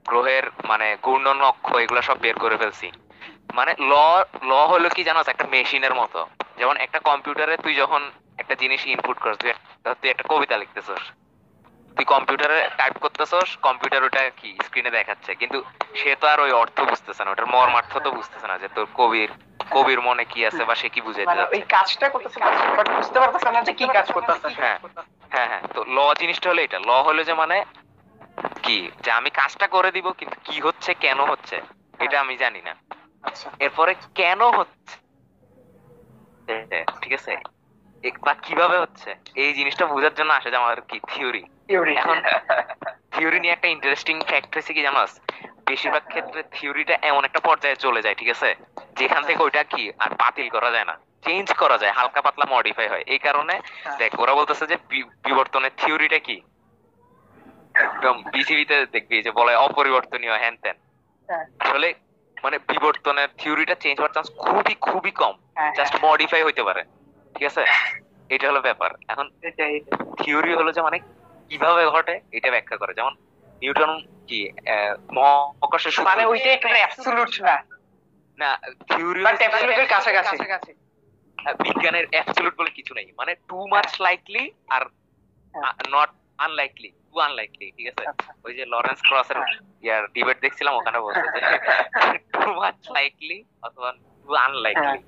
[SPEAKER 4] গ্রহের মানে ঘূর্ণন অক্ষ এগুলো সব বের করে ফেলছি। মানে ল ল হলো কি জানোস একটা মেশিনের মতো। যেমন একটা কম্পিউটারে তুই যখন একটা জিনিস ইনপুট করছ তুই তুই একটা কবিতা লিখতেছস। তুই কম্পিউটারে টাইপ করতেছস কম্পিউটার ওটা কি স্ক্রিনে দেখাচ্ছে। কিন্তু সে তো আর ওই অর্থ বুঝতেছে না ওটার মর্মার্থ তো বুঝতেছে না যে তোর কবির কবির মনে কি আছে বা সে কি বুঝাইতে
[SPEAKER 1] মানে
[SPEAKER 4] যাচ্ছে।
[SPEAKER 1] ওই কাজটা করতেছে বাট বুঝতে পারতেছে না যে কি কাজ করতেছে
[SPEAKER 4] হ্যাঁ হ্যাঁ হ্যাঁ তো ল জিনিসটা হলো এটা। ল হলো যে মানে কি যে আমি কাজটা করে দিব কিন্তু কি হচ্ছে কেন হচ্ছে এটা আমি জানি না। এরপরে কেন হচ্ছে? ঠিক আছে। বা কীভাবে হচ্ছে? এই জিনিসটা বোঝার জন্য আসে যে আমাদের কি? থিওরি।
[SPEAKER 1] থিওরি।
[SPEAKER 4] এখন থিওরি নিয়ে একটা ইন্টারেস্টিং ফ্যাক্ট হয়েছে কি জানোস? বেশিরভাগ ক্ষেত্রে থিওরিটা এমন একটা পর্যায়ে চলে যায় ঠিক আছে? যেখান থেকে ওইটা কি? আর বাতিল করা যায় না। চেঞ্জ করা যায় হালকা পাতলা মডিফাই হয়। এই কারণে
[SPEAKER 1] হ্যাঁ।
[SPEAKER 4] দেখ ওরা বলতেছে যে বিবর্তনের থিওরিটা কি? একদম পৃথিবীতে দেখবি যে বলে অপরিবর্তনীয় হ্যান ত্যান।
[SPEAKER 1] হ্যাঁ।
[SPEAKER 4] আসলে মানে বিবর্তনের থিওরিটা চেঞ্জ হওয়ার চান্স খুবই খুবই কম।
[SPEAKER 1] হ্যাঁ,
[SPEAKER 4] জাস্ট মডিফাই হইতে পারে। ঠিক আছে? এটা হলো ব্যাপার। এখন থিওরি হলো যে মানে কীভাবে ঘটে এটা ব্যাখ্যা করে। যেমন নিউটন কি সূত্র
[SPEAKER 1] মানে ওইটা একটা অ্যাবসলিউট না।
[SPEAKER 4] না থিওরি
[SPEAKER 1] বাট অ্যাবসলিউটের কাছাকাছি।
[SPEAKER 4] বিজ্ঞানের অ্যাবসলিউট বলে কিছু নেই। মানে টু মাচ লাইকলি আর
[SPEAKER 1] হ্যাঁ।
[SPEAKER 4] নট আনলাইকলি টু আনলাইকলি ঠিক আছে
[SPEAKER 1] আচ্ছা।
[SPEAKER 4] ওই যে লরেন্স ক্রসের
[SPEAKER 1] হ্যাঁ।
[SPEAKER 4] ইয়ার ডিবেট দেখছিলাম ওখানে বলছে যে টু মাচ লাইকলি অথবা টু আনলাইকলি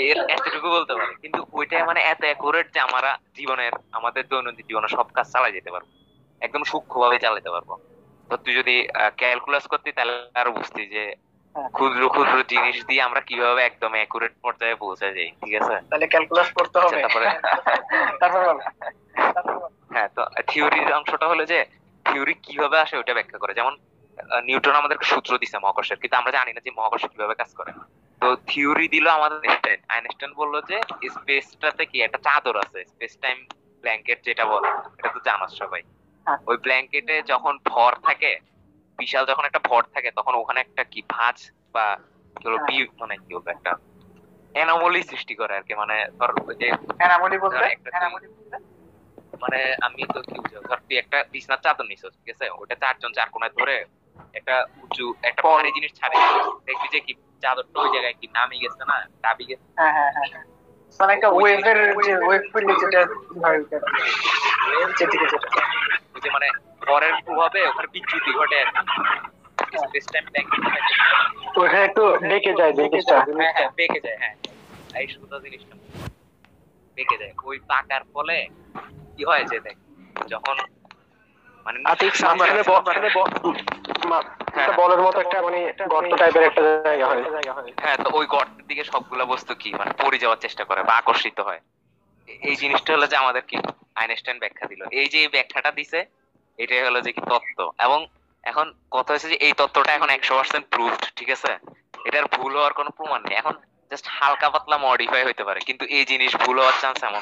[SPEAKER 4] এর এতটুকু বলতে পারে কিন্তু ওইটা মানে এত অ্যাকুরেট যে আমরা জীবনের আমাদের দৈনন্দিন জীবনে সব কাজ চালাই যেতে পারব একদম সূক্ষ্মভাবে চালাতে পারব তো তুই যদি ক্যালকুলাস করতি তাহলে আরও বুঝতি যে
[SPEAKER 1] হ্যাঁ।
[SPEAKER 4] ক্ষুদ্র ক্ষুদ্র জিনিস দিয়ে আমরা কীভাবে একদম অ্যাকুরেট পর্যায়ে পৌঁছে যাই ঠিক আছে
[SPEAKER 1] তাহলে ক্যালকুলাস করতে হবে
[SPEAKER 4] আচ্ছা, তারপরে? হ্যাঁ তো থিওরির অংশটা হলো যে থিওরি কীভাবে আসে ওটা ব্যাখ্যা করে। যেমন নিউটন আমাদেরকে সূত্র দিছে মহাকর্ষের। কিন্তু আমরা জানি না যে মহাকর্ষ কীভাবে কাজ করে। তো থিওরি দিল আমাদের আইনস্টাইন। আইনস্টাইন বলল যে স্পেসটাতে কি একটা চাদর আছে স্পেস টাইম ব্ল্যাঙ্কেট যেটা বলে এটা তো জানাস সবাই।
[SPEAKER 1] হ্যাঁ।
[SPEAKER 4] ওই ব্ল্যাঙ্কেটে যখন ভর থাকে বিশাল যখন একটা ভর থাকে তখন ওখানে একটা কি ভাঁজ বা কি বলব,
[SPEAKER 1] হ্যাঁ।
[SPEAKER 4] বি- মানে কি বলব একটা এনামলি সৃষ্টি করে আর কি। মানে ধর ওই যে
[SPEAKER 1] এনামলি বলতে? বলতে?
[SPEAKER 4] মানে আমি তো কি বুঝাবো ধর তুই একটা বিছনার চাদর নিছিস ঠিক আছে? ওটা চারজন চার কোনায় ধরে একটা উঁচু একটা। ভারী জিনিস ছাড়ে দেখবি যে কি চাদরটা ওই জায়গায় কি নামি গেছে না দাবি গেছে।
[SPEAKER 1] হ্যাঁ হ্যাঁ হ্যাঁ মানে একটা ওয়েভের যে ওয়েভ ফিল্ড যেটা হয় ওটা
[SPEAKER 4] যে মানে পরের প্রভাবে ওখানে বিচ্যুতি ঘটে স্পেস টাইম
[SPEAKER 1] ওখানে একটু ডেকে যায় জিনিসটা।
[SPEAKER 4] হ্যাঁ হ্যাঁ বেঁকে যায় হ্যাঁ। এই সুন্দর জিনিসটা। বেঁকে যায়। ওই পাকার ফলে কি হয় যে দেখ যখন মানে
[SPEAKER 1] আতিক
[SPEAKER 6] মা- একটা বলের মতো একটা মানে গর্ত টাইপের একটা জায়গা হয়।
[SPEAKER 4] হ্যাঁ তো ওই গর্তের দিকে সবগুলা বস্তু কি? মানে পড়ে যাওয়ার চেষ্টা করে বা আকর্ষিত হয়। এই জিনিসটা হলো যে আমাদের কি? আইনস্টাইন ব্যাখ্যা দিল। এই যে ব্যাখ্যাটা দিছে এটাই হলো যে কি তত্ত্ব। এবং এখন কথা হচ্ছে যে এই তত্ত্বটা এখন একশো পার্সেন্ট প্রুভড ঠিক আছে? এটার ভুল হওয়ার কোনো প্রমাণ নেই। এখন জাস্ট হালকা পাতলা মডিফাই হইতে পারে। কিন্তু এই জিনিস ভুল হওয়ার চান্স এমন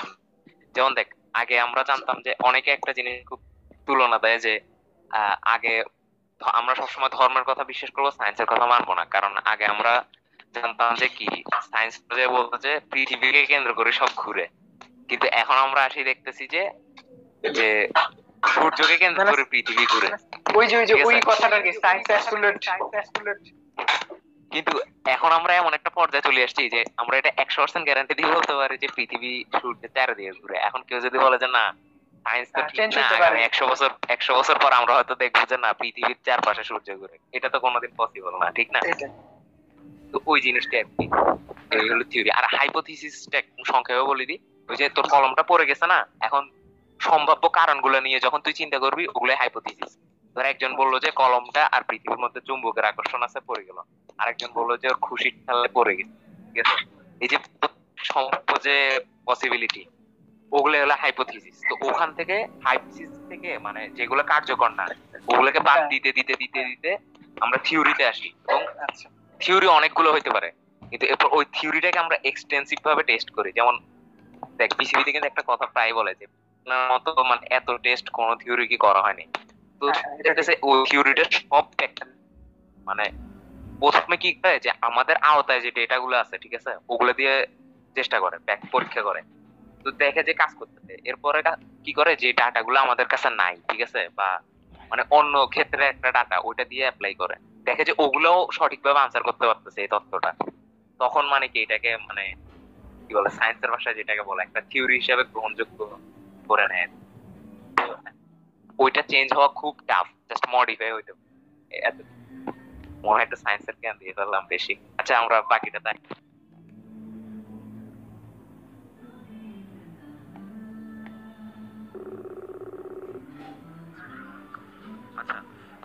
[SPEAKER 4] যেমন দেখ আগে আমরা জানতাম যে অনেকে একটা জিনিস খুব তুলনা দেয় যে আহ, আগে আমরা সবসময় ধর্মের কথা বিশ্বাস করব সায়েন্সের কথা মানবো না। কারণ আগে আমরা জানতাম যে কি সায়েন্স যে বলতো যে পৃথিবীকে কেন্দ্র করে সব ঘুরে। কিন্তু এখন আমরা আসি দেখতেছি যে যে সূর্যকে কেন্দ্র করে পৃথিবী ঘুরে।
[SPEAKER 1] ওই যে ওই যে ওই কথাটা কি সায়েন্স অ্যাবসলিউট
[SPEAKER 4] কিন্তু এখন আমরা এমন একটা পর্যায়ে চলে আসছি যে আমরা এটা একশো পার্সেন্ট গ্যারান্টি দিয়ে বলতে পারি যে পৃথিবী সূর্যের চারিদিকে ঘুরে। এখন কেউ যদি বলে যে না সায়েন্স তো
[SPEAKER 1] হ্যাঁ,
[SPEAKER 4] ঠিক না আগামী একশো বছর একশো বছর পর আমরা হয়তো দেখব যে না পৃথিবীর চারপাশে সূর্য ঘুরে। এটা তো কোনোদিন পসিবল না ঠিক না? তো ওই জিনিসটা আর কি। থিওরি আর হাইপোথিসিসটা সংক্ষেপে বলে দিই। ওই যে তোর কলমটা পড়ে গেছে না এখন সম্ভাব্য কারণগুলো নিয়ে যখন তুই চিন্তা করবি ওগুলো হাইপোথিসিস ধর একজন বলল যে কলমটা আর পৃথিবীর মধ্যে চুম্বকের আকর্ষণ আছে পড়ে গেল। আরেকজন বলল যে ওর খুশির খেলায় পড়ে গেছে ঠিক আছে? এই যে সম্ভাব্য যে পসিবিলিটি ওগুলো হলো হাইপোথিসিস তো ওখান থেকে হাইপোথিসিস থেকে মানে যেগুলো কার্যকর না ওগুলোকে বাদ দিতে দিতে দিতে দিতে আমরা থিওরিতে আসি এবং
[SPEAKER 1] আচ্ছা।
[SPEAKER 4] থিওরি অনেকগুলো হইতে পারে। কিন্তু এরপর ওই থিওরিটাকে আমরা এক্সটেন্সিভ ভাবে টেস্ট করি। যেমন দেখ বিসিবিতে কিন্তু একটা কথা প্রায় বলে যে আপনার মতো মানে এত টেস্ট কোন থিওরি কি করা হয়নি। তো
[SPEAKER 1] হ্যাঁ, এটা ঠিক।
[SPEAKER 4] ওই থিওরিটা সব একটা মানে প্রথমে কি করে যে আমাদের আওতায় যে ডেটা গুলো আছে, ঠিক আছে? ওগুলো দিয়ে চেষ্টা করে back পরীক্ষা করে। তো দেখে যে কাজ করতেছে। এরপরে কি করে? যে ডাটা গুলো আমাদের কাছে নাই, ঠিক আছে? বা মানে অন্য ক্ষেত্রে একটা ডাটা, ওইটা দিয়ে অ্যাপ্লাই করে। দেখে যে ওগুলোও সঠিকভাবে আনসার করতে পারতেছে এই তথ্যটা। তখন মানে কি এটাকে মানে কি বলে সায়েন্সের ভাষায় যেটাকে বলে, একটা থিওরি হিসেবে গ্রহণযোগ্য করে নেয়। ওইটা চেঞ্জ হওয়া খুব টাফ জাস্ট মডিফাই হইতে এত মনে হয় একটা সায়েন্সের জ্ঞান দিয়ে ফেললাম বেশি। আচ্ছা আমরা বাকিটা তাই আচ্ছা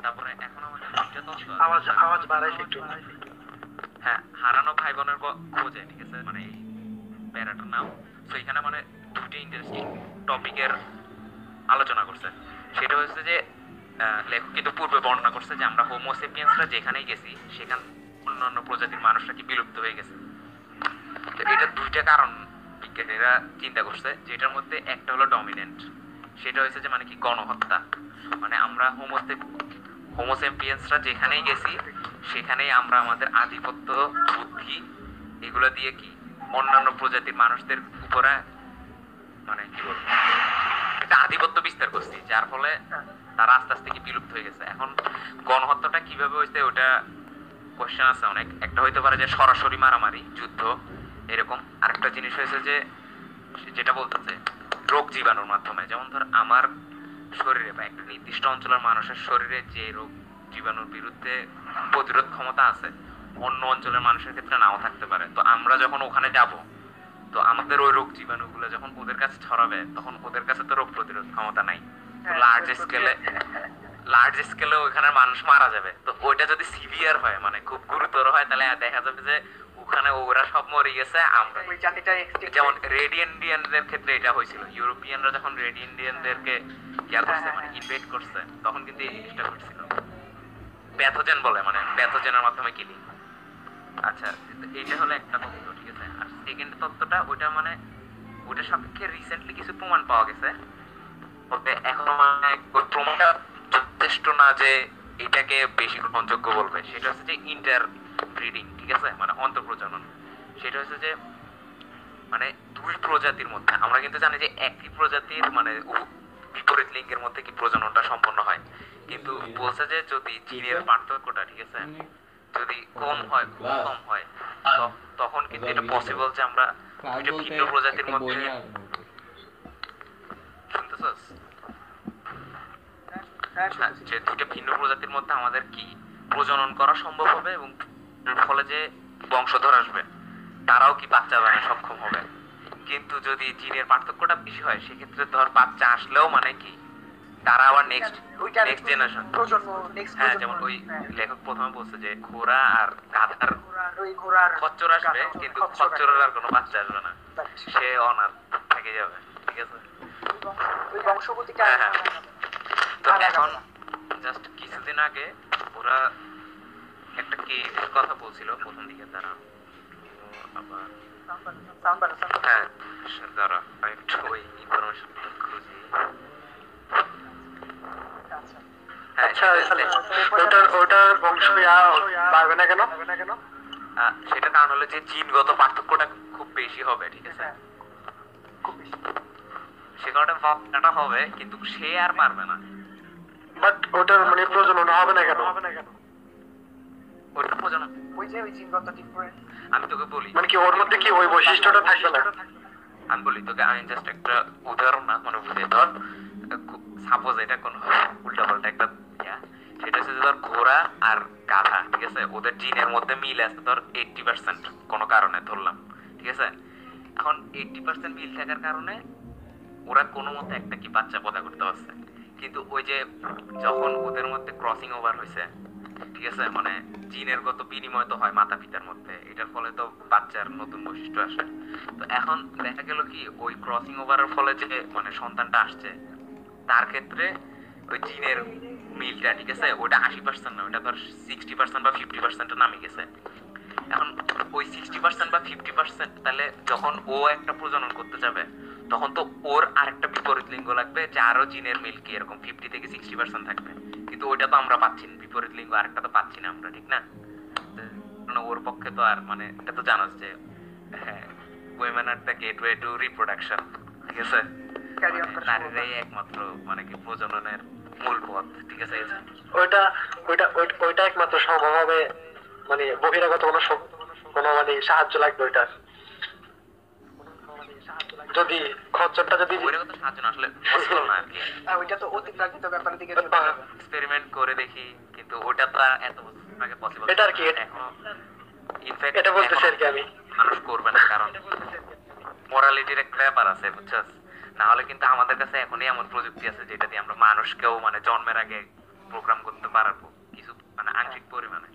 [SPEAKER 4] তারপরে এখন আমাদের দুইটা তথ্য
[SPEAKER 3] আওয়াজ আওয়াজ বাড়াইছে একটু।
[SPEAKER 4] হ্যাঁ হারানো ভাই বোনের খোঁজে ঠিক আছে? মানে এই প্যারাটার নাম। তো এখানে মানে ইন্টারেস্টিং টপিকের আলোচনা করছে। সেটা হচ্ছে যে লেখক কিন্তু পূর্বে বর্ণনা করছে যে আমরা হোমোসেপিয়েন্সরা যেখানেই গেছি, সেখান অন্যান্য প্রজাতির মানুষরা কি বিলুপ্ত হয়ে গেছে। তো এটা দুইটা কারণ বিজ্ঞানীরা চিন্তা করছে, যেটার মধ্যে একটা হলো ডমিনেন্ট সেটা হচ্ছে যে মানে কি গণহত্যা। মানে আমরা হোমোসে হোমোসেপিয়েন্সরা যেখানেই গেছি, সেখানেই আমরা আমাদের আধিপত্য, বুদ্ধি, এগুলো দিয়ে কি অন্যান্য প্রজাতির মানুষদের উপরে মানে কি বলব, একটা আধিপত্য বিস্তার করছি, যার ফলে তারা আস্তে আস্তে কি বিলুপ্ত হয়ে গেছে? এখন গণহত্যাটা কীভাবে হয়েছে ওটা কোশ্চেন আছে অনেক। একটা হইতে পারে যে সরাসরি মারামারি, যুদ্ধ, এরকম। আরেকটা জিনিস হয়েছে যে, যেটা বলতেছে, রোগ জীবাণুর মাধ্যমে। যেমন ধর আমার শরীরে বা একটা নির্দিষ্ট অঞ্চলের মানুষের শরীরে যে রোগ জীবাণুর বিরুদ্ধে প্রতিরোধ ক্ষমতা আছে, অন্য অঞ্চলের মানুষের ক্ষেত্রে নাও থাকতে পারে। তো আমরা যখন ওখানে যাব, তো আমাদের ওই রোগ জীবাণুগুলো যখন ওদের কাছে ছড়াবে, তখন ওদের কাছে তো রোগ প্রতিরোধ ক্ষমতা নাই। লার্জ স্কেলে লার্জ স্কেলে ওখানে মানুষ মারা যাবে। তো ওইটা যদি সিভিয়ার হয় মানে খুব গুরুতর হয় তাহলে দেখা যাবে যে ওখানে ওরা সব মরে গেছে আমরা। যেমন রেড ইন্ডিয়ানদের ক্ষেত্রে এটা হয়েছিল। ইউরোপিয়ানরা যখন রেড ইন্ডিয়ানদেরকে ইয়া করছে
[SPEAKER 1] হ্যাঁ,
[SPEAKER 4] মানে
[SPEAKER 1] হ্যাঁ।
[SPEAKER 4] ইনভেট করছে তখন কিন্তু এই জিনিসটা ঘটছিল। প্যাথোজেন বলে মানে প্যাথোজেনের মাধ্যমে কিলিং আচ্ছা এইটা হলো একটা তথ্য ঠিক আছে? আর সেকেন্ড তথ্যটা ওইটা মানে ওইটার সাপেক্ষে রিসেন্টলি কিছু প্রমাণ পাওয়া গেছে। তবে এখনও মানে প্রমাণটা যথেষ্ট না যে এটাকে বেশি গ্রহণযোগ্য বলবে। সেটা হচ্ছে যে ইন্টার ব্রিডিং ঠিক আছে? মানে অন্তঃপ্রজনন। সেটা হচ্ছে যে মানে দুই প্রজাতির মধ্যে আমরা কিন্তু জানি যে একই প্রজাতির মানে বিপরীত লিঙ্গের মধ্যে কি প্রজননটা সম্পন্ন হয়। কিন্তু বলছে যে যদি জিনের পার্থক্যটা ঠিক আছে? যদি কম হয় খুব কম হয় তখন কিন্তু এটা পসিবল যে আমরা দুইটা ভিন্ন প্রজাতির মধ্যে শুনতেছস
[SPEAKER 1] হ্যাঁ,
[SPEAKER 4] হ্যাঁ, যে দুইটা ভিন্ন প্রজাতির মধ্যে আমাদের কি প্রজনন করা সম্ভব হবে এবং ফলে যে বংশধর আসবে তারাও কি বাচ্চা বানায় সক্ষম হবে? কিন্তু যদি জিনের পার্থক্যটা বেশি হয় সেক্ষেত্রে ধর বাচ্চা আসলেও মানে কি তারা আবার নেক্সট নেক্সট জেনারেশন হ্যাঁ যেমন ওই
[SPEAKER 1] হ্যাঁ।
[SPEAKER 4] লেখক প্রথমে বলছে যে ঘোড়া আর গাধার খচ্চর আসবে কিন্তু খচ্চরের আর কোনো বাচ্চা আসবে না। সে অনাথ থেকে যাবে ঠিক আছে?
[SPEAKER 1] ওই বংশগতিটা
[SPEAKER 4] হ্যাঁ, হ্যাঁ। তো এখন জাস্ট কিছুদিন আগে ওরা একটা কেসের কথা বলছিল প্রথম দিকে তারা আবার। হ্যাঁ দাঁড়া একটু ওই ইনফরমেশন খুঁজি।
[SPEAKER 1] আচ্ছা।
[SPEAKER 4] হ্যাঁ,
[SPEAKER 6] আচ্ছা
[SPEAKER 4] সেটা-
[SPEAKER 6] ওটার ওটার বংশ না কেন?
[SPEAKER 4] আহ, কারণ হলো যে জিনগত পার্থক্যটা খুব বেশি হবে ঠিক আছে? সে কারণে ভাবনাটা হবে কিন্তু সে আর পারবে না।
[SPEAKER 6] বাট ওটার মানে প্রজনন হবে না কেন?
[SPEAKER 4] ওটা প্রজনন।
[SPEAKER 1] ওই যে ওই জিনগত ডিফারেন্ট
[SPEAKER 4] আমি তোকে বলি।
[SPEAKER 6] মানে কি ওর মধ্যে কি ওই বৈশিষ্ট্যটা থাকবে না?
[SPEAKER 4] আমি বলি তোকে আমি জাস্ট একটা উদাহরণ না মানে বুঝে ধর সাপোজ এটা কোন উল্টা পাল্টা একটা সেটা হচ্ছে যে ধর ঘোড়া আর গাধা ঠিক আছে? ওদের জিনের মধ্যে মিল আছে ধর এইটটি পার্সেন্ট কোনো কারণে ধরলাম ঠিক আছে? এখন এইটটি পার্সেন্ট মিল থাকার কারণে ওরা কোনো মতে একটা কি বাচ্চা পদা করতে পারছে। কিন্তু ওই যে যখন ওদের মধ্যে ক্রসিং ওভার হয়েছে, ঠিক আছে মানে জিনের গত বিনিময় তো হয় মাতা পিতার মধ্যে, এটার ফলে তো বাচ্চার নতুন বৈশিষ্ট্য আসে। তো এখন দেখা গেল কি, ওই ক্রসিং ওভারের ফলে যে মানে সন্তানটা আসছে, তার ক্ষেত্রে ওই জিনের মিলটা, ঠিক আছে ওটা আশি পার্সেন্ট না ওটা ধর সিক্সটি পার্সেন্ট বা ফিফটি পার্সেন্ট নামে গেছে। এখন ওই সিক্সটি পার্সেন্ট বা ফিফটি পার্সেন্ট তাহলে যখন ও একটা প্রজনন করতে যাবে তখন তো ওর আরেকটা বিপরীত লিঙ্গ লাগবে যারও জিনের মিল কি? এরকম ফিফটি থেকে সিক্সটি পার্সেন্ট থাকবে। কিন্তু ওইটা তো আমরা পাচ্ছি না। বিপরীত লিঙ্গ আরেকটা তো পাচ্ছি না আমরা ঠিক না? মানে ওর পক্ষে তো আর মানে এটা তো জানোস যে হ্যাঁ women are the gateway to reproduction ঠিক আছে? মানে নারীরাই একমাত্র মানে কি প্রজননের মূল পথ ঠিক আছে?
[SPEAKER 6] ওইটা ওইটা ওইটা একমাত্র সম্ভব হবে মানে বহিরাগত কোনো কোনো মানে সাহায্য লাগবে ওইটার। যদি খচ্চরটা যদি
[SPEAKER 4] ওইটা তো সাহায্য না আসলে পসিবল না আর কি।
[SPEAKER 1] ওইটা তো অতিপ্রাকৃত ব্যাপারের দিকে
[SPEAKER 4] এক্সপেরিমেন্ট করে। দেখি কিন্তু ওটা তো এত বছর আগে পসিবল
[SPEAKER 6] এটা আর কি?
[SPEAKER 4] এখনও ইনফ্যাক্ট
[SPEAKER 6] এটা বলতেছি আর কি আমি।
[SPEAKER 4] মানুষ করবে না কারণ মোরালিটির একটা ব্যাপার আছে বুঝছস? না হলে কিন্তু আমাদের কাছে এখনই এমন প্রযুক্তি আছে যেটা দিয়ে আমরা মানুষকেও মানে জন্মের আগে প্রোগ্রাম করতে পারব কিছু মানে আংশিক পরিমাণে।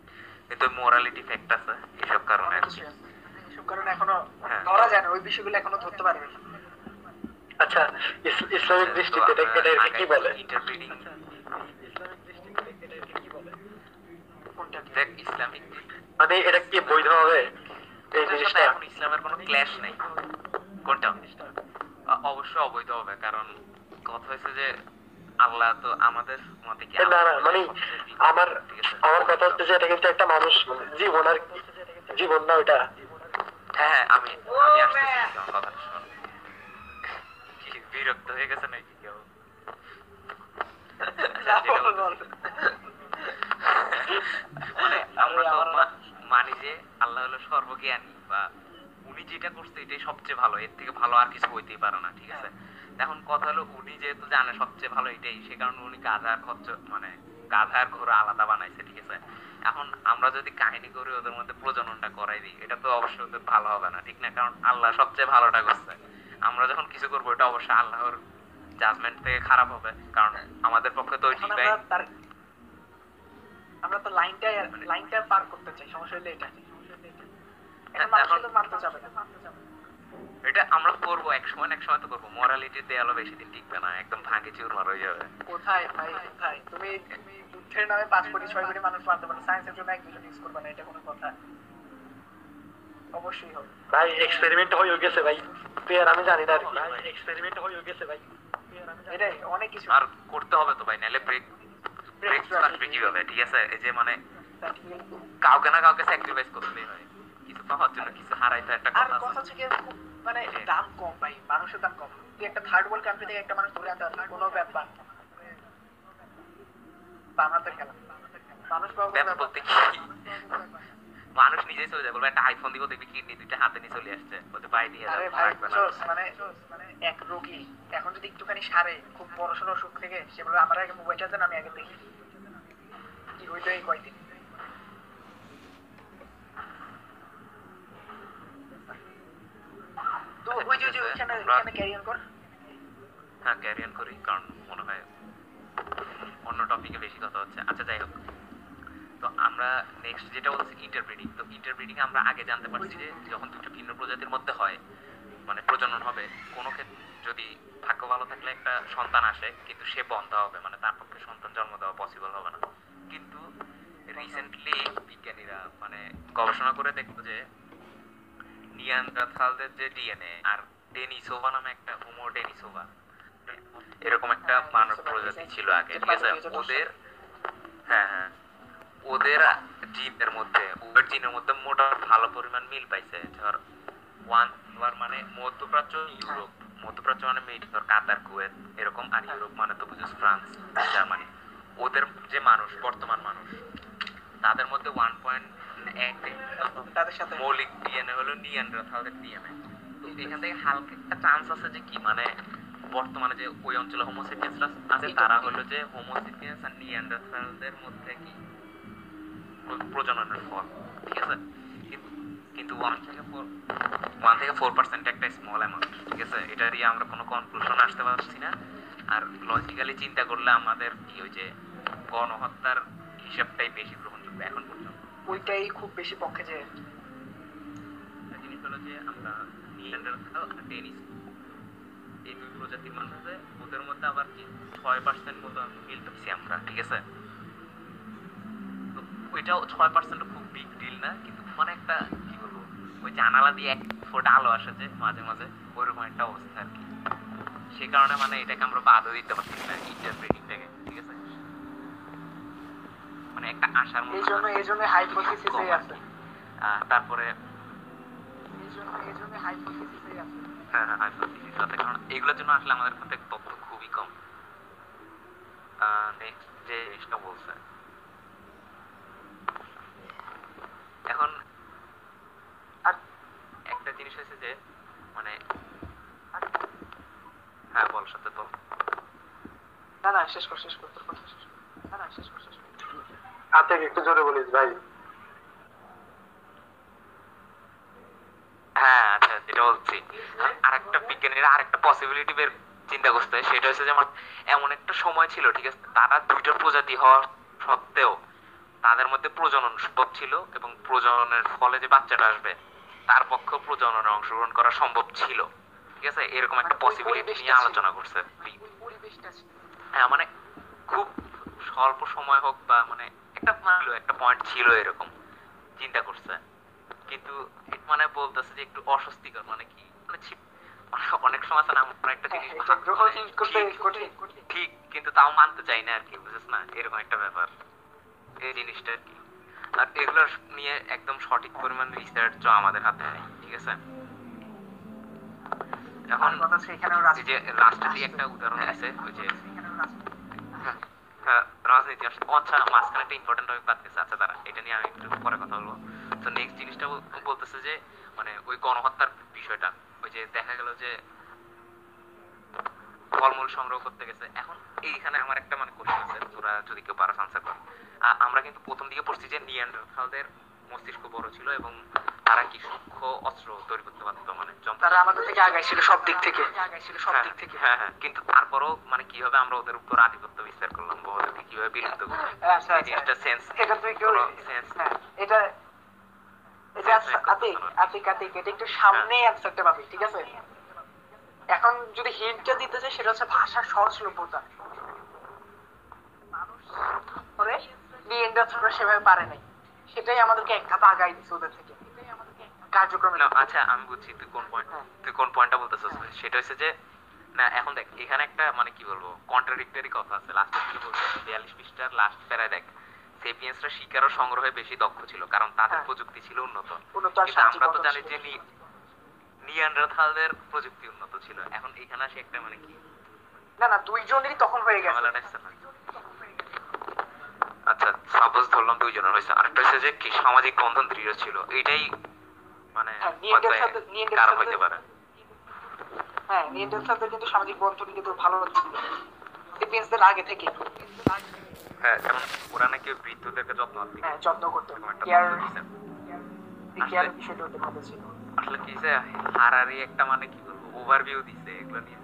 [SPEAKER 4] কিন্তু মোরালিটি ফ্যাক্ট আছে এসব কারণে আর কি।
[SPEAKER 1] কারণে এখনও
[SPEAKER 4] হ্যাঁ।
[SPEAKER 1] ধরা যায় না ওই বিষয়গুলো এখনও ধরতে পারবে না।
[SPEAKER 6] আচ্ছা ইস- ইসলামিক দৃষ্টিতে এটা এটা কি বলে?
[SPEAKER 4] ইন্টারপ্রিটিং? দেখ ইসলামিক
[SPEAKER 6] মানে এটা কি বৈধ হবে? এই জিনিসটা?
[SPEAKER 4] এখন ইসলামের কোনো ক্ল্যাশ নেই। কোনটা অবশ্যই অবৈধ হবে কারণ কথা হয়েছে যে আল্লাহ তো আমাদের মতে কি
[SPEAKER 6] না না মানে আমার আমার কথা হচ্ছে যে এটা কিন্তু একটা মানুষ মানে জীবন আর জীবন না ওইটা
[SPEAKER 4] হ্যাঁ হ্যাঁ আমি আমি আসতেছি আমার কথাটা শোন। বিরক্ত হয়ে গেছে নাকি কেউ? আচ্ছা, যেটা বলতেছি। মানে আমরা তো মানি যে আল্লাহ হলো সর্বজ্ঞানী বা উনি যেটা করছে এটাই সবচেয়ে ভালো। এর থেকে ভালো আর কিছু হইতেই পারে না ঠিক আছে? এখন কথা হলো উনি যেহেতু জানে সবচেয়ে ভালো এটাই সে কারণে উনি গাধার খরচ মানে গাধার ঘোড়া আলাদা বানাইছে ঠিক আছে? এখন আমরা যদি কাহিনী করে ওদের মধ্যে প্রজননটা করাই দিই এটা তো অবশ্যই ওদের ভালো হবে না ঠিক না? কারণ আল্লাহ সবচেয়ে ভালোটা করছে। আমরা যখন কিছু করব এটা অবশ্যই আল্লাহর জাজমেন্ট থেকে খারাপ হবে কারণ আমাদের পক্ষে তো
[SPEAKER 1] এখন
[SPEAKER 4] ঠিকাই
[SPEAKER 1] আমরা তো লাইনটা লাইনটা পার করতে চাই সমস্যা হলো এটা। এখন মানুষ মানতে যাবে না।
[SPEAKER 4] এটা আমরা করব এক সময় এক সময় তো করব। মোরালিটির দেয়ালও বেশি দিন টিকবে না একদম ভাঙে চুরমার হয়ে যাবে।
[SPEAKER 1] কোথায় ভাই? কোথায় তুমি তুমি বুদ্ধের নামে পাঁচ কোটি ছয় কোটি মানুষ মারতে পারো সায়েন্সের জন্য এক ইউজ করবে না এটা কোনো কথা। অবশ্যই হবে।
[SPEAKER 6] ভাই এক্সপেরিমেন্ট হয়ে গেছে ভাই। আর আমি জানি না ভাই এক্সপেরিমেন্ট হয়ে গেছে ভাই।
[SPEAKER 1] এটাই অনেক কিছু।
[SPEAKER 4] আর করতে হবে তো ভাই নাহলে ব্রেক ব্রেক আসবে কীভাবে? ঠিক আছে? এই যে মানে কাউকে না কাউকে স্যাক্রিফাইস করতেই হয়। কিছু পাওয়ার জন্য কিছু হারাইতে একটা
[SPEAKER 1] আর
[SPEAKER 4] কথা আছে
[SPEAKER 1] হচ্ছে কি খুব মানে দাম কম ভাই মানুষের দাম কম। তুই একটা থার্ড ওয়ার্ল্ড কান্ট্রি থেকে একটা মানুষ ধরে আনতে পারবি কোনো ব্যাপার না। খেলা। মানুষ
[SPEAKER 4] ব্যাপার বলতে কি? মানুষ নিজেই চলে যাবে বলবে একটা আইফোন দিব দেখবি কিডনি দুইটা হাতে নিয়ে চলে আসছে বলতে পাই দিয়ে
[SPEAKER 1] আরে ভাই মানে মানে এক রোগী এখন যদি একটুখানি সারে খুব বড় সড়ো অসুখ থেকে সে বলবে আমার আগে মোবাইলটা দেন আমি আগে দেখি। কি হইতো এই কয়দিন তো ওই যে ওইখানে ওইখানে ক্যারি অন কর।
[SPEAKER 4] হ্যাঁ ক্যারি অন করি কারণ মনে হয় অন্য টপিকে বেশি কথা হচ্ছে। আচ্ছা যাই হোক। তো আমরা নেক্সট যেটা বলছি ইন্টারপ্রিটিং তো ইন্টারপ্রিটিং আমরা আগে জানতে পারছি যে যখন দুটো ভিন্ন প্রজাতির মধ্যে হয় মানে প্রজনন হবে কোনো ক্ষেত্রে যদি ভাগ্য ভালো থাকলে একটা সন্তান আসে কিন্তু সে বন্ধ হবে মানে তার পক্ষে সন্তান জন্ম দেওয়া পসিবল হবে না। কিন্তু রিসেন্টলি বিজ্ঞানীরা মানে গবেষণা করে দেখল যে নিয়ান্ডারথালদের যে ডিএনএ আর ডেনিসোভা নামে একটা হোমো ডেনিসোভা। এরকম একটা মানব প্রজাতি ছিল আগে, ঠিক আছে? ওদের হ্যাঁ হ্যাঁ। ওদের জিনের মধ্যে, ওদের জিনের মধ্যে মোটা ভালো পরিমাণ মিল পাইছে। ধর, ওয়ান ওয়ার মানে মধ্যপ্রাচ্য ইউরোপ। মধ্যপ্রাচ্য মানে মেয়ে ধর কাতার, কুয়েত, এরকম আর ইউরোপ মানে তো বুঝিস ফ্রান্স, জার্মানি। ওদের যে মানুষ, বর্তমান মানুষ, তাদের মধ্যে ওয়ান পয়েন্ট
[SPEAKER 1] তাদের সাথে
[SPEAKER 4] মৌলিক ডিএনএ হলো নিয়ান্ডারথালদের ডিএনএ তো এখান থেকে হালকা একটা চান্স আছে যে কি মানে বর্তমানে যে ওই অঞ্চলে হোমোসেপিয়েন্সরা আছে তারা হলো যে হোমোসেপিয়েন্স আর নিয়ান্ডারথালদের মধ্যে কি প্রজননের ফল ঠিক আছে? কিন্তু ওয়ান থেকে ফোর ওয়ান থেকে ফোর পার্সেন্ট একটা স্মল অ্যামাউন্ট ঠিক আছে? এটা দিয়ে আমরা কোনো কনক্লুশন আসতে পারছি না। আর লজিক্যালি চিন্তা করলে আমাদের কি ওই যে গণহত্যার হিসাবটাই বেশি গ্রহণযোগ্য এখন পর্যন্ত।
[SPEAKER 1] ওইটাই খুব বেশি পক্ষে যে
[SPEAKER 4] জিনিস হলো যে আমরা নিয়ান্ডারথাল আর ডেনিস এই দুই প্রজাতির মানুষে ওদের মধ্যে আবার কি ছয় পার্সেন্ট মতো মিল পাচ্ছি আমরা, ঠিক আছে? ওইটাও ছয় পার্সেন্ট খুব বিগ ডিল না, কিন্তু মানে একটা, কি বলব, ওই জানালা দিয়ে এক ফোটা আলো আসে যে মাঝে মাঝে, ওইরকম একটা অবস্থা আর কি। সে কারণে মানে এটাকে আমরা বাদও দিতে পারছি না ইন্টারপ্রেটিংটাকে মানে একটা আশার মতো
[SPEAKER 1] এই জন্য এই জন্য হাইপোথিসিসই আছে
[SPEAKER 4] তারপরে
[SPEAKER 1] এই জন্য এই জন্য হাইপোথিসিসই আছে।
[SPEAKER 4] হ্যাঁ হ্যাঁ আছে কারণ এগুলোর জন্য আসলে আমাদের কাছে তথ্য খুবই কম। নেক্সট যে জিনিসটা বলছে। এখন
[SPEAKER 1] আর
[SPEAKER 4] একটা জিনিস হয়েছে যে মানে হ্যাঁ বল সাথে বল।
[SPEAKER 1] না না শেষ কর শেষ কর তোর কথা শেষ কর। না না শেষ কর শেষ কর
[SPEAKER 6] আতে একটু জোরে বলিস ভাই।
[SPEAKER 4] হ্যাঁ আচ্ছা যেটা বলছি। আর একটা বিজ্ঞানীরা আরেকটা পসিবিলিটি বের চিন্তা করতে সেটা হচ্ছে যেমন এমন একটা সময় ছিল ঠিক আছে? তারা দুইটা প্রজাতি হওয়ার সত্ত্বেও তাদের মধ্যে প্রজনন সম্ভব ছিল এবং প্রজননের ফলে যে বাচ্চাটা আসবে তার পক্ষে প্রজননে অংশগ্রহণ করা সম্ভব ছিল। ঠিক আছে? এরকম একটা
[SPEAKER 1] মানে
[SPEAKER 4] পসিবিলিটি নিয়ে আলোচনা করছে। হ্যাঁ মানে খুব স্বল্প সময় হোক বা মানে একটা মানে একটা পয়েন্ট ছিল এরকম চিন্তা করছে। কিন্তু মানে বলতেছে যে একটু অস্বস্তিকর মানে কি? মানে অনেক সময় আছে না আমরা একটা
[SPEAKER 1] হ্যাঁ,
[SPEAKER 4] জিনিস
[SPEAKER 1] করতে
[SPEAKER 4] ঠিক- কিন্তু তাও মানতে চাই না আর কি বুঝেছ না? এরকম একটা ব্যাপার। এই জিনিসটা আর কি। আর এগুলোর নিয়ে একদম সঠিক পরিমাণ রিসার্চও আমাদের হাতে নেই ঠিক আছে? এখন
[SPEAKER 1] কথা হচ্ছে
[SPEAKER 4] যে লাস্টে একটা উদাহরণ আছে ওই যে হ্যাঁ, হ্যাঁ, রাজনীতি আচ্ছা মাঝখানে একটা ইম্পর্টেন্ট টপিক বাদ গেছে আচ্ছা দাঁড়া এটা নিয়ে আমি একটু পরে কথা বলব। তো নেক্সট জিনিসটা বলতেছে যে মানে ওই গণহত্যার বিষয়টা ওই যে দেখা গেল যে ফলমূল সংগ্রহ করতে গেছে। এখন এইখানে আমার একটা মানে কোশ্চেন আছে তোরা যদি কেউ পারো আনসার কর। আমরা কিন্তু প্রথম দিকে পড়ছি যে নিয়ান্ডারথালদের মস্তিষ্ক বড় ছিল এবং তারা কি সূক্ষ্ম অস্ত্র তৈরি করতে পারতো? মানে যন্ত্র
[SPEAKER 1] তারা আমাদের থেকে আগাই ছিল সব দিক থেকে। আগাই ছিল সব
[SPEAKER 4] হ্যাঁ,
[SPEAKER 1] দিক থেকে।
[SPEAKER 4] হ্যাঁ হ্যাঁ। কিন্তু তারপরও মানে কীভাবে আমরা ওদের উপর আধিপত্য বিস্তার করলাম বা ওদেরকে কীভাবে বিলুপ্ত করলাম? এই
[SPEAKER 1] আচ্ছা।
[SPEAKER 4] জিনিসটা সেন্স
[SPEAKER 1] এটা তুই হ্যাঁ এটা এটা
[SPEAKER 4] Sense make করতে
[SPEAKER 1] আতিক আতিক আতিক এটা একটু সামনে অ্যান্সারটা পাবি ঠিক আছে? এখন যদি হিন্টটা দিতে চাই সেটা হচ্ছে ভাষার সহজলভ্যতা। মানুষ করে নিয়েন্ডারথলরা সেভাবে পারে নাই। সেটাই আমাদেরকে এক ধাপ আগাই দিচ্ছে ওদের থেকে কার্যক্রমে
[SPEAKER 4] আচ্ছা আমি বুঝছি তুই কোন পয়েন্ট
[SPEAKER 1] হ্যাঁ।
[SPEAKER 4] তুই কোন পয়েন্টটা বলতেছিস সেটা হচ্ছে যে না এখন দেখ এখানে একটা মানে কি বলব কন্ট্রাডিক্টরি কথা আছে। বিয়াল্লিশ পৃষ্ঠার লাস্ট প্যারায় দেখ সেপিয়েন্সরা শিকার ও সংগ্রহে বেশি দক্ষ ছিল কারণ তাদের
[SPEAKER 1] হ্যাঁ।
[SPEAKER 4] প্রযুক্তি ছিল উন্নত। কিন্তু আমরা তো জানি
[SPEAKER 1] ছিল।
[SPEAKER 4] যে নি- নিয়ান্ডারথালদের প্রযুক্তি উন্নত ছিল। এখন এখানে আসে একটা মানে কি
[SPEAKER 1] না না দুইজনেরই তখন হয়ে গেছে।
[SPEAKER 4] আচ্ছা সাপোজ ধরলাম দুইজনের হয়েছে। আরেকটা হচ্ছে যে কি সামাজিক বন্ধন দৃঢ় ছিল। এটাই মানে
[SPEAKER 1] হ্যাঁ,
[SPEAKER 4] কারণ হইতে পারে।
[SPEAKER 1] হ্যাঁ নিয়েন্ডারথলদের কিন্তু সামাজিক বন্ধন কিন্তু ভালো ছিল সেপিয়েন্সদের আগে থেকে।
[SPEAKER 4] হ্যাঁ যেমন ওরা নাকি বৃদ্ধদেরকে যত্ন
[SPEAKER 1] হ্যাঁ যত্ন করতো। কেয়ার কেয়ার বিষয়টা ওদের মধ্যে ছিল।
[SPEAKER 4] আসলে কি যে হারারি একটা মানে কি বলব ওভারভিউ দিছে এগুলো নিয়ে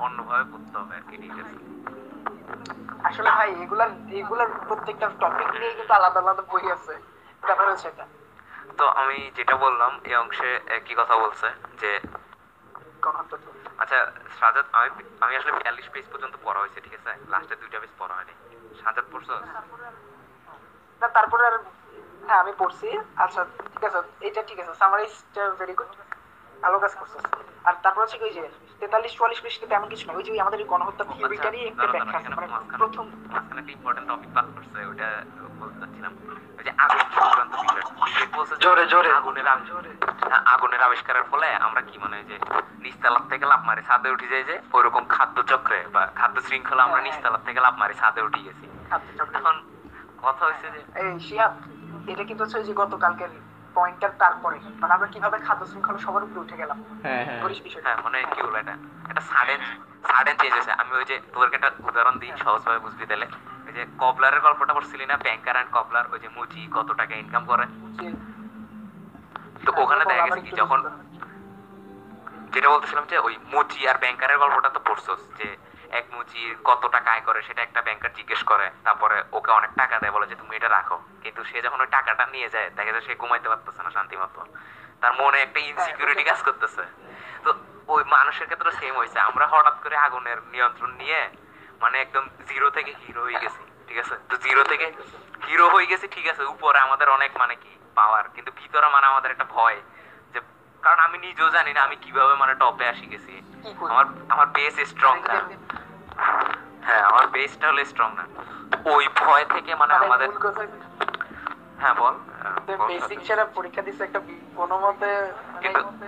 [SPEAKER 4] অন্যভাবে পড়তে হবে আর কি ডিটেলস
[SPEAKER 1] আসলে ভাই এগুলার এগুলার প্রত্যেকটা টপিক নিয়ে কিন্তু আলাদা আলাদা বই আছে। ব্যাপার হচ্ছে এটা।
[SPEAKER 4] তো আমি যেটা বললাম এই অংশে একই কথা বলছে যে আচ্ছা সাজাদ আমি আমি আসলে বিয়াল্লিশ পেজ পর্যন্ত পড়া হয়েছে ঠিক আছে? লাস্টে দুইটা পেজ পড়া হয়নি। সাজাদ পড়ছো?
[SPEAKER 1] না তারপরে আর হ্যাঁ আমি পড়ছি। আচ্ছা ঠিক আছে। এটা ঠিক আছে। সামারাইজটা ভেরি গুড ভালো কাজ করছিস আর তারপর হচ্ছে ওই যে তেতাল্লিশ চুয়াল্লিশ পৃষ্ঠে তেমন কিছু না ওই যে আমাদের গণহত্যা থিওরিটারই একটা ব্যাখ্যা আছে মানে প্রথম।
[SPEAKER 4] মাঝখানে একটা ইম্পর্টেন্ট টপিক পাস করছে ওটা বলতে চাচ্ছিলাম। ওই যে আগুন সংক্রান্ত বিষয়। বলছে
[SPEAKER 6] জোরে, জোরে।
[SPEAKER 4] আগুনের আগুনের আবিষ্কারের ফলে আমরা কি মানে যে নিচতলার থেকে লাভ মারি ছাদে উঠে যাই যে ওইরকম খাদ্য চক্রে বা খাদ্য শৃঙ্খলা আমরা
[SPEAKER 1] হ্যাঁ, হ্যাঁ।
[SPEAKER 4] থেকে লাভ মারি ছাদে উঠে গেছি। এখন কথা হচ্ছে যে
[SPEAKER 1] এই এটা কিন্তু হচ্ছে যে গতকালকের পয়েন্টটার তারপরে। মানে আমরা কীভাবে খাদ্য শৃঙ্খলা সবার উপরে উঠে গেলাম।
[SPEAKER 2] হ্যাঁ হ্যাঁ।
[SPEAKER 4] হ্যাঁ মানে কি বলব এটা? এটা সাডেন সাডেন চেঞ্জ হয়েছে। আমি ওই যে তোদেরকে একটা উদাহরণ দিই সহজভাবে বুঝবি তাহলে। ওই যে কবলারের গল্পটা করছিলি না ব্যাংকার অ্যান্ড কবলার ওই যে মুচি কত টাকা ইনকাম করে। তো ওখানে দেখা গেছে কি যখন যেটা বলতেছিলাম যে ওই মুচি আর ব্যাংকারের গল্পটা তো পড়ছস যে এক মুচি কত টাকা আয় করে সেটা একটা ব্যাংকার জিজ্ঞেস করে। তারপরে ওকে অনেক টাকা দেয়, বলে যে, তুমি এটা রাখো। কিন্তু সে যখন ওই টাকাটা নিয়ে যায়, দেখা যায় সে ঘুমাইতে পারতেছে না শান্তি মতো। তার মনে একটা ইনসিকিউরিটি কাজ করতেছে। তো ওই মানুষের ক্ষেত্রে সেম হয়েছে। আমরা হঠাৎ করে আগুনের নিয়ন্ত্রণ নিয়ে মানে একদম জিরো থেকে হিরো হয়ে গেছি, ঠিক আছে? তো জিরো থেকে হিরো হয়ে গেছি, ঠিক আছে? উপরে আমাদের অনেক মানে কি পাওয়ার কিন্তু ভিতরে মানে আমাদের একটা ভয় যে, কারণ আমি নিজেও জানি না আমি কীভাবে মানে টপে আসি গেছি? আমার আমার বেস স্ট্রং না। হ্যাঁ আমার বেসটা হলে স্ট্রং না। ওই ভয় থেকে মানে আমাদের হ্যাঁ বল। হ্যাঁ,
[SPEAKER 1] বেসিক সেরা পরীক্ষা দিছে একটা কোনো মতে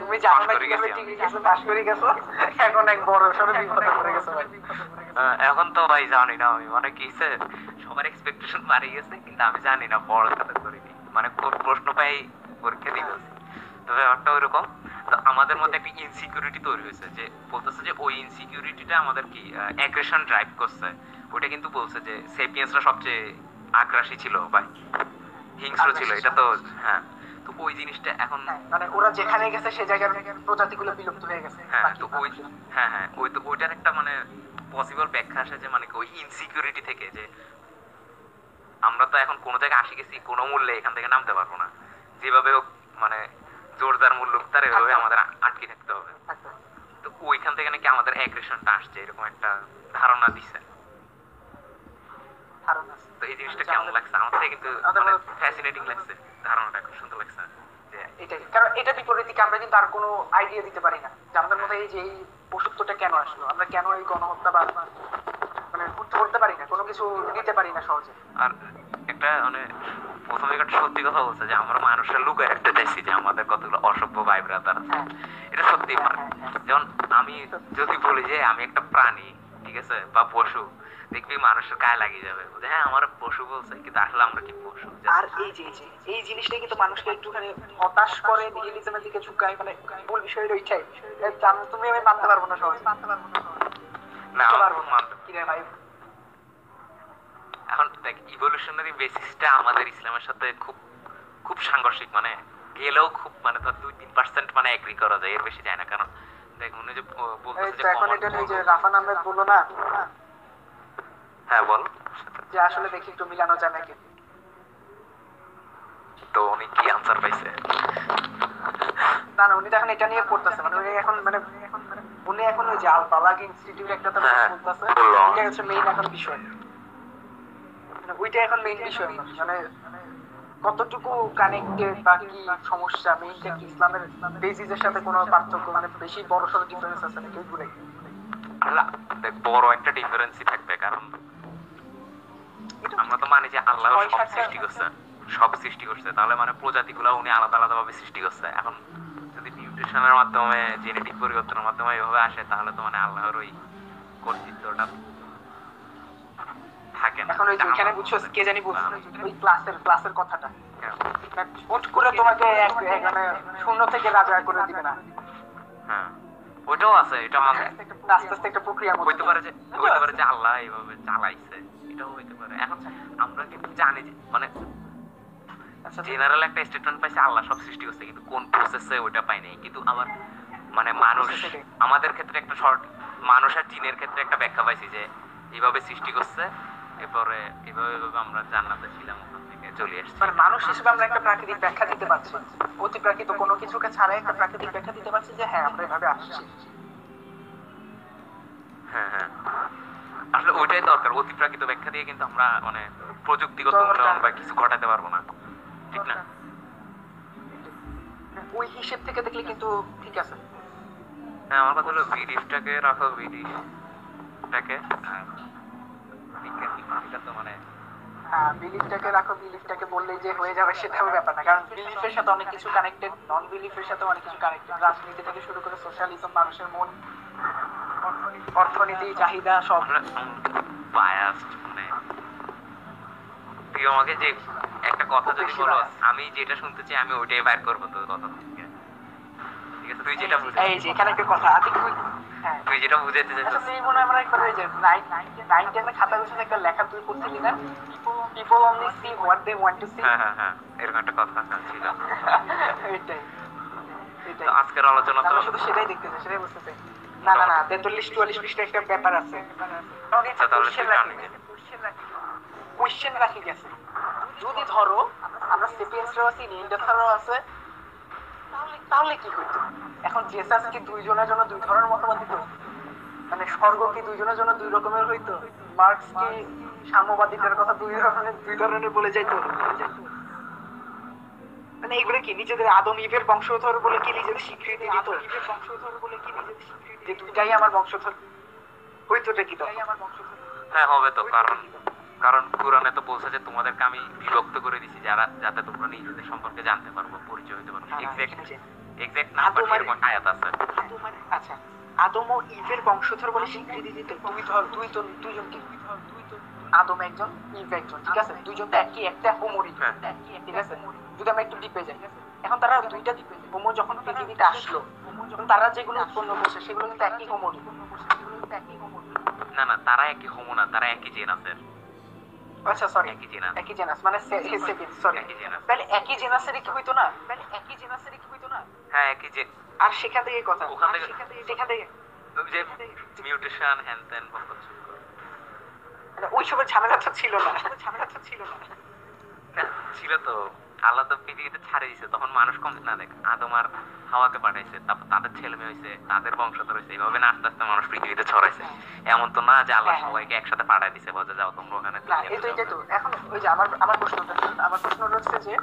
[SPEAKER 1] তুমি জানো না কীভাবে
[SPEAKER 4] গেছো
[SPEAKER 1] পাস করে গেছো? এখন এক বড় সড়ো বিপদে পড়ে গেছো ভাই।
[SPEAKER 4] এখন তো ভাই জানি না আমি। মানে কি সবার এক্সপেকটেশন বাড়ি গেছে কিন্তু আমি জানি না পড়াশোনা করিনি। মানে কোন প্রশ্ন পাই পরীক্ষা দিয়ে তো আমাদের মধ্যে একটা ইনসিকিউরিটি তৈরি হয়েছে যে বলতেছে যে ওই ইনসিকিউরিটিটা আমাদের কি অ্যাগ্রেশন ড্রাইভ করছে। ওটা কিন্তু বলছে যে সেপিয়েন্সরা সবচেয়ে আগ্রাসী ছিল ভাই হিংস্র ছিল এটা তো হ্যাঁ। তো ওই জিনিসটা এখন
[SPEAKER 1] মানে ওরা যেখানে গেছে সেই জায়গার প্রজাতিগুলো বিলুপ্ত হয়ে গেছে
[SPEAKER 4] হ্যাঁ তো ওই হ্যাঁ হ্যাঁ ওই তো ওইটার একটা মানে পসিবল ব্যাখ্যা আসে যে মানে ওই ইনসিকিউরিটি থেকে যে আমরা তো এখন কোনো জায়গায় আসি গেছি কোনো মূল্যে এখান থেকে নামতে পারব না। যেভাবে হোক মানে জোরদার মূল্য তার এভাবে আমাদের আটকে থাকতে হবে। তো ওইখান থেকে নাকি আমাদের অ্যাগ্রেশনটা আসছে এরকম একটা ধারণা দিছে। তো এই জিনিসটা কেমন লাগছে? আমার থেকে কিন্তু
[SPEAKER 1] আমাদের
[SPEAKER 4] মানে ফ্যাসিনেটিং লাগছে। ধারণাটা খুব সুন্দর লাগছে।
[SPEAKER 1] এটাই। কারণ এটা বিপরীতে আমরা কিন্তু আর কোনো আইডিয়া দিতে পারি না। যে আমাদের মধ্যে এই যে এই পশুত্বটা কেন আসলো? আমরা কেন এই গণহত্যা বা মানে করতে করতে পারি না? কোনো কিছু নিতে পারি না সহজে।
[SPEAKER 4] আর একটা মানে প্রথমে একটা সত্যি কথা বলছে যে আমরা মানুষের লুকায় রাখতে চাইছি যে আমাদের কতগুলো অসভ্য ভাই ব্রাদার আছে।
[SPEAKER 1] হ্যাঁ।
[SPEAKER 4] এটা সত্যি মানে যেমন আমি যদি বলি যে আমি একটা প্রাণী ঠিক আছে বা পশু দেখবি মানুষের গায়ে লাগিয়ে যাবে। হ্যাঁ আমার পশু বলছে কিন্তু আসলে আমরা কি পশু?
[SPEAKER 1] আর এই যে এই জিনিসটাই কিন্তু মানুষকে একটুখানি হতাশ করে নিহিলিজমের দিকে ঝুঁকায় মানে মূল বিষয়টা ওইটাই তুমি আমি মানতে পারব না সহজে। মানতে পারব না
[SPEAKER 4] না আমার
[SPEAKER 1] পারব না।
[SPEAKER 4] মানতে-
[SPEAKER 1] কি রে ভাই?
[SPEAKER 4] এখন দেখ ইভলিউশনারি বেসিসটা আমাদের ইসলামের সাথে খুব খুব সাংঘর্ষিক মানে গেলেও খুব মানে ধর দুই তিন পার্সেন্ট মানে এগ্রি করা যায় এর বেশি যায় না। কারণ দেখ মনে যে বলতেছে যে
[SPEAKER 1] এখন এটা নিয়ে যে রাফান আহমেদ বলল না?
[SPEAKER 4] হ্যাঁ বল।
[SPEAKER 1] যে আসলে দেখি একটু মিলানো যায় নাকি।
[SPEAKER 4] তো উনি কি আনসার পাইছে?
[SPEAKER 1] না না উনি তো এখন এটা নিয়ে পড়তেছে মানে উনি এখন মানে উনি এখন ওই যে আল বালাগ ইনস্টিটিউট একটা তো
[SPEAKER 4] হ্যাঁ,
[SPEAKER 1] বলতেছে এটা হচ্ছে মেইন এখন বিষয়। ওইটা এখন মেইন বিষয়। মানে কতটুকু কানেক্টেড বা কি সমস্যা মেইনটা কি? ইসলামের বেসিসের সাথে কোনো পার্থক্য? মানে বেশি বড় সড়ো ডিফারেন্স আছে নাকি? ওইগুলোই
[SPEAKER 4] দেখ বড় একটা ডিফারেন্সই থাকবে কারণ আমরা তো মানি যে আল্লাহ সব সৃষ্টি করছে সব সৃষ্টি করছে। তাহলে মানে প্রজাতিগুলো উনি আলাদা আলাদা ভাবে সৃষ্টি করছে। এখন যদি নিউট্রিশনের মাধ্যমে জেনেটিক পরিবর্তনের মাধ্যমে এইভাবে আসে তাহলে তো মানে আল্লাহর ওই কর্তৃত্বটা থাকে না।
[SPEAKER 1] এখন ওই যে ওইখানে বুঝছ? কে জানি বলছে ওই ক্লাসের ক্লাসের কথাটা। মানে করে তোমাকে মানে শূন্য থেকে রাজা করে দিবে না।
[SPEAKER 4] হ্যাঁ ওইটাও আছে এটা আমাদের
[SPEAKER 1] আস্তে আস্তে একটা প্রক্রিয়া
[SPEAKER 4] হইতে পারে যে হইতে পারে যে আল্লাহ এইভাবে চালাইছে এটাও হইতে পারে। এখন আমরা কিন্তু জানি যে মানে
[SPEAKER 1] আচ্ছা
[SPEAKER 4] জেনারেল একটা স্টেটমেন্ট পাইছে আল্লাহ সব সৃষ্টি করছে কিন্তু কোন প্রসেসে ওইটা পাই নাই। কিন্তু আবার মানে মানুষ আমাদের ক্ষেত্রে একটা শর্ট মানুষের জিনের ক্ষেত্রে একটা ব্যাখ্যা পাইছি যে এইভাবে সৃষ্টি করছে এরপরে এভাবে এভাবে আমরা জান্নাতে ছিলাম ওখান থেকে চলে আসছি।
[SPEAKER 1] মানে মানুষ হিসেবে আমরা একটা প্রাকৃতিক ব্যাখ্যা দিতে পারছি। অতি প্রাকৃত কোনো কিছুকে ছাড়াই একটা প্রাকৃতিক ব্যাখ্যা দিতে পারছি যে হ্যাঁ আমরা এভাবে আসছি।
[SPEAKER 4] হ্যাঁ হ্যাঁ। আসলে ওইটাই দরকার অতিপ্রাকৃত ব্যাখ্যা দিয়ে কিন্তু আমরা মানে প্রযুক্তিগত উন্নয়ন বা কিছু ঘটাতে পারব না। ঠিক না?
[SPEAKER 1] ওই হিসেব থেকে দেখলে কিন্তু ঠিক আছে।
[SPEAKER 4] হ্যাঁ আমার কথা হলো বিলিফটাকে রাখো বিলিফটাকে এটা তো মানে
[SPEAKER 1] হ্যাঁ বিলিফটাকে রাখো বিলিফটাকে বললেই যে হয়ে যাবে সেটাও ব্যাপার না। কারণ বিলিফের সাথে অনেক কিছু কানেক্টেড নন বিলিফের সাথে অনেক কিছু কানেক্টেড রাজনীতি থেকে শুরু করে সোশ্যালিজম মানুষের মন অর্থনীতি- অর্থনীতি চাহিদা সব।
[SPEAKER 4] বায়াসড মানে তুই আমাকে যে একটা কথা যদি
[SPEAKER 1] বেশি
[SPEAKER 4] বলো আমি যেটা শুনতে চাই আমি ওইটাই বাইর করব তোর কথা থেকে। ঠিক আছে? তুই যেটা বুঝে
[SPEAKER 1] এই যে এখানে একটা কথা তুই হ্যাঁ
[SPEAKER 4] যেটা বুঝাইতে
[SPEAKER 1] আচ্ছা
[SPEAKER 4] চাইছিস।
[SPEAKER 1] তুই মনে হয় একবার ওই যে নাইন নাইন টেনের খাতা বসে একটা লেখা তুই পড়ছিলি না people only see what they want to see
[SPEAKER 4] হ্যাঁ হ্যাঁ হ্যাঁ। এরকম একটা কথা ছিল।
[SPEAKER 1] এটাই। এটাই।
[SPEAKER 4] আজকের আলোচনা তো
[SPEAKER 1] শুধু সেটাই দেখতেছি সেটাই বুঝতেছি না না না তেতাল্লিশ চুয়াল্লিশ পৃষ্ঠা একটা ব্যাপার আছে।
[SPEAKER 4] আচ্ছা, তাহলে তুই জানি।
[SPEAKER 1] কোয়েশ্চেন রাখি। গেছে। যদি ধরো আমরা সেপিয়েন্সরাও আছি নিন্ডাসারও আছে তাহলে কি হইতো? এখন জেসাস কি দুইজনের জন্য দুই ধরনের মতামত দিত? মানে স্বর্গ কি দুইজনের জন্য দুই রকমের হইতো? মার্কস কি সাম্যবাদিতার কথা দুই ধরনের দুই ধরনের বলে যাইতো? মানে এগুলো কি, নিজেদের আদম ইভের বংশধর বলে কি নিজেদের স্বীকৃতি দিত? যে দুইটাই আমার বংশধর। হইতোটা কি তখন?
[SPEAKER 4] হ্যাঁ হবে তো, কারণ কারণ কোরআনে তো বলছে যে তোমাদেরকে আমি বিভক্ত করে দিছি যারা যাতে তোমরা নিজেদের সম্পর্কে জানতে পারব পরিচয় হতে পারব এক্সাক্ট এক্সাক্ট না এরকম আয়াত আছে।
[SPEAKER 1] আচ্ছা আদম ও ইভের বংশধর বলে স্বীকৃতি দিত দুই ধর দুই তো দুইজন কি? আদম একজন ইভ একজন ঠিক আছে? দুইজন তো একই একটা হোমোরি। ঠিক আছে যদি আমরা একটু ডিপে যাই এখন তারা দুইটা হোমো যখন পৃথিবীতে আসলো তারা যেগুলো উৎপন্ন করছে সেগুলো কিন্তু একই হোমোরি
[SPEAKER 4] না না তারা একই হোমো না তারা একই জেনাসের
[SPEAKER 1] আচ্ছা সরি
[SPEAKER 4] একই জেনাস
[SPEAKER 1] একই জেনাস মানে সরি
[SPEAKER 4] একই জেনাস
[SPEAKER 1] তাহলে একই জেনাসেরই কি হইতো না? তাহলে একই জেনাসেরই কি হইতো না?
[SPEAKER 4] হ্যাঁ একই যে
[SPEAKER 1] আর সেখান থেকে কথা।
[SPEAKER 4] ওখান থেকে-
[SPEAKER 1] সেখান থেকে
[SPEAKER 4] যে মিউটেশন হ্যান ত্যান
[SPEAKER 1] মানে ওই সবের ঝামেলা তো ছিল না। ঝামেলা তো ছিল না
[SPEAKER 4] ছিল তো। আল্লাহ তো পৃথিবীতে ছাড়ে দিছে তখন মানুষ কম না দেখ আদম আর হাওয়াকে পাঠাইছে তারপর তাদের ছেলে মেয়ে হয়েছে তাদের বংশধর হয়েছে এইভাবে না আস্তে আস্তে মানুষ পৃথিবীতে ছড়াইছে। এমন তো না যে আল্লাহ
[SPEAKER 1] হ্যাঁ, হ্যাঁ।
[SPEAKER 4] সবাইকে একসাথে পাঠাই দিছে বলছে যাও তোমরা ওখানে
[SPEAKER 1] তো এখন ওই যে আমার আমার প্রশ্নটা আমার প্রশ্নটা হচ্ছে যে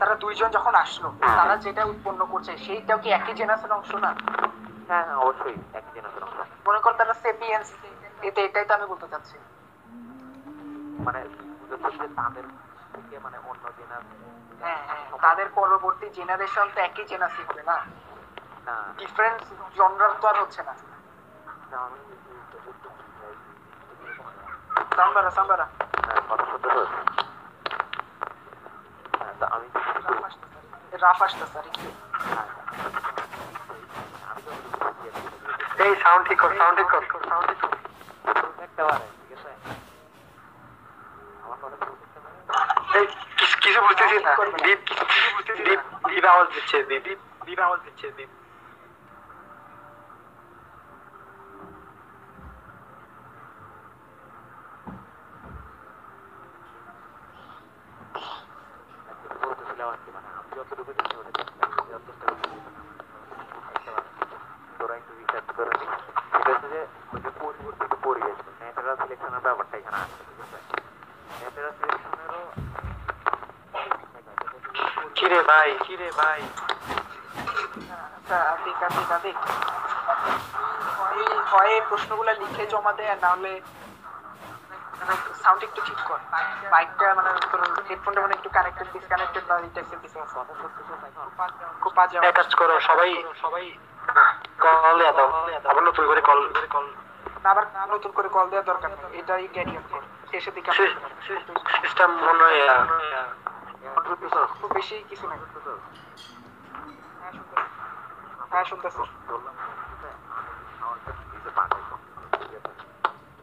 [SPEAKER 1] তারা দুইজন যখন আসলো তারা যেটা উৎপন্ন করছে সেইটাও কি একই জেনাসের অংশ না?
[SPEAKER 4] হ্যাঁ হ্যাঁ অবশ্যই একই জেনারেশন
[SPEAKER 1] মনে কর তারা সেপিয়েন্স এতে এটাই তো আমি বলতে চাচ্ছি।
[SPEAKER 4] মানে তাদের থেকে মানে অন্য জেনারেশন
[SPEAKER 1] হ্যাঁ হ্যাঁ তাদের পরবর্তী জেনারেশন তো একই জেনারেশন হবে না?
[SPEAKER 4] না।
[SPEAKER 1] ডিফারেন্স জনরাল তো আর হচ্ছে না। সাম্বারা সাম্বারা।
[SPEAKER 4] হ্যাঁ, কথা শুনতে তো হ্যাঁ, আমি
[SPEAKER 1] রাফ আসতেছে আর কি।
[SPEAKER 6] এই সাউন্ড ঠিক কর সাউন্ড ঠিক কর সাউন্ড ঠিক কর।
[SPEAKER 4] একটা বারে ঠিক আছে আমার কথা বুঝতে পারে
[SPEAKER 6] এই কিছু- কিছু বুঝতেছি না দীপ দীপ দীপ আওয়াজ দিচ্ছে দীপ দীপ দীপ আওয়াজ দিচ্ছে দীপ
[SPEAKER 4] বলতেছিলাম আর কি মানে আমি যতটুকু জানি ওটা যথেষ্ট তোরা একটু রিসার্চ করে নি এটা হচ্ছে যে ওই যে পরিবর্তিত পরিবেশ ন্যাচারাল সিলেকশনের ব্যাপারটা এখানে আসছে ঠিক আছে ন্যাচারাল সিলেকশনেরও
[SPEAKER 6] কিরে ভাই? কিরে ভাই
[SPEAKER 1] আতিক আতিক হয় হয় প্রশ্নগুলো লিখে জমা দেয় না হলে সাউন্ড একটু ঠিক কর। মাইকটা মানে তোর হেডফোনটা মানে একটু কানেক্টেড ডিসকানেক্টেড বা টাইপের কিছু আছে খুব বাজে
[SPEAKER 6] করো সবাই সবাই কল দাও। আবার নতুন করে কল কল
[SPEAKER 1] আবার নতুন করে কল দেওয়ার দরকার নেই। এটাই ক্যারি অন কর শেষের দিকে
[SPEAKER 6] সিস্টেম মনে হয়
[SPEAKER 1] খুব বেশি কিছু নাই। হ্যাঁ শুনতেছি।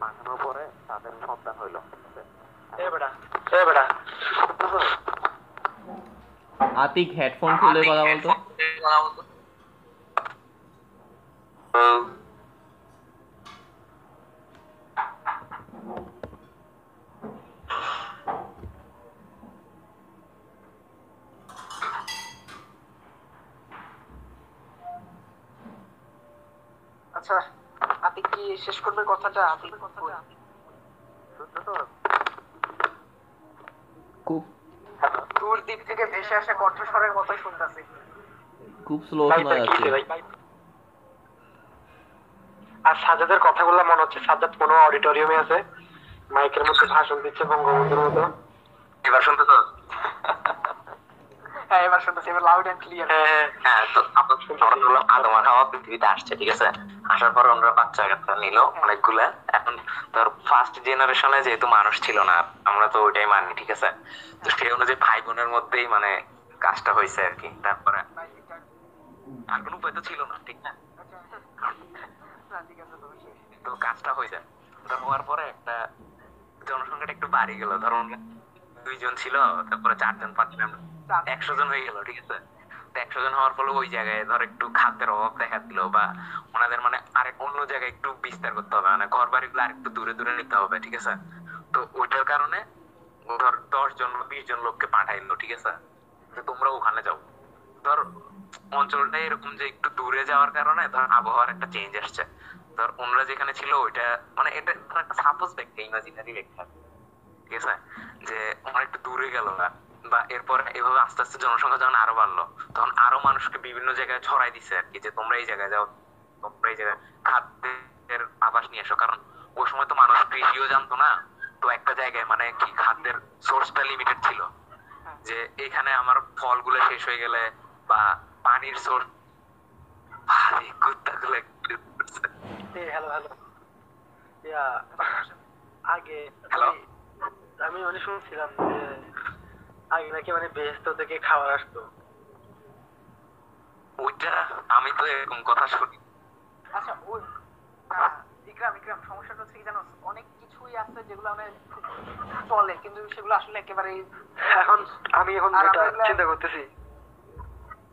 [SPEAKER 4] পাঠানোর পরে তাদের সন্তান হইল
[SPEAKER 2] আতিক হেডফোন খুলে কথা বলতো।
[SPEAKER 1] আচ্ছা আতিক কি শেষ করবে কথাটা?
[SPEAKER 2] খুব
[SPEAKER 1] দূর দিক থেকে ভেসে আসা কণ্ঠস্বরের মতোই শুনতেছি।
[SPEAKER 2] খুব স্লো শোনা যাচ্ছে।
[SPEAKER 6] আর সাজাদের কথাগুলো মনে হচ্ছে সাজাদ কোনো অডিটোরিয়ামে আছে? মাইকের মধ্যে ভাষণ দিচ্ছে বঙ্গবন্ধুর মতো।
[SPEAKER 4] এবার শুনতে তো
[SPEAKER 1] হ্যাঁ এবার শুনতেছি এবার লাউড এন্ড ক্লিয়ার
[SPEAKER 6] হ্যাঁ
[SPEAKER 4] তো আমরা আমরা হলো আদম হাওয়া পৃথিবীতে আসছে ঠিক আছে? আসার পর ওনারা বাচ্চা কাচ্চা নিল অনেকগুলা। এখন তোর ফার্স্ট জেনারেশনে যেহেতু মানুষ ছিল না, আমরা তো ওইটাই মানি ঠিক আছে? তো সেই অনুযায়ী ভাই বোনের মধ্যেই মানে কাজটা হয়েছে আর কি। তারপরে আর কোনো উপায় তো ছিল না, ঠিক না? তো কাজটা হয়েছে। তো হওয়ার পরে একটা জনসংখ্যাটা একটু বাড়ি গেল। ধরো দুইজন ছিল, তারপরে চারজন, পাঁচজন, একশো জন হয়ে গেল, ঠিক আছে? একশো জন হওয়ার ফলে ওই জায়গায় ধর একটু খাদ্যের অভাব দেখা দিল বা ওনাদের মানে আরেক অন্য জায়গায় একটু বিস্তার করতে হবে মানে ঘর বাড়িগুলো আরেকটু দূরে দূরে নিতে হবে, ঠিক আছে? তো ওইটার কারণে ধর দশ জন বা বিশ জন লোককে পাঠাইলো ঠিক আছে? তো তোমরা ওখানে যাও। ধর অঞ্চলটা এরকম যে একটু দূরে যাওয়ার কারণে ধর আবহাওয়ার একটা চেঞ্জ আসছে। ধর ওনারা যেখানে ছিল ওইটা মানে এটা একটা সাপোজ ব্যাখ্যা ইমাজিনারি ব্যাখ্যা, ঠিক আছে? যে অনেক একটু দূরে গেল না বা এরপর এভাবে আস্তে আস্তে জনসংখ্যা যখন আরও বাড়লো তখন আরও মানুষকে বিভিন্ন জায়গায় ছড়াই দিছে আর কি যে তোমরা এই জায়গায় যাও তোমরা এই জায়গায় খাদ্যের আবাস নিয়ে এসো। কারণ ওই সময় তো মানুষ কৃষিও জানতো না। তো একটা জায়গায় মানে কি খাদ্যের সোর্সটা লিমিটেড ছিল। যে এখানে আমার ফলগুলো শেষ হয়ে গেলে বা পানির সোর্স ভারী কুত্তাগুলো
[SPEAKER 6] হ্যালো হ্যালো ইয়া আগে আমি- আমি মানে শুনছিলাম যে আগে নাকি মানে বেহেস্ত থেকে খাবার আসতো।
[SPEAKER 4] ওইটা আমি তো এরকম কথা শুনি।
[SPEAKER 1] আচ্ছা ওই ইকরাম ইকরাম সমস্যাটা হচ্ছে কি জানো অনেক কিছুই আছে যেগুলো মানে চলে কিন্তু সেগুলো আসলে একেবারে
[SPEAKER 6] এখন আমি এখন যেটা চিন্তা করতেছি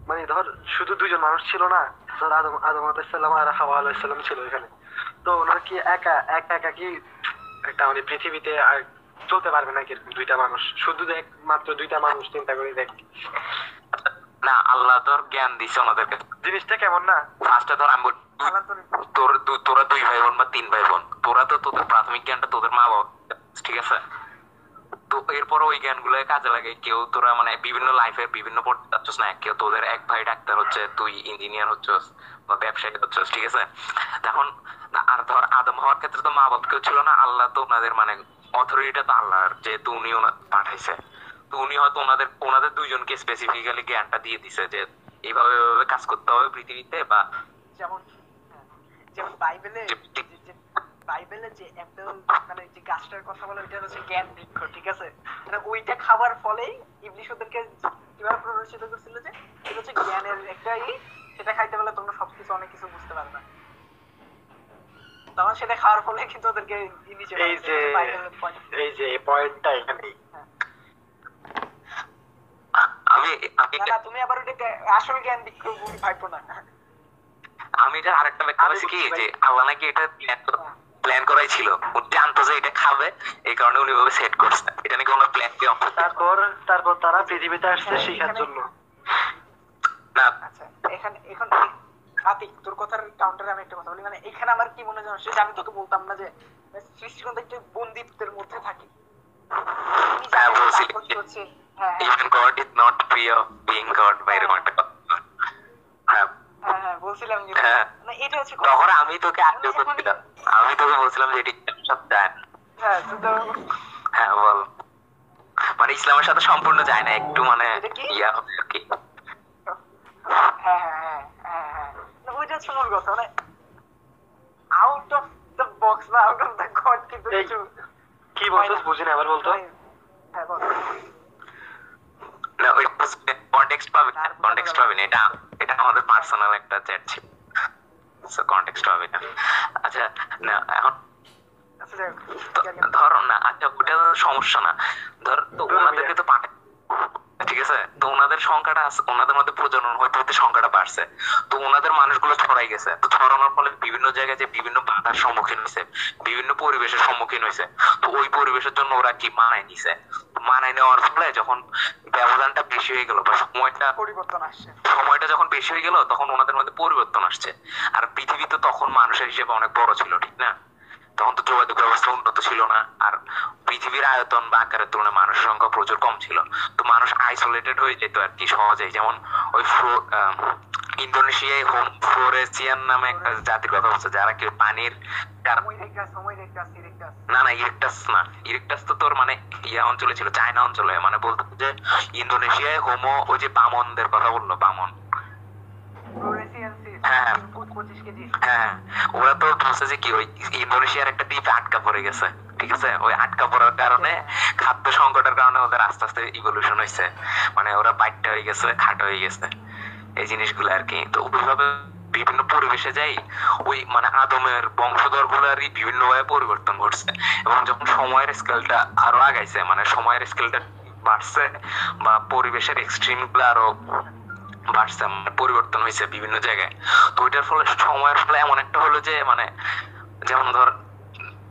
[SPEAKER 6] মানে ধর শুধু দুজন মানুষ ছিল না ধর আদম আদম আলাইসাল্লাম আর হাওয়া আলাইসাল্লাম ছিল এখানে। তো ওনারা কি একা একা একা কি একটা মানে পৃথিবীতে আর চলতে পারবে নাকি এরকম দুইটা মানুষ? শুধু দেখ মাত্র দুইটা মানুষ চিন্তা করে দেখ।
[SPEAKER 4] না আল্লাহ তোর জ্ঞান দিছে ওনাদেরকে।
[SPEAKER 6] জিনিসটা কেমন না?
[SPEAKER 4] ফার্স্টে ধর আমি
[SPEAKER 1] তোর
[SPEAKER 4] তোর দুই ভাই বোন বা তিন ভাই বোন তোরা তো তোদের প্রাথমিক জ্ঞানটা তোদের মা বাবা ঠিক আছে? তো এরপর ওই জ্ঞানগুলো কাজে লাগে। কেউ তোরা মানে বিভিন্ন লাইফের বিভিন্ন পড়তে যাচ্ছিস না। কেউ তোদের এক ভাই ডাক্তার হচ্ছে তুই ইঞ্জিনিয়ার হচ্ছিস বা ব্যবসায়ী হচ্ছিস ঠিক আছে? তখন আর ধর আদম হওয়ার ক্ষেত্রে তো মা বাপ কেউ ছিল না। আল্লাহ তো ওনাদের মানে অথরিটিটা তো আল্লাহর যেহেতু উনি পাঠাইছে। তো উনি হয়তো ওনাদের ওনাদের দুইজনকে স্পেসিফিক্যালি জ্ঞানটা দিয়ে দিছে যে এইভাবে এইভাবে কাজ করতে হবে পৃথিবীতে বা
[SPEAKER 1] যেমন যেমন বাইবেলে বাইবেলে যে অ্যাপেল মানে যে গাছটার কথা বলে ওইটা হচ্ছে জ্ঞান বৃক্ষ ঠিক আছে? মানে ওইটা খাবার ফলেই ইবলিশ ওদেরকে কীভাবে প্ররোচিত করছিল যে এটা হচ্ছে জ্ঞানের একটা ই সেটা খাইতে পারলে তোমরা সবকিছু অনেক কিছু বুঝতে পারবে। তখন সেটা খাওয়ার ফলে কিন্তু ওদেরকে
[SPEAKER 6] এই যে এই যে পয়েন্টটা এখানে
[SPEAKER 4] আমি আমি
[SPEAKER 1] না তুমি আবার ওটাকে আসল জ্ঞান বৃক্ষ ভাইবো না।
[SPEAKER 4] আমি এটা আরেকটা ব্যাখ্যা পাইছি কি যে আল্লাহ নাকি এটা প্ল্যান প্ল্যান করাই ছিল। উনি জানতো যে এটা খাবে এই কারণে উনি ভাবে সেট করছে। এটা নাকি ওনার প্ল্যান কি
[SPEAKER 6] তারপর তারপর তারা পৃথিবীতে আসছে শেখার জন্য।
[SPEAKER 4] না।
[SPEAKER 1] আচ্ছা এখানে এখন আতিক তোর কথার কাউন্টারে আমি একটা কথা বলি। মানে এখানে আমার কি মনে হয় আমি তোকে বলতাম না যে সৃষ্টিকর্তা একটু বন্দিত্বের মধ্যে থাকি।
[SPEAKER 4] হ্যাঁ,
[SPEAKER 1] হ্যাঁ। হ্যাঁ, বলছিলাম যে। মানে এটা হচ্ছে।
[SPEAKER 4] তখন আমি তোকে আগ্রহ করছিলাম। আমি তোকে বলছিলাম যে এটি সব যায়
[SPEAKER 1] হ্যাঁ
[SPEAKER 4] হ্যাঁ বল। মানে ইসলামের সাথে সম্পূর্ণ যায় না একটু মানে? ইয়া হবে আর কি।
[SPEAKER 1] হ্যাঁ হ্যাঁ ওইটা হচ্ছে কথা মানে আউট অফ দ্য বক্স বা আউট অফ দ্য গড কিন্তু কিছু
[SPEAKER 6] কি বলছিস বুঝি না। আবার বলতো।
[SPEAKER 1] হ্যাঁ বল।
[SPEAKER 4] না ওই কন্টেক্সট পাবে কন্টেক্সট পাবে না এটা এটা আমাদের পার্সোনাল একটা চ্যাট ছিল। সো কন্টেক্সট পাবে না আচ্ছা না এখন
[SPEAKER 1] আচ্ছা
[SPEAKER 4] ধর না আচ্ছা ওটা সমস্যা না। ধর তো ওনাদেরকে তো পাঠায় ঠিক আছে? তো ওনাদের সংখ্যাটা আছে ওনাদের মধ্যে প্রজনন হইতে হইতে সংখ্যাটা বাড়ছে। তো ওনাদের মানুষগুলো ছড়াই গেছে। তো ছড়ানোর ফলে বিভিন্ন জায়গায় যে বিভিন্ন বাধার সম্মুখীন হয়েছে বিভিন্ন পরিবেশের সম্মুখীন হয়েছে তো ওই পরিবেশের জন্য ওরা কি মানায় নিছে? মানায় নেওয়ার ফলে যখন ব্যবধানটা বেশি হয়ে গেল বা সময়টা
[SPEAKER 1] পরিবর্তন আসছে।
[SPEAKER 4] সময়টা যখন বেশি হয়ে গেল তখন ওনাদের মধ্যে পরিবর্তন আসছে। আর পৃথিবী তো তখন মানুষের হিসেবে অনেক বড় ছিল ঠিক না? তখন তো যোগাযোগ ব্যবস্থা উন্নত ছিল না। আর পৃথিবীর আয়তন বা আকারের তুলনায় মানুষের সংখ্যা প্রচুর কম ছিল। তো মানুষ আইসোলেটেড হয়ে যেত আর কি সহজেই। যেমন ওই ইন্দোনেশিয়ায় হোম ফ্লোরেসিয়ান নামে একটা জাতির কথা বলছে যারা কি পানির না না ইরেকটাস না। ইরেকটাস তো তোর মানে ইয়া অঞ্চলে ছিল চায়না অঞ্চলে। মানে বলতে যে ইন্দোনেশিয়ায় হোমো ওই যে বামনদের কথা বলল বামন। হ্যাঁ। হ্যাঁ। ওরা তো বলছে যে কি, ওই ইন্দোনেশিয়ার একটা আটকা পড়ে গেছে, ঠিক আছে? ওই আটকা পড়ার কারণে খাদ্য সংকটের কারণে ওদের আস্তে আস্তে ইভলিউশন হয়েছে মানে ওরা বাইকটা হয়ে গেছে, খাটো হয়ে গেছে, এই জিনিসগুলো আর কি। তো ওইভাবে বিভিন্ন পরিবেশে যাই, ওই মানে আদমের বংশধর গুলারই বিভিন্ন ভাবে পরিবর্তন ঘটছে। এবং যখন সময়ের স্কেলটা আরও আগাইছে মানে সময়ের স্কেলটা বাড়ছে, বা পরিবেশের এক্সট্রিমগুলো আরও বাড়ছে মানে পরিবর্তন হয়েছে বিভিন্ন জায়গায়। তো ওইটার ফলে, সময়ের ফলে এমন একটা হলো যে মানে যেমন ধর,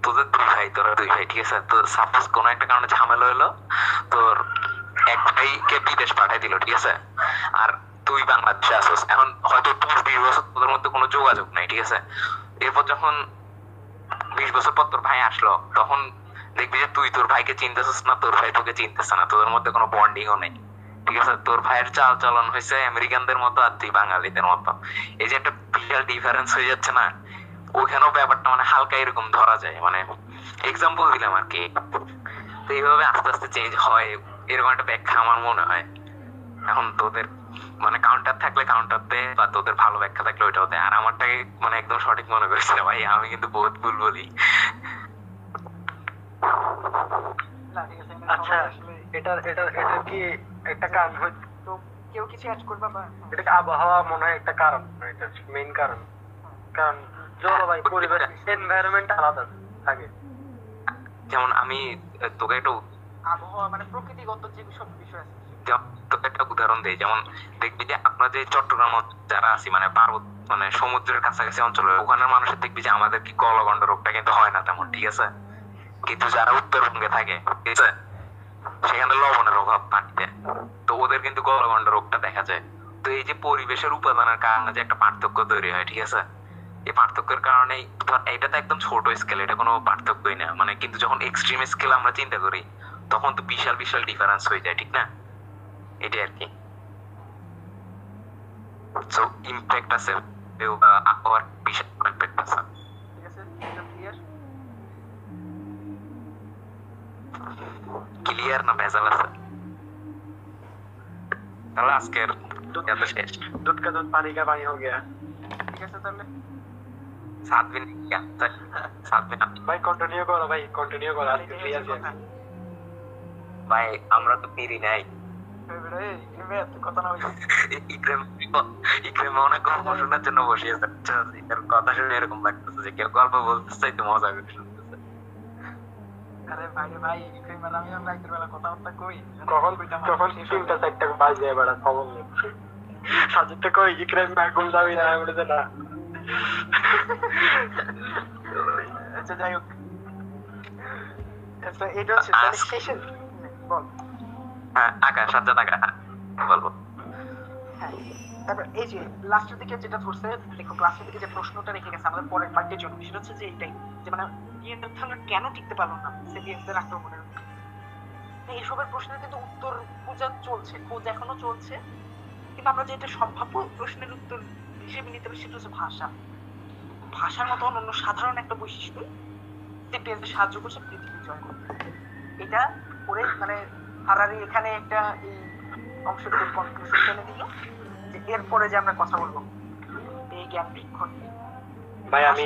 [SPEAKER 4] তোদের দুই ভাই, তোরা দুই ভাই, ঠিক আছে? তো সাপোজ কোনো একটা কারণে ঝামেলা হলো, তোর এক বিদেশ পাঠাই দিল, ঠিক আছে? আর তুই বাংলাদেশে আসোস এখন হয়তো বিশ বছর তোদের মধ্যে কোনো যোগাযোগ নাই, ঠিক আছে? এরপর যখন বিশ বছর পর তোর ভাই আসলো, তখন দেখবি যে তুই তোর ভাইকে চিনতেছিস না, তোর ভাই তোকে চিনতেছে না, তোদের মধ্যে কোনো বন্ডিংও নেই। ঠিক আছে? তোর ভাইয়ের চাল চলন হয়েছে আমেরিকানদের মতো আর তুই বাঙালিদের মতো। এই যে একটা বিশাল ডিফারেন্স হয়ে যাচ্ছে না ওইখানেও ব্যাপারটা মানে হালকা এরকম ধরা যায়। মানে এক্সাম্পল দিলাম আর কি। তো এইভাবে আস্তে আস্তে চেঞ্জ হয়। এরকম একটা ব্যাখ্যা আমার মনে হয়। এখন তোদের মানে কাউন্টার থাকলে কাউন্টার দে বা তোদের ভালো ব্যাখ্যা থাকলে ওইটাও দে। আর আমারটাকে মানে একদম সঠিক মনে করেছিল ভাই আমি কিন্তু বহুত ভুল বলি।
[SPEAKER 6] আচ্ছা এটা এটা এটা কি একটা কারণ হচ্ছে
[SPEAKER 1] কেউ কিছু অ্যাড করবা বা
[SPEAKER 6] এটা কি আবহাওয়া মনে হয় একটা কারণ এটা মেইন কারণ। কারণ জলবায়ু পরিবেশ এনভায়রনমেন্ট আলাদা থাকে।
[SPEAKER 4] যেমন আমি তোকে একটু
[SPEAKER 1] আবহাওয়া মানে প্রকৃতিগত যে সব বিষয় আছে।
[SPEAKER 4] তোকে একটা উদাহরণ দেই যেমন দেখবি যে আমরা যে চট্টগ্রাম যারা আছি মানে পার্বত মানে সমুদ্রের কাছাকাছি অঞ্চলে ওখানের মানুষের দেখবি যে আমাদের কি গলগন্ড রোগটা কিন্তু হয় না তেমন ঠিক আছে? কিন্তু যারা উত্তরবঙ্গে থাকে ঠিক আছে? সেখানে লবণের অভাব পানিতে তো ওদের কিন্তু গলগন্ড রোগটা দেখা যায়। তো এই যে পরিবেশের উপাদানের কারণে যে একটা পার্থক্য তৈরি হয় ঠিক আছে? এই পার্থক্যের কারণেই ধর এটা তো একদম ছোট স্কেল এটা কোনো পার্থক্যই না। মানে কিন্তু যখন এক্সট্রিম স্কেল আমরা চিন্তা করি তখন তো বিশাল বিশাল ডিফারেন্স হয়ে যায় ঠিক না? এটাই আর কি। সো ইমপ্যাক্ট আছে আবহাওয়ার বিশাল ইমপ্যাক্ট আছে
[SPEAKER 1] এটা ক্লিয়ার
[SPEAKER 4] ক্লিয়ার না ভেজাল আছে। তাহলে আজকের এত শেষ।
[SPEAKER 6] দুধ কা দুধ পানি কা পানি হো গিয়া
[SPEAKER 1] ঠিক আছে তাহলে?
[SPEAKER 4] সাত দিন সাত দিন
[SPEAKER 6] ভাই কন্টিনিউ করো ভাই কন্টিনিউ করো আজকে ফ্রি আছে
[SPEAKER 4] আমরা তো পিরি
[SPEAKER 1] কথা না
[SPEAKER 4] ইক্রেম ইক্রেম অনেক গল্প জন্য বসিয়েছে আচ্ছা, কথা শুনে এরকম লাগতেছে যে কেউ গল্প বলতে চাই তো মজা করে
[SPEAKER 1] কথাবার্তা কই?
[SPEAKER 6] কখন কখন তিনটা চারটা বাজে এবার খবর নেই। সাজিদ কই ইকরাম না ঘুম যাবি না আমি বলেছে না।
[SPEAKER 1] আচ্ছা যাই হোক। আচ্ছা এটা হচ্ছে শেষের বল।
[SPEAKER 4] হ্যাঁ আকাশ সাজ্জাদ আকাশ। বলব।
[SPEAKER 1] হ্যাঁ তারপর এই যে লাস্টের দিকে যেটা ধরছে, দেখো ক্লাসের দিকে যে প্রশ্নটা রেখে গেছে, আমাদের পরের পার্টির জন্য, সেটা হচ্ছে যে এইটাই, যে মানে নিয়ান্ডারথালরা কেন টিকতে পারল না সেপিয়েন্সদের আক্রমণের এইসবের প্রশ্নের কিন্তু উত্তর খোঁজা চলছে, খোঁজ এখনও চলছে, কিন্তু আমরা যেটা সম্ভাব্য প্রশ্নের উত্তর হিসেবে নিতে পারি সেটা হচ্ছে ভাষা। ভাষার মতো অন্য সাধারণ একটা বৈশিষ্ট্য সেপিয়েন্সদের সাহায্য করছে পৃথিবী জয় করতে এটা করে মানে হারারি এখানে একটা এই অংশটুকু কনক্লুশন টেনে দিল যে এরপরে যে আমরা কথা বলব এই জ্ঞান বৃক্ষ
[SPEAKER 6] ভাই আমি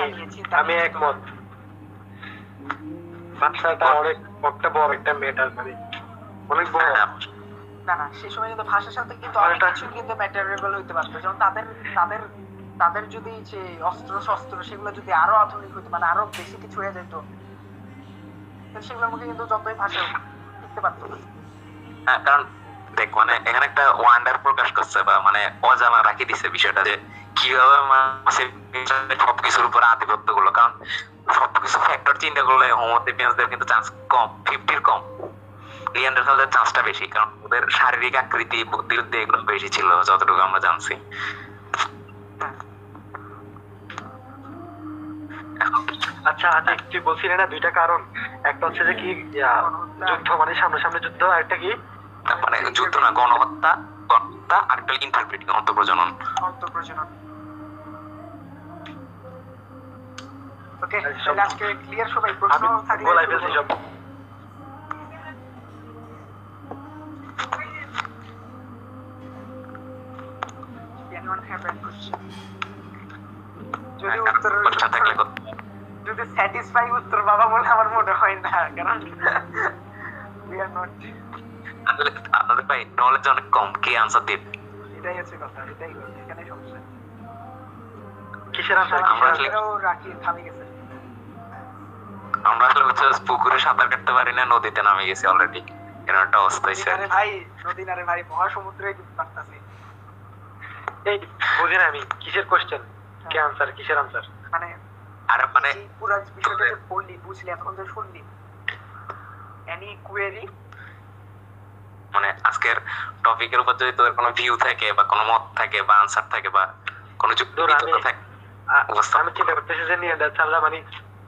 [SPEAKER 6] আমি একমত। ভাষাটা অনেক একটা বড় একটা মেটার মানে অনেক বড়।
[SPEAKER 1] না না সে সময় কিন্তু ভাষার সাথে কিন্তু অনেক কিছু কিন্তু ম্যাটেরিয়াল হইতে পারতো। যেমন তাদের তাদের তাদের যদি যে অস্ত্র শস্ত্র সেগুলো যদি আরও আধুনিক হইতো মানে আরও বেশি কিছু হয়ে যেত সেগুলোর মুখে কিন্তু যতই ভাষা শিখতে পারতো না।
[SPEAKER 4] হ্যাঁ কারণ দেখ মানে এখানে একটা ওয়ান্ডার প্রকাশ করছে বা মানে অজানা রাখি দিছে বিষয়টা যে কীভাবে সবকিছুর উপর আধিপত্য কারণ সবকিছু ফ্যাক্টর চিন্তা করলে হোমোসেপিয়ান্সদের কিন্তু চান্স কম ফিফটির কম। চান্সটা বেশি, কারণ ওদের শারীরিক আকৃতি বুদ্ধি বুদ্ধি এগুলো বেশি ছিল যতটুকু আমরা জানছি।
[SPEAKER 6] আচ্ছা আচ্ছা তুই বলছিলি না দুইটা কারণ? একটা হচ্ছে যে কি যুদ্ধ মানে সামনাসামনি যুদ্ধ আর একটা কি?
[SPEAKER 4] মানে যুদ্ধ না গণহত্যা গণহত্যা আর একটা ইন্টারপ্রিটিং অন্তঃপ্রজনন।
[SPEAKER 1] অন্তঃপ্রজনন। ওকে তাহলে আজকে ক্লিয়ার সবাই? প্রশ্ন থাকলে
[SPEAKER 6] বলাই ফেলছি সব
[SPEAKER 1] Anyone have any question? যদি উত্তর
[SPEAKER 4] কত-
[SPEAKER 1] যদি স্যাটিসফাই উত্তর বাবা বলে আমার মনে হয় না কারণ উই আর নট
[SPEAKER 4] আপনাদের আপনাদের ভাই নলেজ অনেক কম। কে আনসার দিবে?
[SPEAKER 1] এটাই হচ্ছে কথা এটাই এখানে সমস্যা।
[SPEAKER 6] কিসের আনসার
[SPEAKER 4] আমরা আসলে-
[SPEAKER 1] রাখি থামে গেছে।
[SPEAKER 4] আমরা আসলে হচ্ছে পুকুরে সাঁতার কাটতে পারি না নদীতে নামে গেছি অলরেডি এরকম একটা অবস্থা হয়েছে
[SPEAKER 1] আরে ভাই নদী না রে ভাই মহাসমুদ্রে পারতাছি
[SPEAKER 6] এই বুঝি না আমি কিসের কোশ্চেন কে আনসার কিসের আনসার
[SPEAKER 1] মানে
[SPEAKER 4] আর মানে
[SPEAKER 1] পুরো বিষয়টা যে পড়লি বুঝলি এতক্ষণ যে শুনলি এনি কোয়েরি
[SPEAKER 4] মানে আজকের টপিকের উপর যদি তোদের কোনো ভিউ থাকে বা কোনো মত থাকে বা আনসার থাকে বা কোনো যুক্তি বিতর্ক থাকে
[SPEAKER 6] আমি চিন্তা করতেছি যে নিয়ে চাল্লা মানে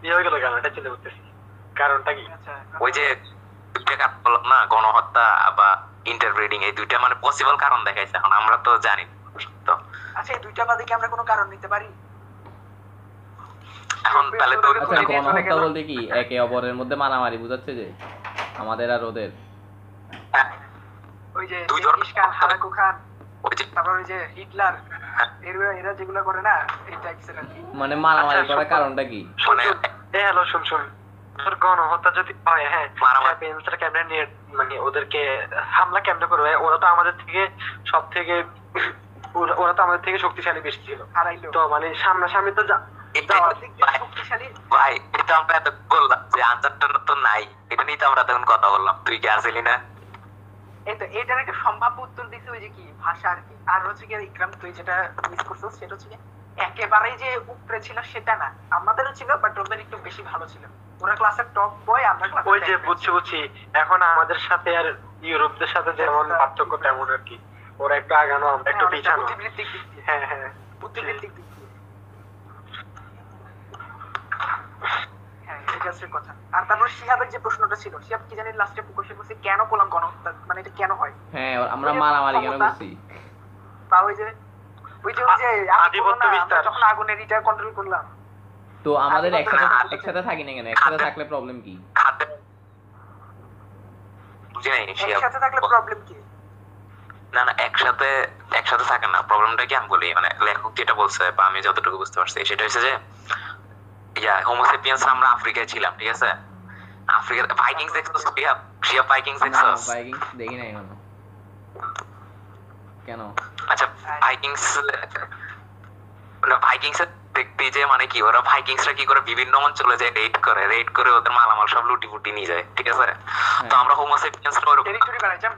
[SPEAKER 6] ইয়ে হয়ে গেল কেন? এটা চিন্তা করতেছি। কারণটা কি?
[SPEAKER 1] আচ্ছা
[SPEAKER 4] ওই যে না গণহত্যা বা ইন্টারব্রিডিং এই দুইটা মানে পসিবল কারণ দেখাইছে এখন আমরা তো জানি। তো
[SPEAKER 1] আচ্ছা এই দুইটা বাদে কি আমরা কোনো কারণ নিতে পারি?
[SPEAKER 4] এখন তাহলে তো
[SPEAKER 2] আচ্ছা গণহত্যা বলতে কি? একে অপরের মধ্যে মারামারি বুঝাচ্ছে যে আমাদের আর ওদের
[SPEAKER 1] ওই যে
[SPEAKER 4] দুই ধরনের
[SPEAKER 1] খান হারাকু খান তারপর ওই যে হিটলার
[SPEAKER 4] হ্যাঁ।
[SPEAKER 1] এরা এরা যেগুলো করে না এই টাইপসের
[SPEAKER 2] মানে মারামারি
[SPEAKER 6] আচ্ছা,
[SPEAKER 2] করার কারণটা কি?
[SPEAKER 4] মানে-
[SPEAKER 6] এ হ্যালো শুন শুন। তোর গণহত্যা যদি হয় হ্যাঁ
[SPEAKER 4] মারামারি।
[SPEAKER 6] পেন্সরা কেমনে নিয়ে মানে ওদেরকে হামলা কেমনে করবে? ওরা তো আমাদের থেকে সব থেকে ওরা- তো আমাদের থেকে শক্তিশালী বেশি ছিল।
[SPEAKER 1] হারাইলো।
[SPEAKER 6] তো মানে সামনাসামনি তো
[SPEAKER 1] শক্তিশালী।
[SPEAKER 4] ভাই এটা আমরা এত বললাম যে আনসারটা তো নাই। এটা নিয়ে তো আমরা তখন কথা বললাম। তুই কি আসলি না?
[SPEAKER 1] এই তো এটার একটা সম্ভাব্য উত্তর দিতে ওই যে কি ভাষা আর কি। আর হচ্ছে কি ইকরাম তুই যেটা মিস করছিস সেটা হচ্ছে কি একেবারেই যে উপরে ছিল সেটা না। আমাদেরও ছিল বাট ওদের একটু বেশি ভালো ছিল। ওরা ক্লাসের টপ বয় আমরা ক্লাসে
[SPEAKER 6] ওই যে বুঝছি বুঝছি। এখন আমাদের সাথে আর ইউরোপদের সাথে যেমন পার্থক্য তেমন আর কি। ওরা একটু আগানো আমরা একটু পিছানো।
[SPEAKER 1] দিক দিয়ে।
[SPEAKER 6] হ্যাঁ হ্যাঁ।
[SPEAKER 1] বুদ্ধিবৃত্তিক দিক দিয়ে। হ্যাঁ এটা হচ্ছে কথা। আর তারপর শিহাবের যে প্রশ্নটা ছিল শিহাব কি জানি লাস্টে কোশ্চেন করছে কেন করলাম গণহত্যা মানে এটা কেন হয়?
[SPEAKER 2] হ্যাঁ আমরা মারামারি কেন করছি?
[SPEAKER 1] বা ওই যে ওই যে ওই যে
[SPEAKER 6] আধিপত্য
[SPEAKER 1] না,
[SPEAKER 6] বিস্তার।
[SPEAKER 1] যখন আগুনের ইটা কন্ট্রোল করলাম।
[SPEAKER 2] তো আমাদের একসাথে একসাথে থাকি না কেন? একসাথে থাকলে প্রবলেম কি?
[SPEAKER 4] খাদ্যে বুঝি নাই সে
[SPEAKER 1] একসাথে থাকলে প্রবলেম কি?
[SPEAKER 4] না না একসাথে একসাথে থাকে না। প্রবলেমটা কি আমি বলি? মানে লেখক যেটা বলছে বা আমি যতটুকু বুঝতে পারছি সেটা হচ্ছে যে ইয়া হোমোসেপিয়ান্স আমরা আফ্রিকায় ছিলাম ঠিক আছে? আফ্রিকা ভাইকিংস দেখছ? শিয়া শিয়া ভাইকিংস দেখছ?
[SPEAKER 2] বাইকিং দেখি না এখনও। কেন?
[SPEAKER 4] আচ্ছা ভাইকিংস না ভাইকিংস দেখতে যে মানে কি ওরা ভাইকিংসরা কি করে বিভিন্ন অঞ্চলে যায় রেড করে রেড করে ওদের মালামাল সব লুটি ফুটি নিয়ে যায় ঠিক আছে? তো আমরা হোমোসেপিয়ান্সরা ওরকম
[SPEAKER 1] টেরিটরি বানাইছাম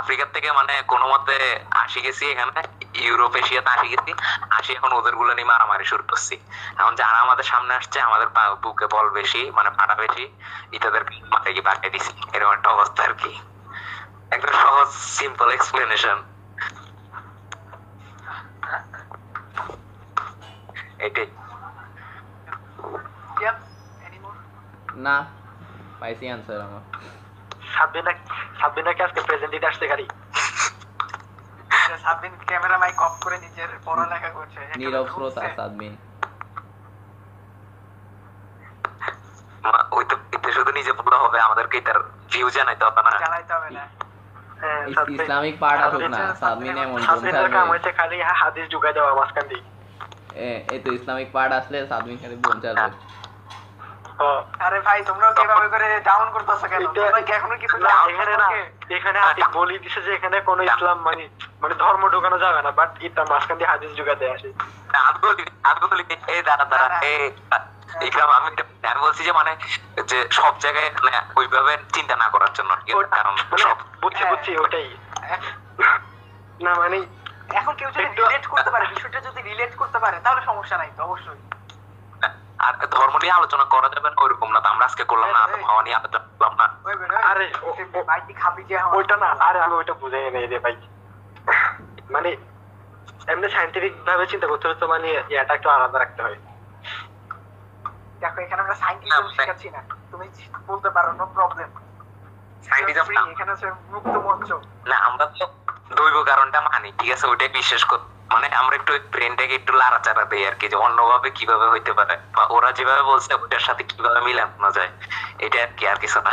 [SPEAKER 4] আফ্রিকার থেকে মানে কোনো মতে আসি গেছি এখানে ইউরোপ এশিয়াতে আসি গেছি আসি এখন ওদেরগুলো নিয়ে মারামারি শুরু করছি। এখন যারা আমাদের সামনে আসছে আমাদের বুকে বল বেশি মানে পাটা বেশি ইতাদের মাথায় কি পাঠিয়ে দিছি। এরকম একটা অবস্থা আর কি। একদম সহজ সিম্পল এক্সপ্লেনেশন এটাই।
[SPEAKER 2] না পাইছি আনসার আমার।
[SPEAKER 6] সাববিনা সাববিনাকে আজকে প্রেজেন্ট দিতে আসতে গাড়ি
[SPEAKER 1] সাবিন ক্যামেরা মাইক অফ করে নিজের পড়ালেখা করছে।
[SPEAKER 2] নীরব শ্রোতা সাদমিন
[SPEAKER 4] ওই তো এতে শুধু নিজে বললে হবে আমাদেরকে এটার ভিউ জানাইতে হবে না।
[SPEAKER 1] জানাইতে হবে না।
[SPEAKER 6] হ্যাঁ,
[SPEAKER 2] ইস-
[SPEAKER 6] সাববিন-
[SPEAKER 2] ইসলামিক পার্ট আসুক না
[SPEAKER 1] সাদমিন
[SPEAKER 2] এমন বোন
[SPEAKER 6] সাববিনের কাম খালি হাদিস ঢুকাই দেওয়া মাঝখান দিয়ে।
[SPEAKER 2] এ- এই তো ইসলামিক পার্ট আসলে সাদমিন খালি বোন ছাড়বে
[SPEAKER 6] ও,
[SPEAKER 1] আরে ভাই তোমরা কীভাবে করে ডাউন করতেছো কেন? তোমরা কি এখনও কিছু
[SPEAKER 6] না, এখানে না এখানে বলি দিছে যে এখানে কোনো ইসলাম মানে মানে ধর্ম ঢুকানো যাবে না বাট এটা মাঝখান দিয়ে হাদিস ঢুকাতে আসে।
[SPEAKER 4] আমি বলি আমি বলি এই দাঁড়া দাঁড়া। এই ইকরাম আমি আমি বলছি যে মানে যে সব জায়গায় মানে ওইভাবে চিন্তা না করার জন্য কারণ
[SPEAKER 6] মানে
[SPEAKER 4] সব
[SPEAKER 6] বুঝছি
[SPEAKER 1] হ্যাঁ।
[SPEAKER 6] বুঝছি ওটাই। না মানে
[SPEAKER 1] এখন কেউ যদি রিলেট করতে পারে বিষয়টা যদি রিলেট করতে পারে তাহলে সমস্যা নাই তো অবশ্যই।
[SPEAKER 4] আর ধর্ম নিয়ে আলোচনা করা যাবে না ওইরকম না। আমরা আজকে করলাম না আদম হাওয়া নিয়ে আলোচনা করলাম না।
[SPEAKER 6] আরে, ওইটা না আরে আমি ওইটা বুঝে নেই রে ভাই। মানে এমনি সাইন্টিফিক ভাবে চিন্তা করতে হলে তো মানে ইয়াটা একটু আলাদা রাখতে হয়।
[SPEAKER 1] দেখো এখানে আমরা সাইন্টিফিক
[SPEAKER 4] না,
[SPEAKER 1] শেখাচ্ছি না। তুমি বলতে পারো নো প্রবলেম
[SPEAKER 4] সাইন্টিজম
[SPEAKER 1] এখানে মুক্ত মঞ্চ।
[SPEAKER 4] না আমরা তো দৈব কারণটা মানি ঠিক আছে? ওইটাই বিশ্বাস কর মানে আমরা একটু ব্রেনটাকে একটু লাড়াচাড়া দেই আর কি যে অন্যভাবে কীভাবে হইতে পারে বা ওরা যেভাবে বলছে ওটার সাথে কীভাবে মিলানো যায় এটা আর কি আর কিছু না।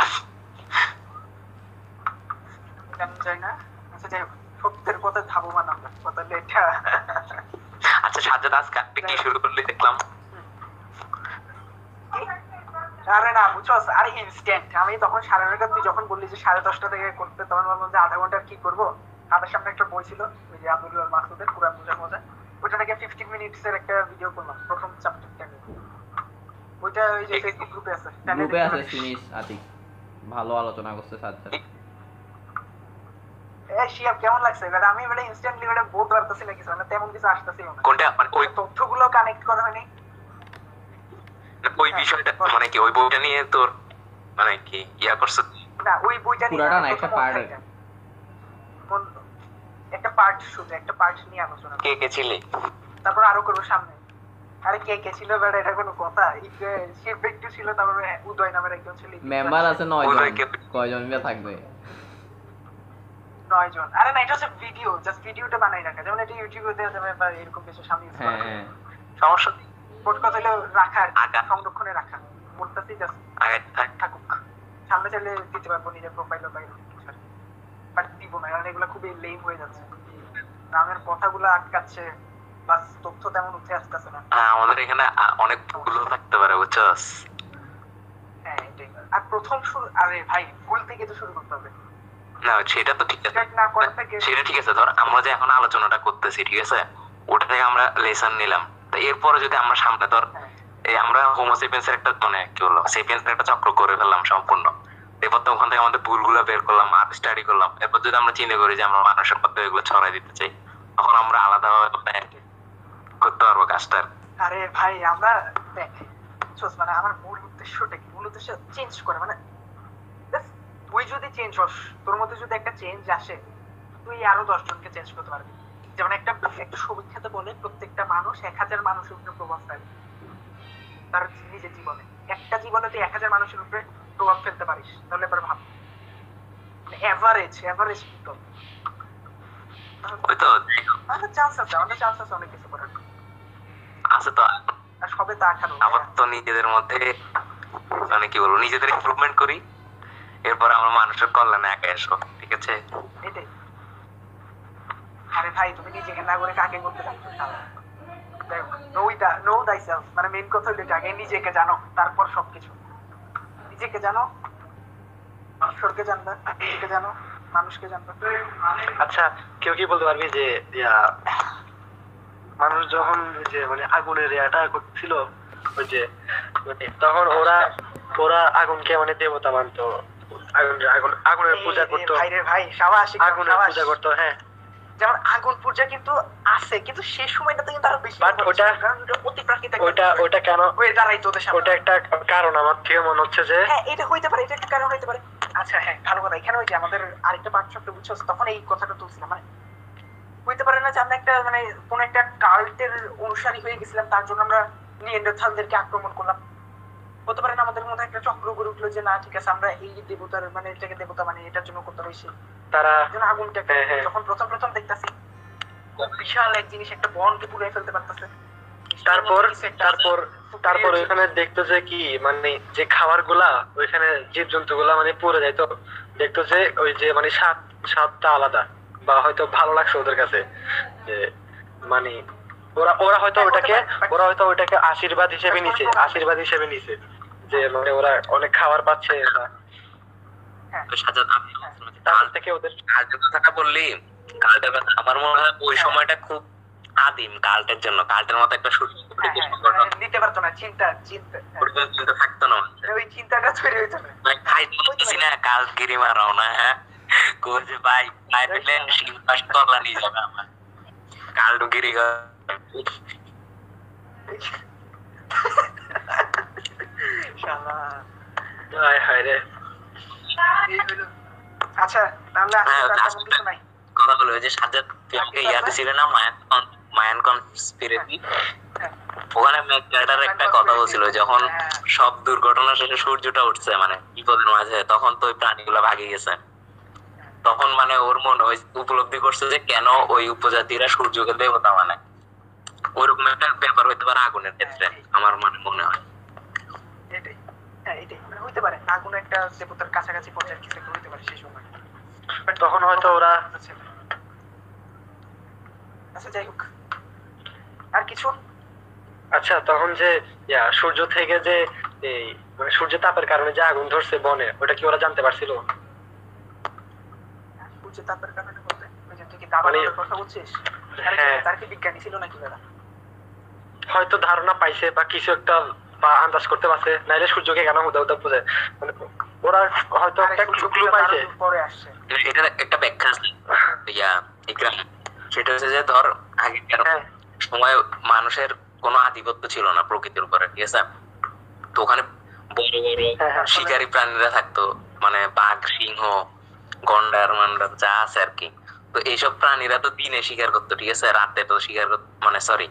[SPEAKER 1] আচ্ছা
[SPEAKER 4] আচ্ছা সাজ্জাদ আজকে আপনি কি শুরু করলে দেখলাম?
[SPEAKER 1] আরে না বুঝছস আরে ইনস্ট্যান্ট আমি তখন সাড়ে নয়টা তুই যখন বললি যে সাড়ে দশটা থেকে করতে তখন ভাবলাম যে আধা ঘণ্টা কি করব? হাতের সামনে একটা বই ছিল ওই যে আব্দুল্লাহ মাসুদের কোরআন বোঝা মজা। ওইটা থেকে ফিফটিন মিনিটস এর একটা ভিডিও করলাম প্রথম চ্যাপ্টারটা ওইটা ওই যে ফেসবুক গ্রুপে আছে
[SPEAKER 2] গ্রুপে আছে সিনিস আতিক। ভালো আলোচনা করছে সাজ্জাদ।
[SPEAKER 1] এ শিয়াব কেমন লাগছে? এবার আমি এবারে ইনস্ট্যান্টলি এবারে বলতে পারতেছি না কিছু মানে তেমন কিছু আসতেছিল না।
[SPEAKER 4] কোনটা? মানে ওই
[SPEAKER 1] তথ্যগুলো কানেক্ট করা হয়নি।
[SPEAKER 4] ওই বিষয়টা মানে কি ওই বইটা নিয়ে তোর মানে কি ইয়া করছে?
[SPEAKER 1] না ওই বইটা নিয়ে
[SPEAKER 2] পুরাটা না, একটা
[SPEAKER 1] একটা পার্ট শুধু একটা পার্ট নিয়ে আলোচনা
[SPEAKER 4] কে কে ছিলি?
[SPEAKER 1] তারপর আরও করব সামনে। আরে কে কে ছিল বেটা এটা কোনো কথা? শিব একটু ছিল তারপরে উদয় নামের একজন ছিল।
[SPEAKER 2] মেম্বার আছে নয় জন কয়জন মিলে থাকবে?
[SPEAKER 1] নয় জন আরে না এটা হচ্ছে ভিডিও জাস্ট ভিডিওটা বানাই রাখা। যেমন এটা ইউটিউবে দেওয়া যাবে বা এরকম কিছু সামনে
[SPEAKER 2] হ্যাঁ হ্যাঁ।
[SPEAKER 4] সমস্যা
[SPEAKER 1] মোট কথা হলো রাখা আর কি,
[SPEAKER 4] আগা।
[SPEAKER 1] সংরক্ষণে রাখা। মোটটাতে জাস্ট
[SPEAKER 4] আগে থাক।
[SPEAKER 1] থাকুক। সামনে চাইলে দিতে পারব নিজের প্রোফাইল বাট দিব না কারণ এগুলো খুবই লেম হয়ে যাচ্ছে। নামের কথাগুলো আটকাচ্ছে বাস তথ্য তেমন উঠে আসতেছে না।
[SPEAKER 4] হ্যাঁ, আমাদের এখানে অনেক ভুলও থাকতে পারে বুঝছস
[SPEAKER 1] হ্যাঁ আর প্রথম শুরু আরে ভাই ভুল থেকে তো শুরু করতে হবে।
[SPEAKER 4] না সেটা তো ঠিক আছে। সেটা ঠিক আছে ধর আমরা যে এখন আলোচনাটা করতেছি ঠিক আছে? ওটা থেকে আমরা লেসন নিলাম। তো এরপরে যদি আমরা সামনে ধর
[SPEAKER 1] হ্যাঁ।
[SPEAKER 4] এই আমরা হোমোসেপিয়েন্স একটা মানে কি বলব সেপিয়েন্স একটা চক্র করে ফেললাম সম্পূর্ণ। এরপর তো ওখান থেকে আমাদের ভুলগুলো বের করলাম, আর স্টাডি করলাম। এরপর যদি আমরা চিন্তা করি যে আমরা মানুষের মধ্যে এগুলো ছড়াই দিতে চাই, তখন আমরা আলাদাভাবে করতে পারব কাজটা আর
[SPEAKER 1] ভাই, আমরা মানে আমার মূল উদ্দেশ্যটা কি? মূল উদ্দেশ্য চেঞ্জ করে মানে তুই যদি চেঞ্জ হস, তোর মধ্যে যদি একটা চেঞ্জ আসে, তুই আরও দশ জনকে চেঞ্জ করতে পারবি। যেমন একটা একটা সমীক্ষাতে বলে প্রত্যেকটা মানুষ এক হাজার মানুষের উপরে প্রভাব ফেলে। তার নিজের জীবনে। একটা জীবনে তুই এক হাজার মানুষের উপরে প্রভাব ফেলতে পারিস তাহলে এবার ভাব। এভারেজ এভারেজ কিন্তু।
[SPEAKER 4] ওই তো
[SPEAKER 1] আমাদের চান্স আছে আমাদের চান্স আছে অনেক কিছু করার।
[SPEAKER 4] আছে তো।
[SPEAKER 1] সবে তা আঠারো
[SPEAKER 4] আপাতত নিজেদের মধ্যে মানে কি বলব নিজেদের ইমপ্রুভমেন্ট করি। এরপর আমরা মানুষের কল্যাণে একা এসো ঠিক আছে?
[SPEAKER 1] এটাই। আরে ভাই তুমি নিজেকে না করে কাকে করতে চাচ্ছ? নো। দা নো দাই মানে মেইন কথা হলো এটা, আগে নিজেকে জানো তারপর সবকিছু। নিজেকে জানো ঈশ্বরকে জানবে নিজেকে জানো মানুষকে জানবে।
[SPEAKER 6] আচ্ছা কেউ কি বলতে পারবি যে মানুষ যখন যে মানে আগুনের ইয়াটা করছিল ওই যে মানে তখন ওরা ওরা আগুনকে মানে দেবতা মানতো। আগুন আগুন আগুনের পূজা করতো।
[SPEAKER 1] ভাই রে ভাই সাবাস
[SPEAKER 6] আগুনের পূজা করতো হ্যাঁ।
[SPEAKER 1] যেমন আগুন পূজা কিন্তু আছে কিন্তু সেই সময়টাতে কিন্তু আরও বেশি হচ্ছে,
[SPEAKER 6] ওটা-
[SPEAKER 1] অতি প্রাকৃতিক বিষয়।
[SPEAKER 6] ওইটা কেন
[SPEAKER 1] হয়ে দাঁড়াইতো ওদের সামনে।
[SPEAKER 6] ওটা একটা কারণ আমার। থেকে মনে হচ্ছে যে
[SPEAKER 1] হ্যাঁ এটা হইতে পারে এটা একটা কারণ হইতে পারে। আচ্ছা হ্যাঁ ভালো কথা। এখানে ওই যে আমাদের আরেকটা পার্থক্য বুঝছ? তখন এই কথাটা তুলছিলাম মানে হইতে পারে না যে আমরা একটা মানে কোন একটা কাল্টের অনুসারী হয়ে গেছিলাম তার জন্য আমরা নিয়েন্ডারথালদেরকে আক্রমণ করলাম। হতে পারে না আমাদের মধ্যে একটা চক্র গড়ে উঠল যে না ঠিক আছে আমরা এই দেবতার মানে এটাকে দেবতা মানে এটার জন্য করতে হয়েছে
[SPEAKER 6] তারা হ্যাঁ, হ্যাঁ।
[SPEAKER 1] যখন প্রথম প্রথম দেখতাছি বিশাল এক জিনিস একটা বনকে ফেলতে পারতেছে।
[SPEAKER 6] তারপর তারপর তারপর ওইখানে দেখতো যে কি মানে যে খাবারগুলা ওইখানে জীব জন্তু গুলা মানে পড়ে যাইতো দেখতো যে ওই যে মানে স্বাদ স্বাদটা আলাদা বা হয়তো ভালো লাগছে ওদের কাছে। যে মানে ওরা ওরা হয়তো ওটাকে ওরা হয়তো ওটাকে আশীর্বাদ হিসেবে নিছে। আশীর্বাদ হিসেবে নিছে। যে মানে ওরা অনেক খাবার পাচ্ছে বা
[SPEAKER 4] তো সাজাদ আমি
[SPEAKER 6] তার থেকে ওদের
[SPEAKER 4] কালটার কথাটা বললি কালটার কথা আমার মনে হয় ওই সময়টা খুব আদিম কালটার জন্য। কালটার মতো একটা সুযোগ
[SPEAKER 1] হ্যাঁ, হ্যাঁ, মানে নিতে পারতো না চিন্তা চিন্তা হ্যাঁ।
[SPEAKER 4] চিন্তা থাকতো না
[SPEAKER 1] ওই চিন্তাটা তৈরি হইতো না।
[SPEAKER 4] ভাই খাই বলতেছি না কাল গিরি মারাও না হ্যাঁ? যে ভাই খাই পেলে শিল তলা নিয়ে যাবে আমার। কাল গিরি
[SPEAKER 1] শালা।
[SPEAKER 6] হায় হায় রে।
[SPEAKER 1] আচ্ছা তাহলে
[SPEAKER 4] হ্যাঁ,
[SPEAKER 1] কিছু নাই।
[SPEAKER 4] কথা যে সাজ্জাদ আমাকে ইয়াদ ছিল না? মায়ান মায়ান কনস্পিরেসি
[SPEAKER 1] হ্যাঁ।
[SPEAKER 4] ওখানে ম্যাকডাটার একটা কথা বলছিল যখন
[SPEAKER 1] হ্যাঁ।
[SPEAKER 4] সব দুর্ঘটনা শেষে সূর্যটা উঠছে মানে বিপদের মাঝে তখন তো ওই প্রাণীগুলো ভাগে গেছে। তখন মানে ওর মনে হয়েছে উপলব্ধি করছে যে কেন ওই উপজাতিরা সূর্যকে দেবতা মানে। ওইরকম একটা ব্যাপার হইতে পারে আগুনের ক্ষেত্রে আমার মানে মনে হয়।
[SPEAKER 1] এটাই। হ্যাঁ এটাই। হইতে পারে আগুন একটা দেবতার কাছাকাছি পর্যায়ে কিছু একটা হইতে পারে সেই সময়।
[SPEAKER 6] তখন হয়তো ওরা-
[SPEAKER 1] আচ্ছা যাই হোক। আর কিছু?
[SPEAKER 6] আচ্ছা তখন যে সূর্য থেকে যে এই মানে সূর্য তাপের কারণে যে আগুন ধরছে বনে ওটা কি ওরা জানতে পারছিল?
[SPEAKER 1] সূর্য তাপের কারণে বলতে তুই কি দাবানলের
[SPEAKER 6] মানে-
[SPEAKER 1] কথা বলছিস?
[SPEAKER 6] হ্যাঁ।
[SPEAKER 1] তার কি বিজ্ঞানী ছিল নাকি দাদা?
[SPEAKER 6] হয়তো ধারণা পাইছে বা কিছু একটা বা আন্দাজ করতে পারছে নাইলে সূর্যকে কেন বুঝে? মানে ওরা হয়তো একটা ক্লু পাইছে।
[SPEAKER 4] এটার একটা ব্যাখ্যা আছে। ইয়া ইকরাম সেটা হচ্ছে যে ধর আগেকার
[SPEAKER 6] হ্যাঁ।
[SPEAKER 4] সময় মানুষের কোনো আধিপত্য ছিল না প্রকৃতির উপরে ঠিক আছে? তো ওখানে বড় বড়
[SPEAKER 6] হ্যাঁ, হ্যাঁ,
[SPEAKER 4] শিকারী প্রাণীরা থাকতো মানে বাঘ সিংহ গন্ডার মান্ডার যা আছে আর কি। তো এইসব প্রাণীরা তো দিনে শিকার করতো ঠিক আছে? রাতে তো শিকার করতো মানে সরি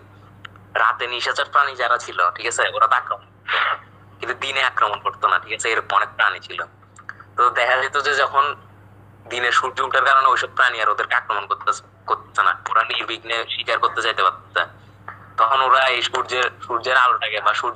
[SPEAKER 4] রাতে নিশাচর প্রাণী যারা ছিল, ঠিক আছে, ওরা তো আক্রমণ কিন্তু দিনে আক্রমণ করতো না, ঠিক আছে, এরকম অনেক প্রাণী ছিল। তো দেখা যেত যে যখন দিনে সূর্য উঠার কারণে ওইসব প্রাণী আর ওদেরকে আক্রমণ করতে করতেছে না। ওরা নির্বিঘ্নে শিকার করতে যাইতে পারতেছে। তখন ওরা এই সূর্যের সূর্যের আলোটাকে বা সূর্য